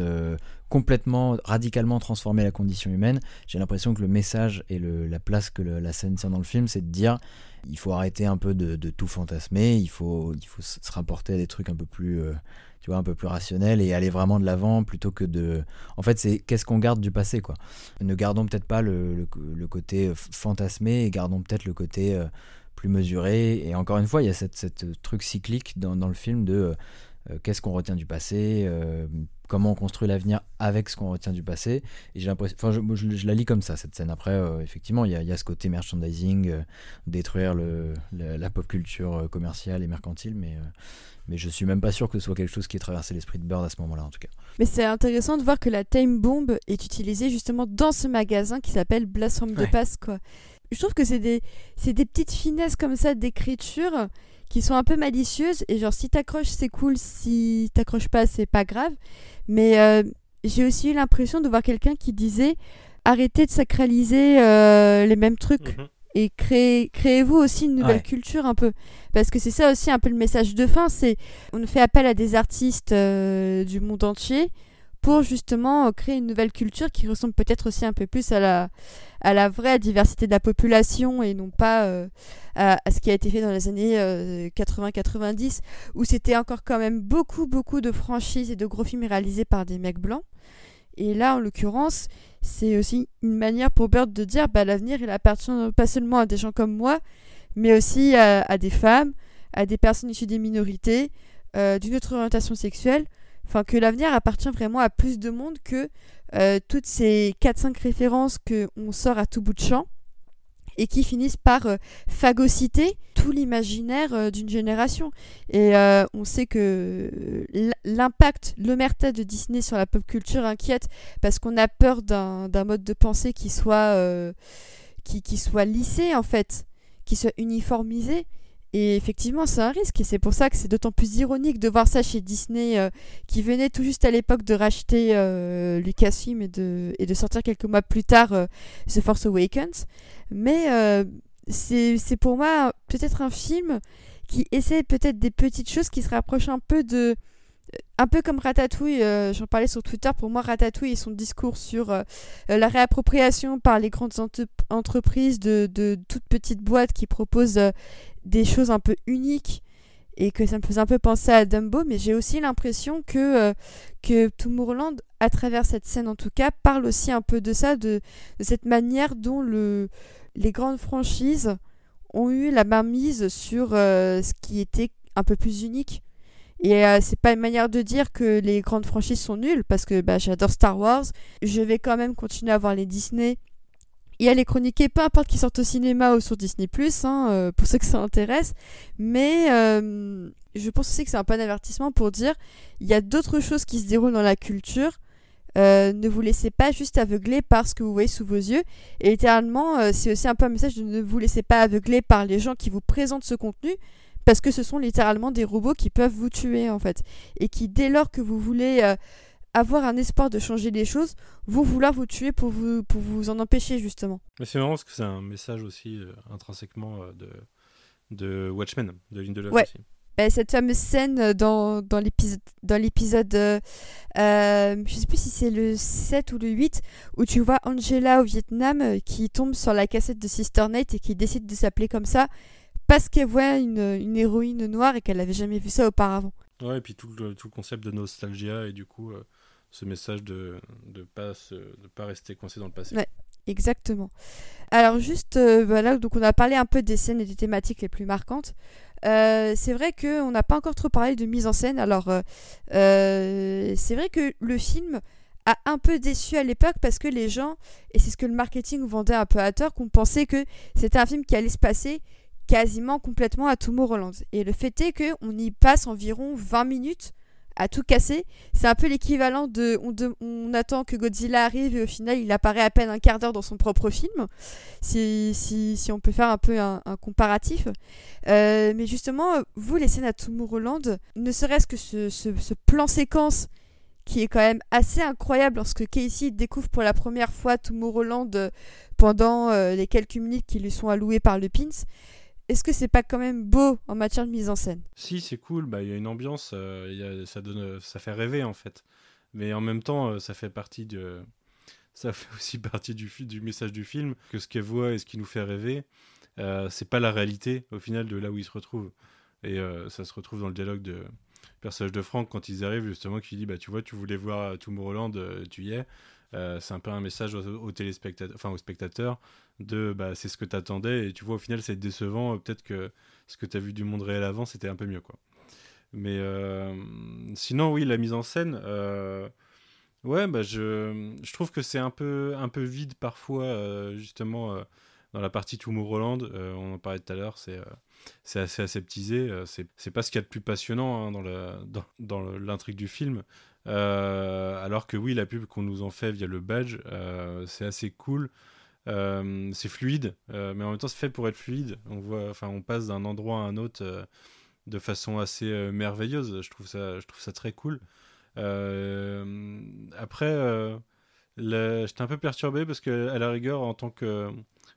complètement, radicalement transformer la condition humaine, j'ai l'impression que le message et la place que la scène tient dans le film, c'est de dire il faut arrêter un peu de, tout fantasmer, il faut, se rapporter à des trucs un peu plus, euh, tu vois, un peu plus rationnels et aller vraiment de l'avant plutôt que de. En fait, c'est qu'est-ce qu'on garde du passé, quoi. Ne gardons peut-être pas le, côté fantasmé et gardons peut-être le côté euh, plus mesuré. Et encore une fois, il y a cette, truc cyclique dans, le film de euh, qu'est-ce qu'on retient du passé, comment on construit l'avenir avec ce qu'on retient du passé. Et j'ai l'impression, enfin, je, la lis comme ça cette scène. Après, euh, effectivement, il y, y, a ce côté merchandising, euh, détruire le, la pop culture euh, commerciale et mercantile, mais mais je suis même pas sûr que ce soit quelque chose qui ait traversé l'esprit de Bird à ce moment-là, en tout cas. Mais c'est intéressant de voir que la time bomb est utilisée justement dans ce magasin qui s'appelle Blast from the Past, quoi. Je trouve que c'est des, des petites finesses comme ça d'écriture qui sont un peu malicieuses et genre si t'accroches c'est cool si t'accroches pas c'est pas grave mais euh, j'ai aussi eu l'impression de voir quelqu'un qui disait arrêtez de sacraliser euh, les mêmes trucs. Mhm. Et créez, créez-vous aussi une nouvelle culture un peu. Parce que c'est ça aussi un peu le message de fin, c'est on fait appel à des artistes euh, du monde entier pour justement créer une nouvelle culture qui ressemble peut-être aussi un peu plus à la, à la vraie diversité de la population et non pas à, à, ce qui a été fait dans les années 80-90 où c'était encore quand même beaucoup beaucoup de franchises et de gros films réalisés par des mecs blancs. Et là, en l'occurrence, c'est aussi une manière pour Bird de dire bah, l'avenir, il appartient pas seulement à des gens comme moi, mais aussi à, des femmes, à des personnes issues des minorités, euh, d'une autre orientation sexuelle. Que l'avenir appartient vraiment à plus de monde que euh, toutes ces 4-5 références qu'on sort à tout bout de champ et qui finissent par euh, phagocyter tout l'imaginaire euh, d'une génération. Et on sait que l'impact, l'omerta de Disney sur la pop culture inquiète parce qu'on a peur d'un mode de pensée qui soit, qui soit lissé en fait, qui soit uniformisé. Et effectivement, c'est un risque. Et c'est pour ça que c'est d'autant plus ironique de voir ça chez Disney, qui venait tout juste à l'époque de racheter Lucasfilm et de, et de sortir quelques mois plus tard The Force Awakens. Mais euh, c'est pour moi peut-être un film qui essaie peut-être des petites choses qui se rapprochent un peu de un peu comme Ratatouille, euh, j'en parlais sur Twitter, pour moi Ratatouille et son discours sur euh, la réappropriation par les grandes entreprises de, toutes petites boîtes qui proposent des choses un peu uniques et que ça me faisait un peu penser à Dumbo, mais j'ai aussi l'impression que, que Tomorrowland, à travers cette scène en tout cas, parle aussi un peu de ça, de, cette manière dont le, les grandes franchises ont eu la main mise sur euh, ce qui était un peu plus unique. Et euh, c'est pas une manière de dire que les grandes franchises sont nulles, parce que bah, j'adore Star Wars. Je vais quand même continuer à voir les Disney et à les chroniquer, peu importe qu'ils sortent au cinéma ou sur Disney, hein, euh, pour *laughs* ceux que ça intéresse. Mais je pense aussi que c'est un bon avertissement pour dire il y a d'autres choses qui se déroulent dans la culture euh, ne vous laissez pas juste aveugler par ce que vous voyez sous vos yeux. Et littéralement, euh, c'est aussi un peu un message de ne vous laissez pas aveugler par les gens qui vous présentent ce contenu, parce que ce sont littéralement des robots qui peuvent vous tuer en fait. Et qui, dès lors que vous voulez euh, avoir un espoir de changer les choses, vont vouloir vous tuer pour vous, pour vous en empêcher justement. Mais c'est marrant parce que c'est un message aussi intrinsèquement de, de Watchmen, de Lindelof ouais. aussi. Bah, cette fameuse scène euh, dans, dans l'épisode, dans l'épisode euh, euh, je sais plus si c'est le 7 ou le 8, où tu vois Angela au Vietnam euh, qui tombe sur la cassette de Sister Nate et qui décide de s'appeler comme ça parce qu'elle voit une, une héroïne noire et qu'elle n'avait jamais vu ça auparavant. Ouais, et puis tout le, tout le concept de nostalgia et du coup ce message de ne pas, de pas rester coincé dans le passé. Ouais. Exactement. Alors juste, voilà, donc on a parlé un peu des scènes et des thématiques les plus marquantes. c'est vrai qu'on n'a pas encore trop parlé de mise en scène. Alors c'est vrai que le film a un peu déçu à l'époque parce que les gens, et c'est ce que le marketing vendait un peu à tort, qu'on pensait que c'était un film qui allait se passer quasiment complètement à Tomorrowland. Et le fait est qu'on y passe environ 20 minutes à tout casser. C'est un peu l'équivalent de on, attend que Godzilla arrive et au final il apparaît à peine un quart d'heure dans son propre film. Si, on peut faire un peu un, comparatif. Euh, mais justement, vous, les scènes à Tomorrowland, ne serait-ce que ce, ce, plan séquence qui est quand même assez incroyable lorsque Casey découvre pour la première fois Tomorrowland euh, pendant euh, les quelques minutes qui lui sont allouées par le Pins est-ce que c'est pas quand même beau en matière de mise en scène? Si, c'est cool. Bah, il y a une ambiance. Euh, ça donne, ça fait rêver en fait. Mais en même temps, euh, ça fait partie de, *laughs* ça fait aussi partie du, message du film que ce qu'elle voit et ce qui nous fait rêver, euh, c'est pas la réalité au final de là où ils se retrouvent. Et euh, ça se retrouve dans le dialogue de personnage de Franck quand ils arrivent justement qui dit bah tu vois tu voulais voir Tomorrowland, tu y es. C'est un peu un message aux, téléspectateurs, enfin aux spectateurs de bah, c'est ce que tu attendais et tu vois au final c'est décevant. Peut-être que ce que tu as vu du monde réel avant c'était un peu mieux quoi. Mais euh, sinon oui la mise en scène euh, ouais bah je, je trouve que c'est un peu un peu vide parfois euh, justement dans la partie Tomorrowland on en parlait tout à l'heure c'est c'est assez aseptisé. C'est pas ce qu'il y a de plus passionnant hein, dans dans, dans l'intrigue du film alors que oui la pub qu'on nous en fait via le badge c'est assez cool euh, c'est fluide, euh, mais en même temps c'est fait pour être fluide. On voit, on passe d'un endroit à un autre euh, de façon assez merveilleuse. Je trouve ça, je trouve ça très cool. après, j'étais un peu perturbé parce que à la rigueur, en tant que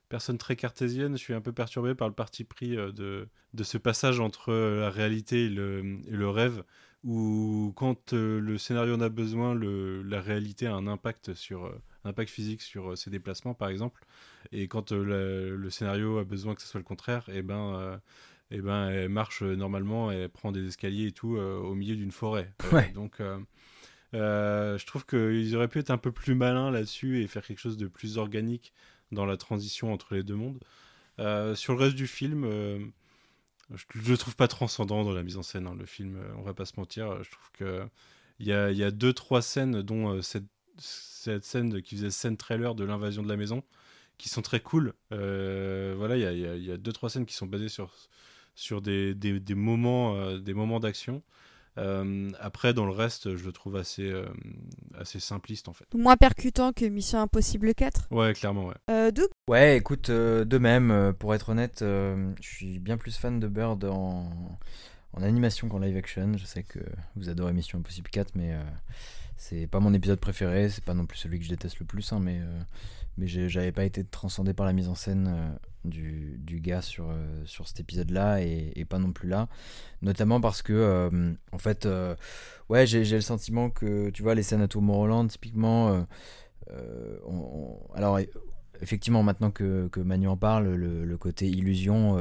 personne très cartésienne, je suis un peu perturbé par le parti pris de, ce passage entre la réalité et le rêve, où quand le scénario en a besoin, le, la réalité a un impact sur impact physique sur euh, ses déplacements, par exemple. Et quand euh, le, scénario a besoin que ce soit le contraire, et eh ben, et euh, eh ben, elle marche normalement, elle prend des escaliers et tout au milieu d'une forêt. donc, je trouve qu'ils auraient pu être un peu plus malins là-dessus et faire quelque chose de plus organique dans la transition entre les deux mondes. sur le reste du film, je ne trouve pas transcendant dans la mise en scène. Hein, le film, on va pas se mentir. Je trouve que il y a, y a, deux trois scènes dont cette cette scène qui faisait scène trailer de l'invasion de la maison, qui sont très cool. Euh, voilà, il y a, deux trois scènes qui sont basées sur sur des, des, moments euh, des moments d'action. Euh, après, dans le reste, je le trouve assez, assez simpliste en fait. Moins percutant que Mission Impossible 4 Ouais, clairement, ouais. Doug Ouais, écoute, de même, pour être honnête, je suis bien plus fan de Bird en, en animation qu'en live action. Je sais que vous adorez Mission Impossible 4, mais c'est pas mon épisode préféré, c'est pas non plus celui que je déteste le plus, hein, mais, euh, mais j'avais pas été transcendé par la mise en scène euh, du, gars sur, euh, sur cet épisode-là et, pas non plus là. Notamment parce que, en fait, ouais, j'ai le sentiment que, tu vois, les scènes à Tomorrowland, typiquement, alors effectivement, maintenant que, que, Manu en parle, le, côté illusion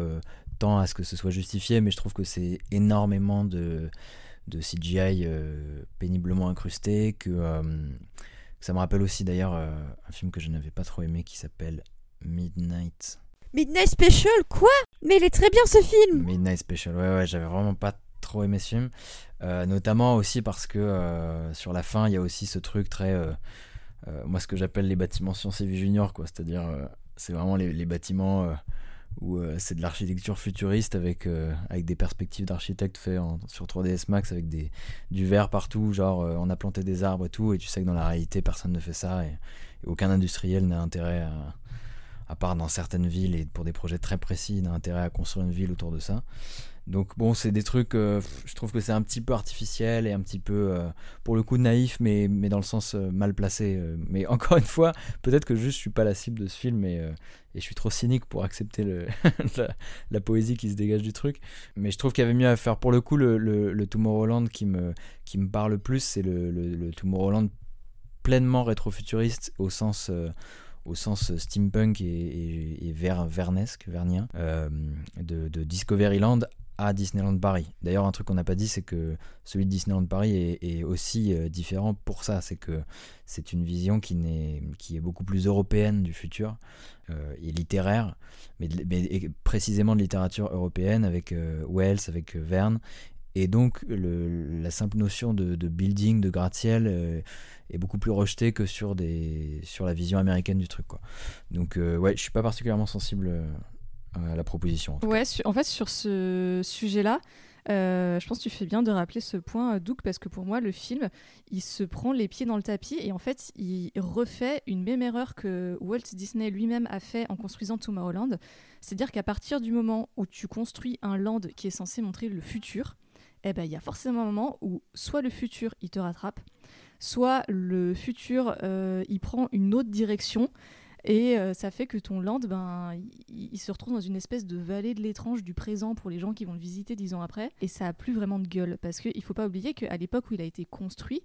tend à ce que ce soit justifié, mais je trouve que c'est énormément de de CGI euh, péniblement incrusté, euh, que, ça me rappelle aussi d'ailleurs euh, un film que je n'avais pas trop aimé qui s'appelle Midnight. Midnight Special, quoi? Mais il est très bien ce film Midnight Special, ouais, ouais, j'avais vraiment pas trop aimé ce film. notamment aussi parce que sur la fin, il y a aussi ce truc très. moi, ce que j'appelle les bâtiments Science et Vie Junior, quoi. C'est-à-dire, c'est vraiment les, bâtiments où euh, c'est de l'architecture futuriste avec, euh, avec des perspectives d'architecte fait sur 3ds Max avec des, du verre partout, genre euh, on a planté des arbres et tout, et tu sais que dans la réalité personne ne fait ça, et, aucun industriel n'a intérêt à, à part dans certaines villes et pour des projets très précis, n'a intérêt à construire une ville autour de ça. Donc bon, c'est des trucs, euh, je trouve que c'est un petit peu artificiel et un petit peu, euh, pour le coup, naïf, mais, mais dans le sens euh, mal placé. mais *laughs* encore une fois, peut-être que juste je suis pas la cible de ce film et, et je suis trop cynique pour accepter le *laughs* la, poésie qui se dégage du truc. Mais je trouve qu'il y avait mieux à faire. Pour le coup, le, le, Tomorrowland qui me, qui me parle le plus, c'est le, le, Tomorrowland pleinement rétrofuturiste au sens au sens steampunk et, et, vernesque, vernien, de, de Discoveryland à Disneyland Paris. D'ailleurs, un truc qu'on n'a pas dit, c'est que celui de Disneyland Paris est, aussi euh, différent pour ça. C'est que c'est une vision qui, est, qui est beaucoup plus européenne du futur euh, et littéraire, mais, précisément de littérature européenne avec euh, Wells, avec Verne. Et donc, la simple notion de, building, de gratte-ciel est beaucoup plus rejetée que sur, des, sur la vision américaine du truc. Donc, ouais, je suis pas particulièrement sensible à la proposition. En ouais, en fait, sur ce sujet-là, euh, je pense que tu fais bien de rappeler ce point, Doug, parce que pour moi, le film, il se prend les pieds dans le tapis et en fait, il refait une même erreur que Walt Disney lui-même a fait en construisant Tomorrowland. C'est-à-dire qu'à partir du moment où tu construis un land qui est censé montrer le futur, eh ben, il y a forcément un moment où soit le futur, il te rattrape, soit le futur, euh, il prend une autre direction. Et euh, ça fait que ton land, ben, il, se retrouve dans une espèce de vallée de l'étrange du présent pour les gens qui vont le visiter dix ans après. Et ça a plus vraiment de gueule. Parce qu'il ne faut pas oublier qu'à l'époque où il a été construit,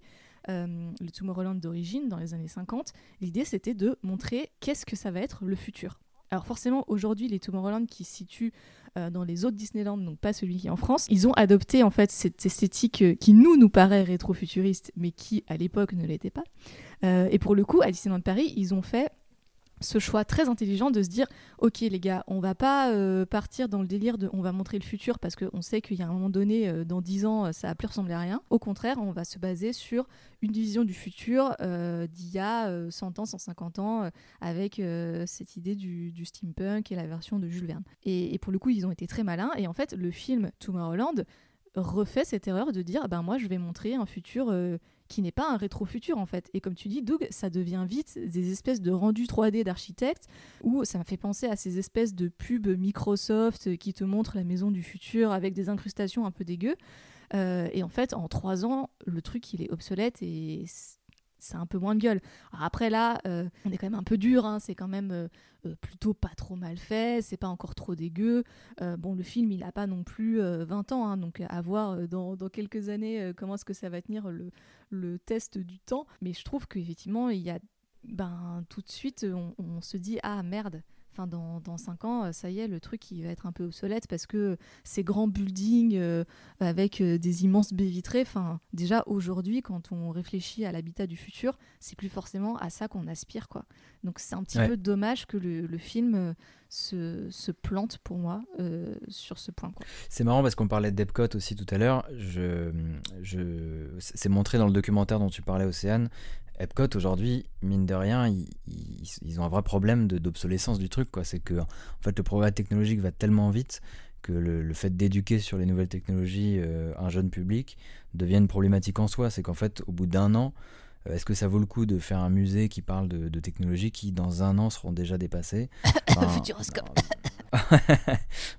euh, le Tomorrowland d'origine, dans les années 50, l'idée c'était de montrer qu'est-ce que ça va être le futur. Alors forcément, aujourd'hui, les Tomorrowland qui se situent euh, dans les autres Disneyland, donc pas celui qui est en France, ils ont adopté en fait cette esthétique qui nous nous paraît rétro-futuriste, mais qui à l'époque ne l'était pas. et pour le coup, à Disneyland Paris, ils ont fait ce choix très intelligent de se dire ok les gars on va pas euh, partir dans le délire de on va montrer le futur parce qu'on sait qu'il y a un moment donné euh, dans 10 ans ça va plus ressembler à rien. Au contraire on va se baser sur une vision du futur euh, d'il y a 100 ans 150 ans avec cette idée du, steampunk et la version de Jules Verne. Et, et, pour le coup ils ont été très malins. Et en fait le film Tomorrowland refait cette erreur de dire ben moi je vais montrer un futur qui n'est pas un rétro-futur en fait. Et comme tu dis, Doug, ça devient vite des espèces de rendus 3D d'architectes où ça m'a fait penser à ces espèces de pubs Microsoft qui te montrent la maison du futur avec des incrustations un peu dégueu. Euh, et en fait, en trois ans, le truc il est obsolète et c'est un peu moins de gueule. après là, euh, on est quand même un peu dur, hein. c'est quand même euh, euh, plutôt pas trop mal fait, c'est pas encore trop dégueu. bon, le film, il a pas non plus 20 ans, hein, donc à voir dans, quelques années comment est-ce que ça va tenir le, test du temps. Mais je trouve qu'effectivement, il y a, ben, tout de suite, on se dit, ah merde, dans, dans 5 ans, euh, ça y est, le truc il va être un peu obsolète parce que ces grands buildings euh, avec euh, des immenses baies vitrées, enfin, déjà aujourd'hui, quand on réfléchit à l'habitat du futur, c'est plus forcément à ça qu'on aspire. quoi. Donc c'est un petit peu dommage que le, film se, se, plante pour moi sur ce point. C'est marrant parce qu'on parlait d'Epcot aussi tout à l'heure. Je, je, c'est montré dans le documentaire dont tu parlais, Océane. Epcot aujourd'hui, mine de rien, ils, ont un vrai problème d'obsolescence du truc. C'est que en fait, le progrès technologique va tellement vite que le, fait d'éduquer sur les nouvelles technologies euh, un jeune public devient une problématique en soi. C'est qu'en fait, au bout d'un an, euh, est-ce que ça vaut le coup de faire un musée qui parle de, technologies qui, dans un an, seront déjà dépassées? *laughs* Futuroscope *laughs*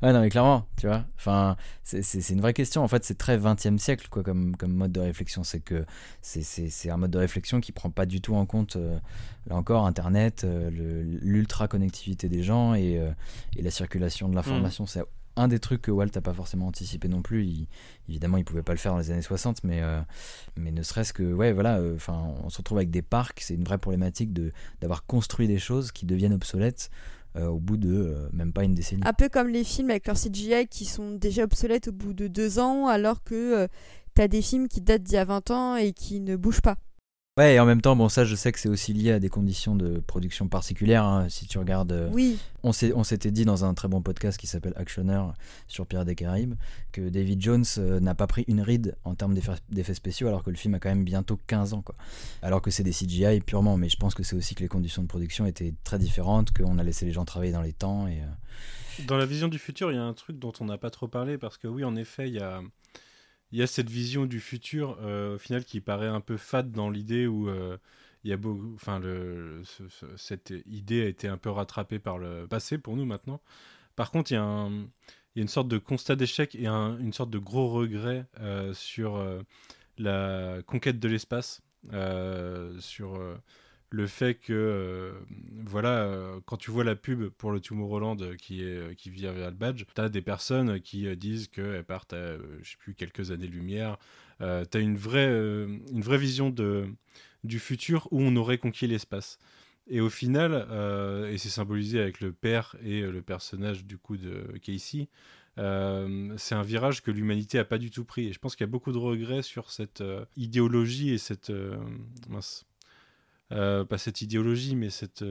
ouais, non, mais clairement, tu vois. Enfin, c'est une vraie question. En fait, c'est très 20e siècle, quoi, comme, comme mode de réflexion. C'est que c'est un mode de réflexion qui prend pas du tout en compte, euh, là encore, Internet, euh, l'ultra-connectivité des gens et, et, la circulation de l'information. Mm. C'est un des trucs que Walt n'a pas forcément anticipé non plus. évidemment, il pouvait pas le faire dans les années 60, mais, euh, mais ne serait-ce que, ouais, voilà, euh, enfin, on se retrouve avec des parcs, c'est une vraie problématique de, d'avoir construit des choses qui deviennent obsolètes. Euh, au bout de même pas une décennie. Un peu comme les films avec leur CGI qui sont déjà obsolètes au bout de deux ans, alors que tu as des films qui datent d'il y a 20 ans et qui ne bougent pas. Ouais, et en même temps, bon, ça, je sais que c'est aussi lié à des conditions de production particulières. Hein. Si tu regardes. Euh, oui. On s'était dit dans un très bon podcast qui s'appelle Actionnaire sur Pierre des Caraïbes que David Jones euh, n'a pas pris une ride en termes d'effets spéciaux alors que le film a quand même bientôt 15 ans. Quoi. Alors que c'est des CGI purement, mais je pense que c'est aussi que les conditions de production étaient très différentes, qu'on a laissé les gens travailler dans les temps. Et, euh, Dans la vision du futur, il y a un truc dont on n'a pas trop parlé parce que oui, en effet, il y a il y a cette vision du futur euh, au final qui paraît un peu fade dans l'idée où euh, il y a beau, enfin cette idée a été un peu rattrapée par le passé pour nous maintenant. Par contre, il y a, un, il y a une sorte de constat d'échec et un, une sorte de gros regret euh, sur la conquête de l'espace, sur le fait que, euh, voilà, euh, quand tu vois la pub pour le Tomorrowland euh, qui, qui vient vers le badge, tu as des personnes qui disent qu'elles partent à, je sais plus, quelques années-lumière. tu as une vraie, une vraie vision de, du futur où on aurait conquis l'espace. Et au final, et c'est symbolisé avec le père et le personnage du coup de Casey, c'est un virage que l'humanité a pas du tout pris. Et je pense qu'il y a beaucoup de regrets sur cette idéologie et cette mince, pas cette idéologie, mais cet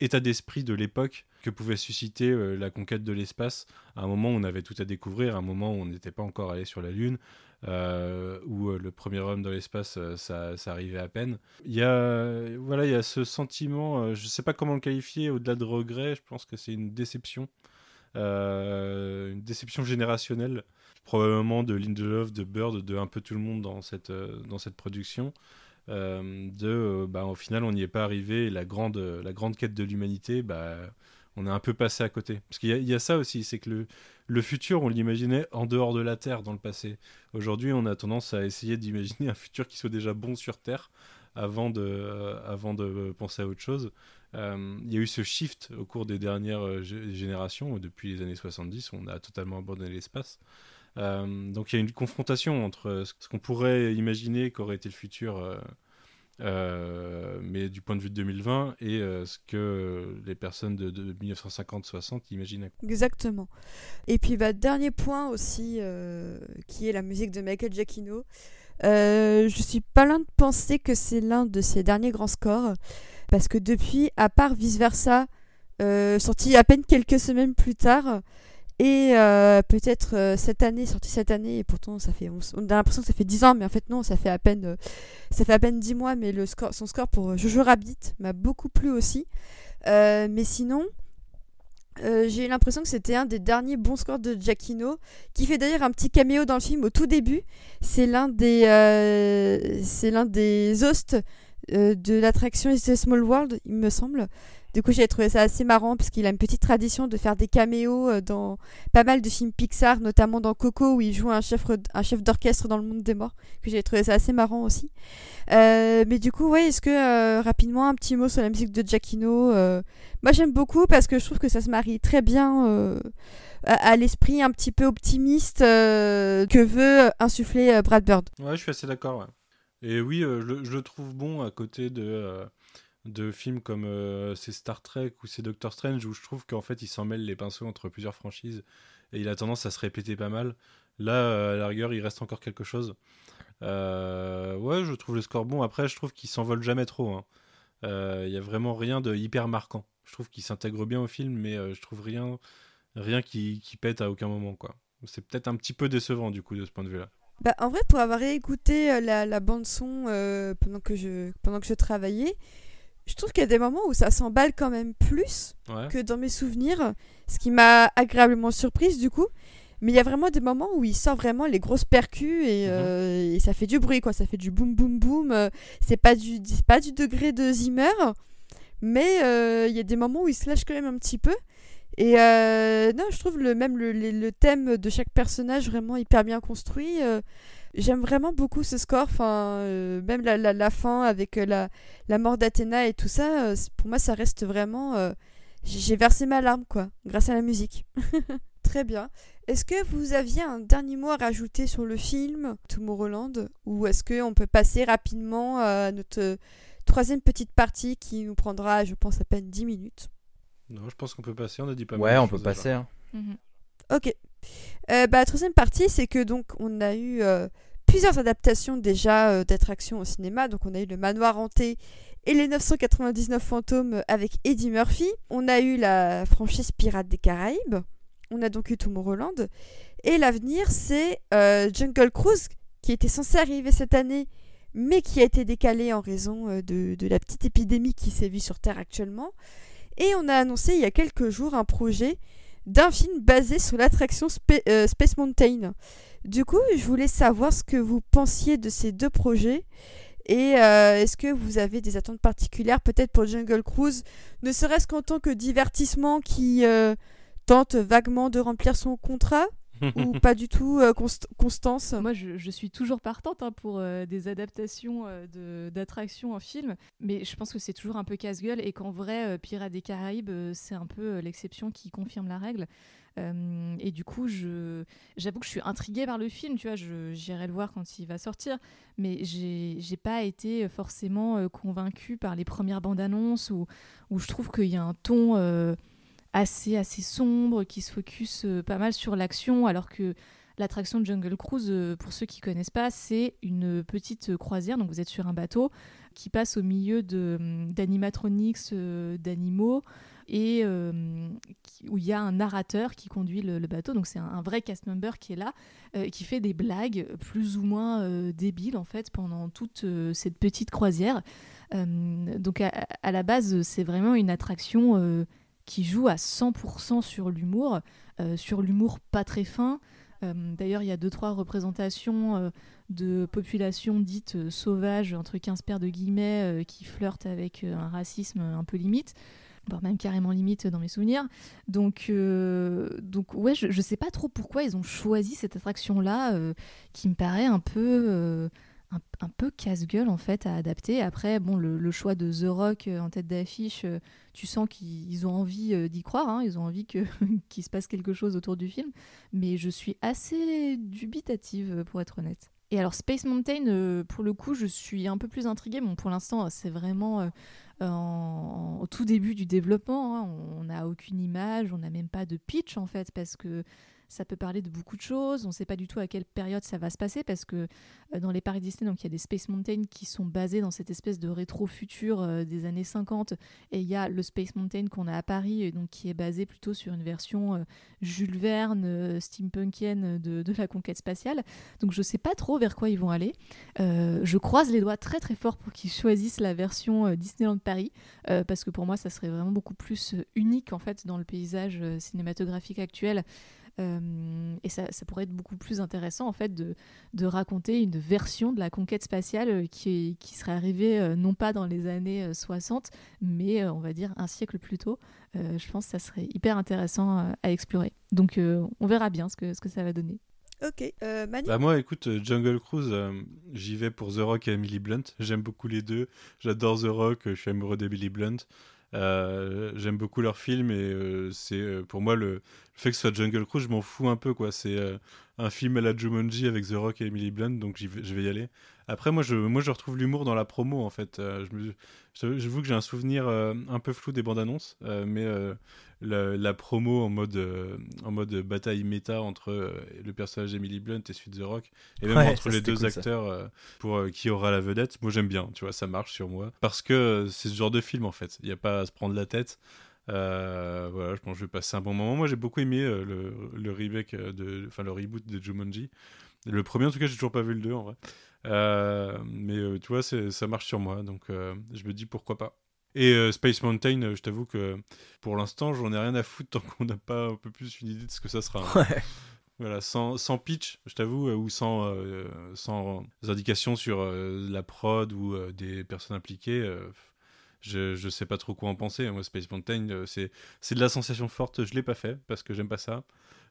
état d'esprit de l'époque que pouvait susciter la conquête de l'espace à un moment où on avait tout à découvrir, à un moment où on n'était pas encore allé sur la Lune, euh, où euh, le premier homme dans l'espace, euh, ça, ça, arrivait à peine. Il y a, voilà, il y a ce sentiment, je ne sais pas comment le qualifier, au-delà de regret, je pense que c'est une déception, une déception générationnelle, probablement de Lindelof, de Bird, de un peu tout le monde dans cette, dans cette production. De bah, au final on n'y est pas arrivé la grande la grande quête de l'humanité bah on est un peu passé à côté. Parce qu'il y, a ça aussi, c'est que le, le futur, on l'imaginait en dehors de la Terre dans le passé. Aujourd'hui, on a tendance à essayer d'imaginer un futur qui soit déjà bon sur Terre avant de, euh, avant de penser à autre chose. Euh, il y a eu ce shift au cours des dernières euh, générations, depuis les années 70, on a totalement abandonné l'espace. Donc il y a une confrontation entre ce qu'on pourrait imaginer qu'aurait été le futur euh, mais du point de vue de 2020 et euh, ce que les personnes de, 1950-60 imaginaient. Exactement. Et puis, bah, dernier point aussi, euh, qui est la musique de Michael Giacchino. je suis pas loin de penser que c'est l'un de ses derniers grands scores, parce que depuis, à part Vice Versa, sorti à peine quelques semaines plus tard, et euh, peut-être euh, cette année, sorti cette année, et pourtant ça fait, on, a l'impression que ça fait 10 ans, mais en fait non, ça fait à peine, euh, ça fait à peine 10 mois, mais le score, son score pour Jojo Rabbit m'a beaucoup plu aussi. mais sinon, j'ai l'impression que c'était un des derniers bons scores de Giacchino, qui fait d'ailleurs un petit caméo dans le film au tout début. C'est l'un des, c'est l'un des hosts de l'attraction It's a Small World, il me semble. Du coup, j'ai trouvé ça assez marrant parce qu'il a une petite tradition de faire des caméos euh, dans pas mal de films Pixar, notamment dans Coco où il joue un chef, d'orchestre dans le monde des morts. Que j'ai trouvé ça assez marrant aussi. Euh, mais du coup, ouais, est-ce que euh, rapidement un petit mot sur la musique de Giacchino Moi, j'aime beaucoup parce que je trouve que ça se marie très bien à, l'esprit un petit peu optimiste que veut insuffler Brad Bird. Ouais, je suis assez d'accord. Et oui, je, le trouve bon à côté de de films comme euh, Star Trek ou c'est Doctor Strange où je trouve qu'en fait il s'en mêle les pinceaux entre plusieurs franchises et il a tendance à se répéter pas mal. Là, à la rigueur, il reste encore quelque chose. Euh, ouais, je trouve le score bon. Après, je trouve qu'il s'envole jamais trop. Hein. Euh, il y a vraiment rien de hyper marquant. Je trouve qu'il s'intègre bien au film, mais je trouve rien, rien qui, pète à aucun moment. quoi. C'est peut-être un petit peu décevant du coup de ce point de vue-là. Bah, en vrai, pour avoir écouté la, la bande son pendant pendant que je travaillais, je trouve qu'il y a des moments où ça s'emballe quand même plus que dans mes souvenirs, ce qui m'a agréablement surprise du coup. Mais il y a vraiment des moments où il sort vraiment les grosses percus et, mhm. euh, et ça fait du bruit, quoi. Ça fait du boum boum boum. Euh, c'est pas du, pas du degré de Zimmer, mais euh, il y a des moments où il se lâche quand même un petit peu. Et non, je trouve le, même le, le, thème de chaque personnage vraiment hyper bien construit. J'aime vraiment beaucoup ce score, enfin, euh, même la, la, fin avec euh, la, la mort d'Athéna et tout ça, euh, pour moi ça reste vraiment... J'ai versé ma larme, quoi, grâce à la musique. *laughs* Très bien. Est-ce que vous aviez un dernier mot à rajouter sur le film Tomorrowland Ou est-ce qu'on peut passer rapidement à notre troisième petite partie qui nous prendra, je pense, à peine 10 minutes? Non, je pense qu'on peut passer, on a dit pas Ouais, on peut passer. Hein. Mhm. Ok. Euh, bah, la troisième partie, c'est que donc on a eu euh, plusieurs adaptations déjà euh, d'attractions au cinéma. Donc on a eu le Manoir hanté et les 999 fantômes avec Eddie Murphy. On a eu la franchise Pirates des Caraïbes. On a donc eu Tomorrowland. Et l'avenir, c'est Jungle Cruise qui était censé arriver cette année, mais qui a été décalé en raison de, de la petite épidémie qui sévit sur Terre actuellement. Et on a annoncé il y a quelques jours un projet d'un film basé sur l'attraction euh, Space Mountain. Du coup, je voulais savoir ce que vous pensiez de ces deux projets. Et euh, est-ce que vous avez des attentes particulières peut-être pour Jungle Cruise, ne serait-ce qu'en tant que divertissement qui euh, tente vaguement de remplir son contrat? Ou *laughs* pas du tout, euh, Constance? Moi, je, suis toujours partante hein, pour euh, des adaptations euh, d'attractions en film, mais je pense que c'est toujours un peu casse-gueule et qu'en vrai, Pirates des Caraïbes, c'est un peu l'exception qui confirme la règle. et du coup, j'avoue que je suis intriguée par le film, tu vois, j'irai le voir quand il va sortir, mais j'ai pas été forcément convaincue par les premières bandes annonces où, où je trouve qu'il y a un ton assez, assez sombre, qui se focus pas mal sur l'action, alors que l'attraction Jungle Cruise, pour ceux qui connaissent pas, c'est une petite croisière. Donc vous êtes sur un bateau qui passe au milieu d'animatronics, d'animaux et euh, où il y a un narrateur qui conduit le, bateau. Donc c'est un, vrai cast member qui est là, euh, qui fait des blagues plus ou moins euh, débiles en fait pendant toute cette petite croisière. donc à, la base, c'est vraiment une attraction qui joue à 100% sur l'humour, sur l'humour pas très fin. D'ailleurs, il y a deux trois représentations de populations dites sauvages entre 15 paires de guillemets qui flirtent avec un racisme un peu limite voire même carrément limite dans mes souvenirs. Donc, euh, donc ouais, je, ne sais pas trop pourquoi ils ont choisi cette attraction-là, euh, qui me paraît un peu, euh, un, peu casse-gueule en fait à adapter. Après, bon, le, choix de The Rock en tête d'affiche, tu sens qu'ils ont envie d'y croire, hein. ils ont envie que *laughs* qu'il se passe quelque chose autour du film, mais je suis assez dubitative pour être honnête. Et alors Space Mountain, pour le coup, je suis un peu plus intriguée. Bon, pour l'instant, c'est vraiment au tout début du développement. Hein, on n'a aucune image, on n'a même pas de pitch en fait, parce que ça peut parler de beaucoup de choses. On ne sait pas du tout à quelle période ça va se passer parce que euh, dans les parcs Disney, donc il y a des Space Mountain qui sont basés dans cette espèce de rétro-futur euh, des années 50 et il y a le Space Mountain qu'on a à Paris donc qui est basé plutôt sur une version euh, Jules Verne steampunkienne de, de, la conquête spatiale. Donc je ne sais pas trop vers quoi ils vont aller. je croise les doigts très très fort pour qu'ils choisissent la version Disneyland Paris parce que pour moi ça serait vraiment beaucoup plus unique en fait dans le paysage cinématographique actuel. Euh, et ça, pourrait être beaucoup plus intéressant en fait de, de raconter une version de la conquête spatiale euh, qui, qui serait arrivée euh, non pas dans les années 60, mais on va dire un siècle plus tôt. je pense que ça serait hyper intéressant à explorer. Donc on verra bien ce que, ce que ça va donner. Ok, Manu bah Moi, écoute, Jungle Cruise, j'y vais pour The Rock et Emily Blunt. J'aime beaucoup les deux. J'adore The Rock, je suis amoureux d'Emily Blunt. Euh, j'aime beaucoup leurs films et euh, c'est euh, pour moi le, fait que ce soit Jungle Cruise, je m'en fous un peu quoi. C'est un film à la Jumanji avec The Rock et Emily Blunt, donc je vais y aller. Après, moi je, moi, je retrouve l'humour dans la promo en fait. je, je, vous que j'ai un souvenir un peu flou des bandes annonces, mais la, promo en mode, euh, en mode bataille méta entre euh, le personnage d'Emily Blunt et celui de The Rock, et même entre les deux acteurs euh, pour qui aura la vedette. Moi j'aime bien, tu vois, ça marche sur moi. Parce que c'est ce genre de film en fait, il n'y a pas à se prendre la tête. voilà, je pense que je vais passer un bon moment. Moi, j'ai beaucoup aimé le, le remake, de, enfin le reboot de Jumanji. Le premier, en tout cas, j'ai toujours pas vu le 2 en vrai. Mais tu vois, ça marche sur moi, donc je me dis pourquoi pas. Et euh, Space Mountain, euh, je t'avoue que pour l'instant, j'en ai rien à foutre tant qu'on n'a pas un peu plus une idée de ce que ça sera. Hein. Voilà, sans, sans, pitch, je t'avoue, euh, ou sans, sans indications sur la prod ou des personnes impliquées, je, je sais pas trop quoi en penser. Moi, Space Mountain, c'est de la sensation forte. Je l'ai pas fait parce que j'aime pas ça.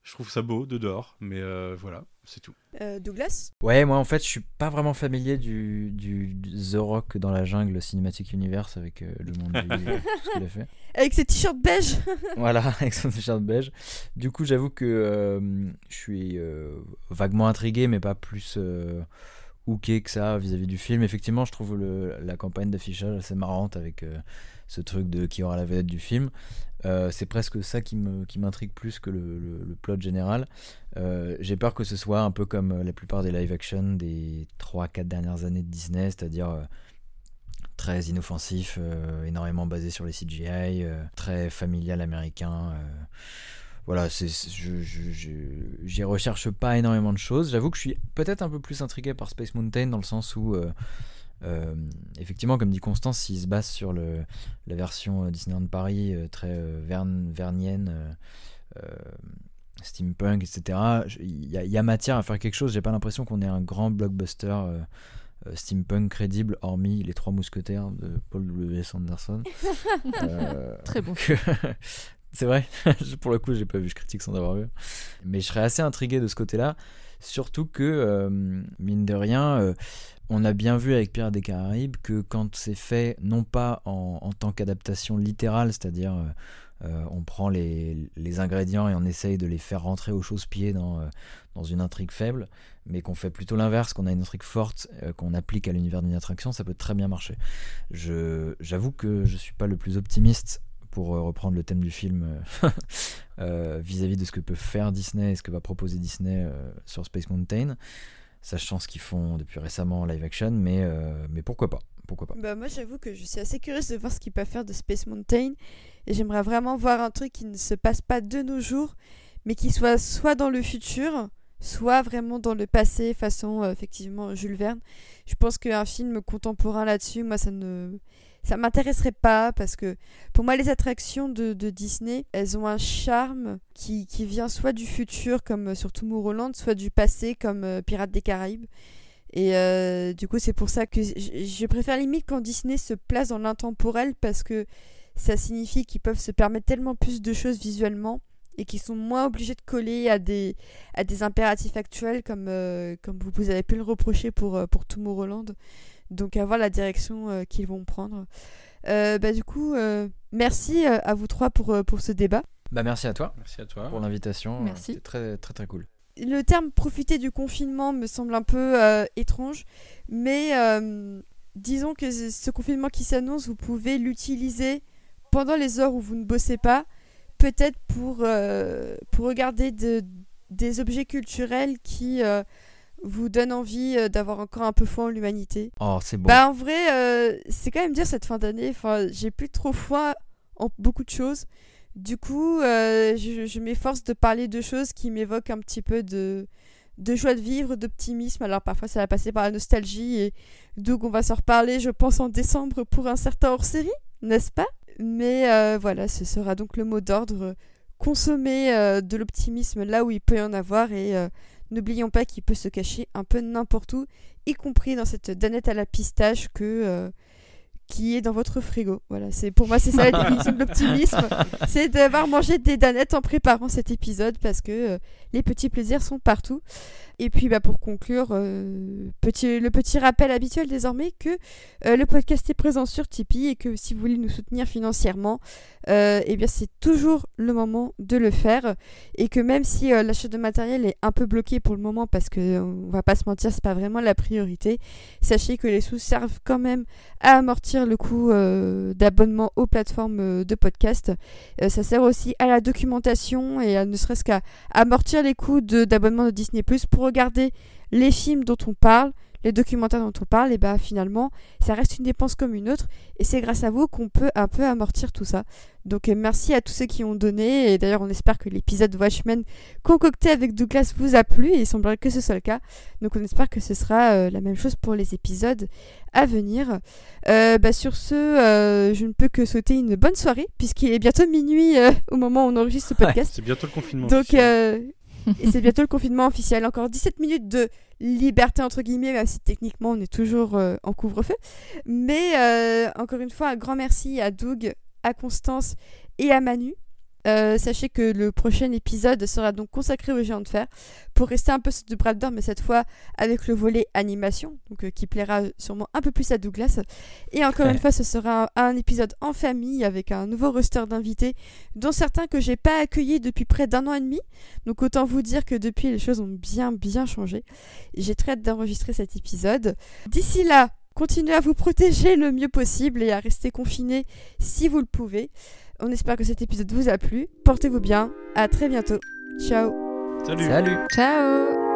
Je trouve ça beau de dehors, mais euh, voilà, c'est tout. Euh, Douglas? Ouais, moi en fait, je suis pas vraiment familier du, du, The Rock dans la jungle Cinematic Universe avec euh, le monde du, tout *laughs* ce qu'il a fait. Avec ses t-shirts beige *laughs* Voilà, avec son t-shirt beige. Du coup, j'avoue que je suis vaguement intrigué, mais pas plus hooké que ça vis-à-vis du film. Effectivement, je trouve le, la campagne d'affichage assez marrante avec ce truc de qui aura la vedette du film. Euh, c'est presque ça qui m'intrigue plus que le, plot général. Euh, j'ai peur que ce soit un peu comme euh, la plupart des live action des 3-4 dernières années de Disney, c'est-à-dire très inoffensif, énormément basé sur les CGI, très familial américain. voilà, j'y recherche pas énormément de choses. J'avoue que je suis peut-être un peu plus intrigué par Space Mountain dans le sens où euh, effectivement, comme dit Constance, s'il se base sur le, la version euh, Disneyland Paris euh, très vernienne, steampunk, etc., il y, a matière à faire quelque chose. J'ai pas l'impression qu'on ait un grand blockbuster steampunk crédible, hormis Les Trois Mousquetaires de Paul W. Sanderson. *laughs* Très bon. *laughs* C'est vrai, *laughs* pour le coup, j'ai pas vu, je critique sans avoir vu. Mais je serais assez intrigué de ce côté-là. Surtout que, mine de rien, on a bien vu avec Pierre des Caraïbes que quand c'est fait, non pas en, tant qu'adaptation littérale, c'est-à-dire euh, euh, on prend les, ingrédients et on essaye de les faire rentrer aux chausse-pieds dans, euh, dans une intrigue faible, mais qu'on fait plutôt l'inverse, qu'on a une intrigue forte, qu'on applique à l'univers d'une attraction, ça peut très bien marcher. J'avoue que je ne suis pas le plus optimiste pour reprendre le thème du film *laughs* vis-à-vis de ce que peut faire Disney et ce que va proposer Disney sur Space Mountain, sachant ce qu'ils font depuis récemment en live action, mais, mais pourquoi pas pourquoi pas. Bah moi j'avoue que je suis assez curieuse de voir ce qu'ils peuvent faire de Space Mountain et j'aimerais vraiment voir un truc qui ne se passe pas de nos jours mais qui soit soit dans le futur soit vraiment dans le passé façon effectivement Jules Verne. Je pense qu'un film contemporain là-dessus, moi ça ne ça m'intéresserait pas parce que pour moi les attractions de, Disney elles ont un charme qui, vient soit du futur comme euh, sur Tomorrowland soit du passé comme euh, Pirates des Caraïbes et euh, du coup c'est pour ça que je, préfère limite quand Disney se place dans l'intemporel parce que ça signifie qu'ils peuvent se permettre tellement plus de choses visuellement et qu'ils sont moins obligés de coller à des, à des impératifs actuels comme, comme vous, avez pu le reprocher pour, pour Tomorrowland. Donc à voir la direction euh, qu'ils vont prendre. Euh, bah, du coup, euh, merci à vous trois pour, pour ce débat. Bah, merci à toi. Merci à toi. Pour l'invitation. Merci. C'était très, très, très cool. Le terme profiter du confinement me semble un peu étrange, mais disons que ce confinement qui s'annonce, vous pouvez l'utiliser pendant les heures où vous ne bossez pas, peut-être pour, pour regarder de, des objets culturels qui vous donne envie euh, d'avoir encore un peu foi en l'humanité. Oh, c'est bon. Bah en vrai, euh, c'est quand même dire cette fin d'année. Enfin, j'ai plus trop foi en beaucoup de choses. Du coup, euh, je, m'efforce de parler de choses qui m'évoquent un petit peu de, de joie de vivre, d'optimisme. Alors parfois, ça va passer par la nostalgie et donc on va s'en reparler, je pense, en décembre pour un certain hors-série, n'est-ce pas? Mais voilà, ce sera donc le mot d'ordre. Consommer de l'optimisme là où il peut y en avoir et N'oublions pas qu'il peut se cacher un peu n'importe où, y compris dans cette danette à la pistache que, euh, qui est dans votre frigo. Voilà, c'est pour moi c'est ça la *laughs* définition de l'optimisme, c'est d'avoir mangé des danettes en préparant cet épisode parce que euh, les petits plaisirs sont partout. Et puis bah, pour conclure, euh, petit, le petit rappel habituel désormais que euh, le podcast est présent sur Tipeee et que si vous voulez nous soutenir financièrement, eh bien c'est toujours le moment de le faire et que même si l'achat de matériel est un peu bloqué pour le moment parce que on va pas se mentir, c'est pas vraiment la priorité, sachez que les sous servent quand même à amortir le coût d'abonnement aux plateformes de podcast. ça sert aussi à la documentation et à, ne serait-ce qu'à amortir les coûts d'abonnement de, de Disney Plus pour regarder les films dont on parle, les documentaires dont on parle, et bah finalement, ça reste une dépense comme une autre, et c'est grâce à vous qu'on peut un peu amortir tout ça. Donc euh, merci à tous ceux qui ont donné, et d'ailleurs on espère que l'épisode Watchmen concocté avec Douglas vous a plu, et il semblerait que ce soit le cas. Donc on espère que ce sera euh, la même chose pour les épisodes à venir. Euh, bah, sur ce, je ne peux que souhaiter une bonne soirée, puisqu'il est bientôt minuit au moment où on enregistre ce podcast. c'est bientôt le confinement. Donc et c'est bientôt le confinement officiel. Encore 17 minutes de liberté, entre guillemets, même si techniquement on est toujours euh, en couvre-feu. Mais euh, encore une fois, un grand merci à Doug, à Constance et à Manu euh, sachez que le prochain épisode sera donc consacré aux géants de fer pour rester un peu sur du d'or mais cette fois avec le volet animation, donc euh, qui plaira sûrement un peu plus à Douglas. Et encore une fois, ce sera un, épisode en famille avec un nouveau roster d'invités, dont certains que j'ai pas accueillis depuis près d'un an et demi. Donc autant vous dire que depuis les choses ont bien bien changé. J'ai très hâte d'enregistrer cet épisode. D'ici là, continuez à vous protéger le mieux possible et à rester confinés si vous le pouvez. On espère que cet épisode vous a plu. Portez-vous bien. À très bientôt. Ciao. Salut. Salut. Ciao.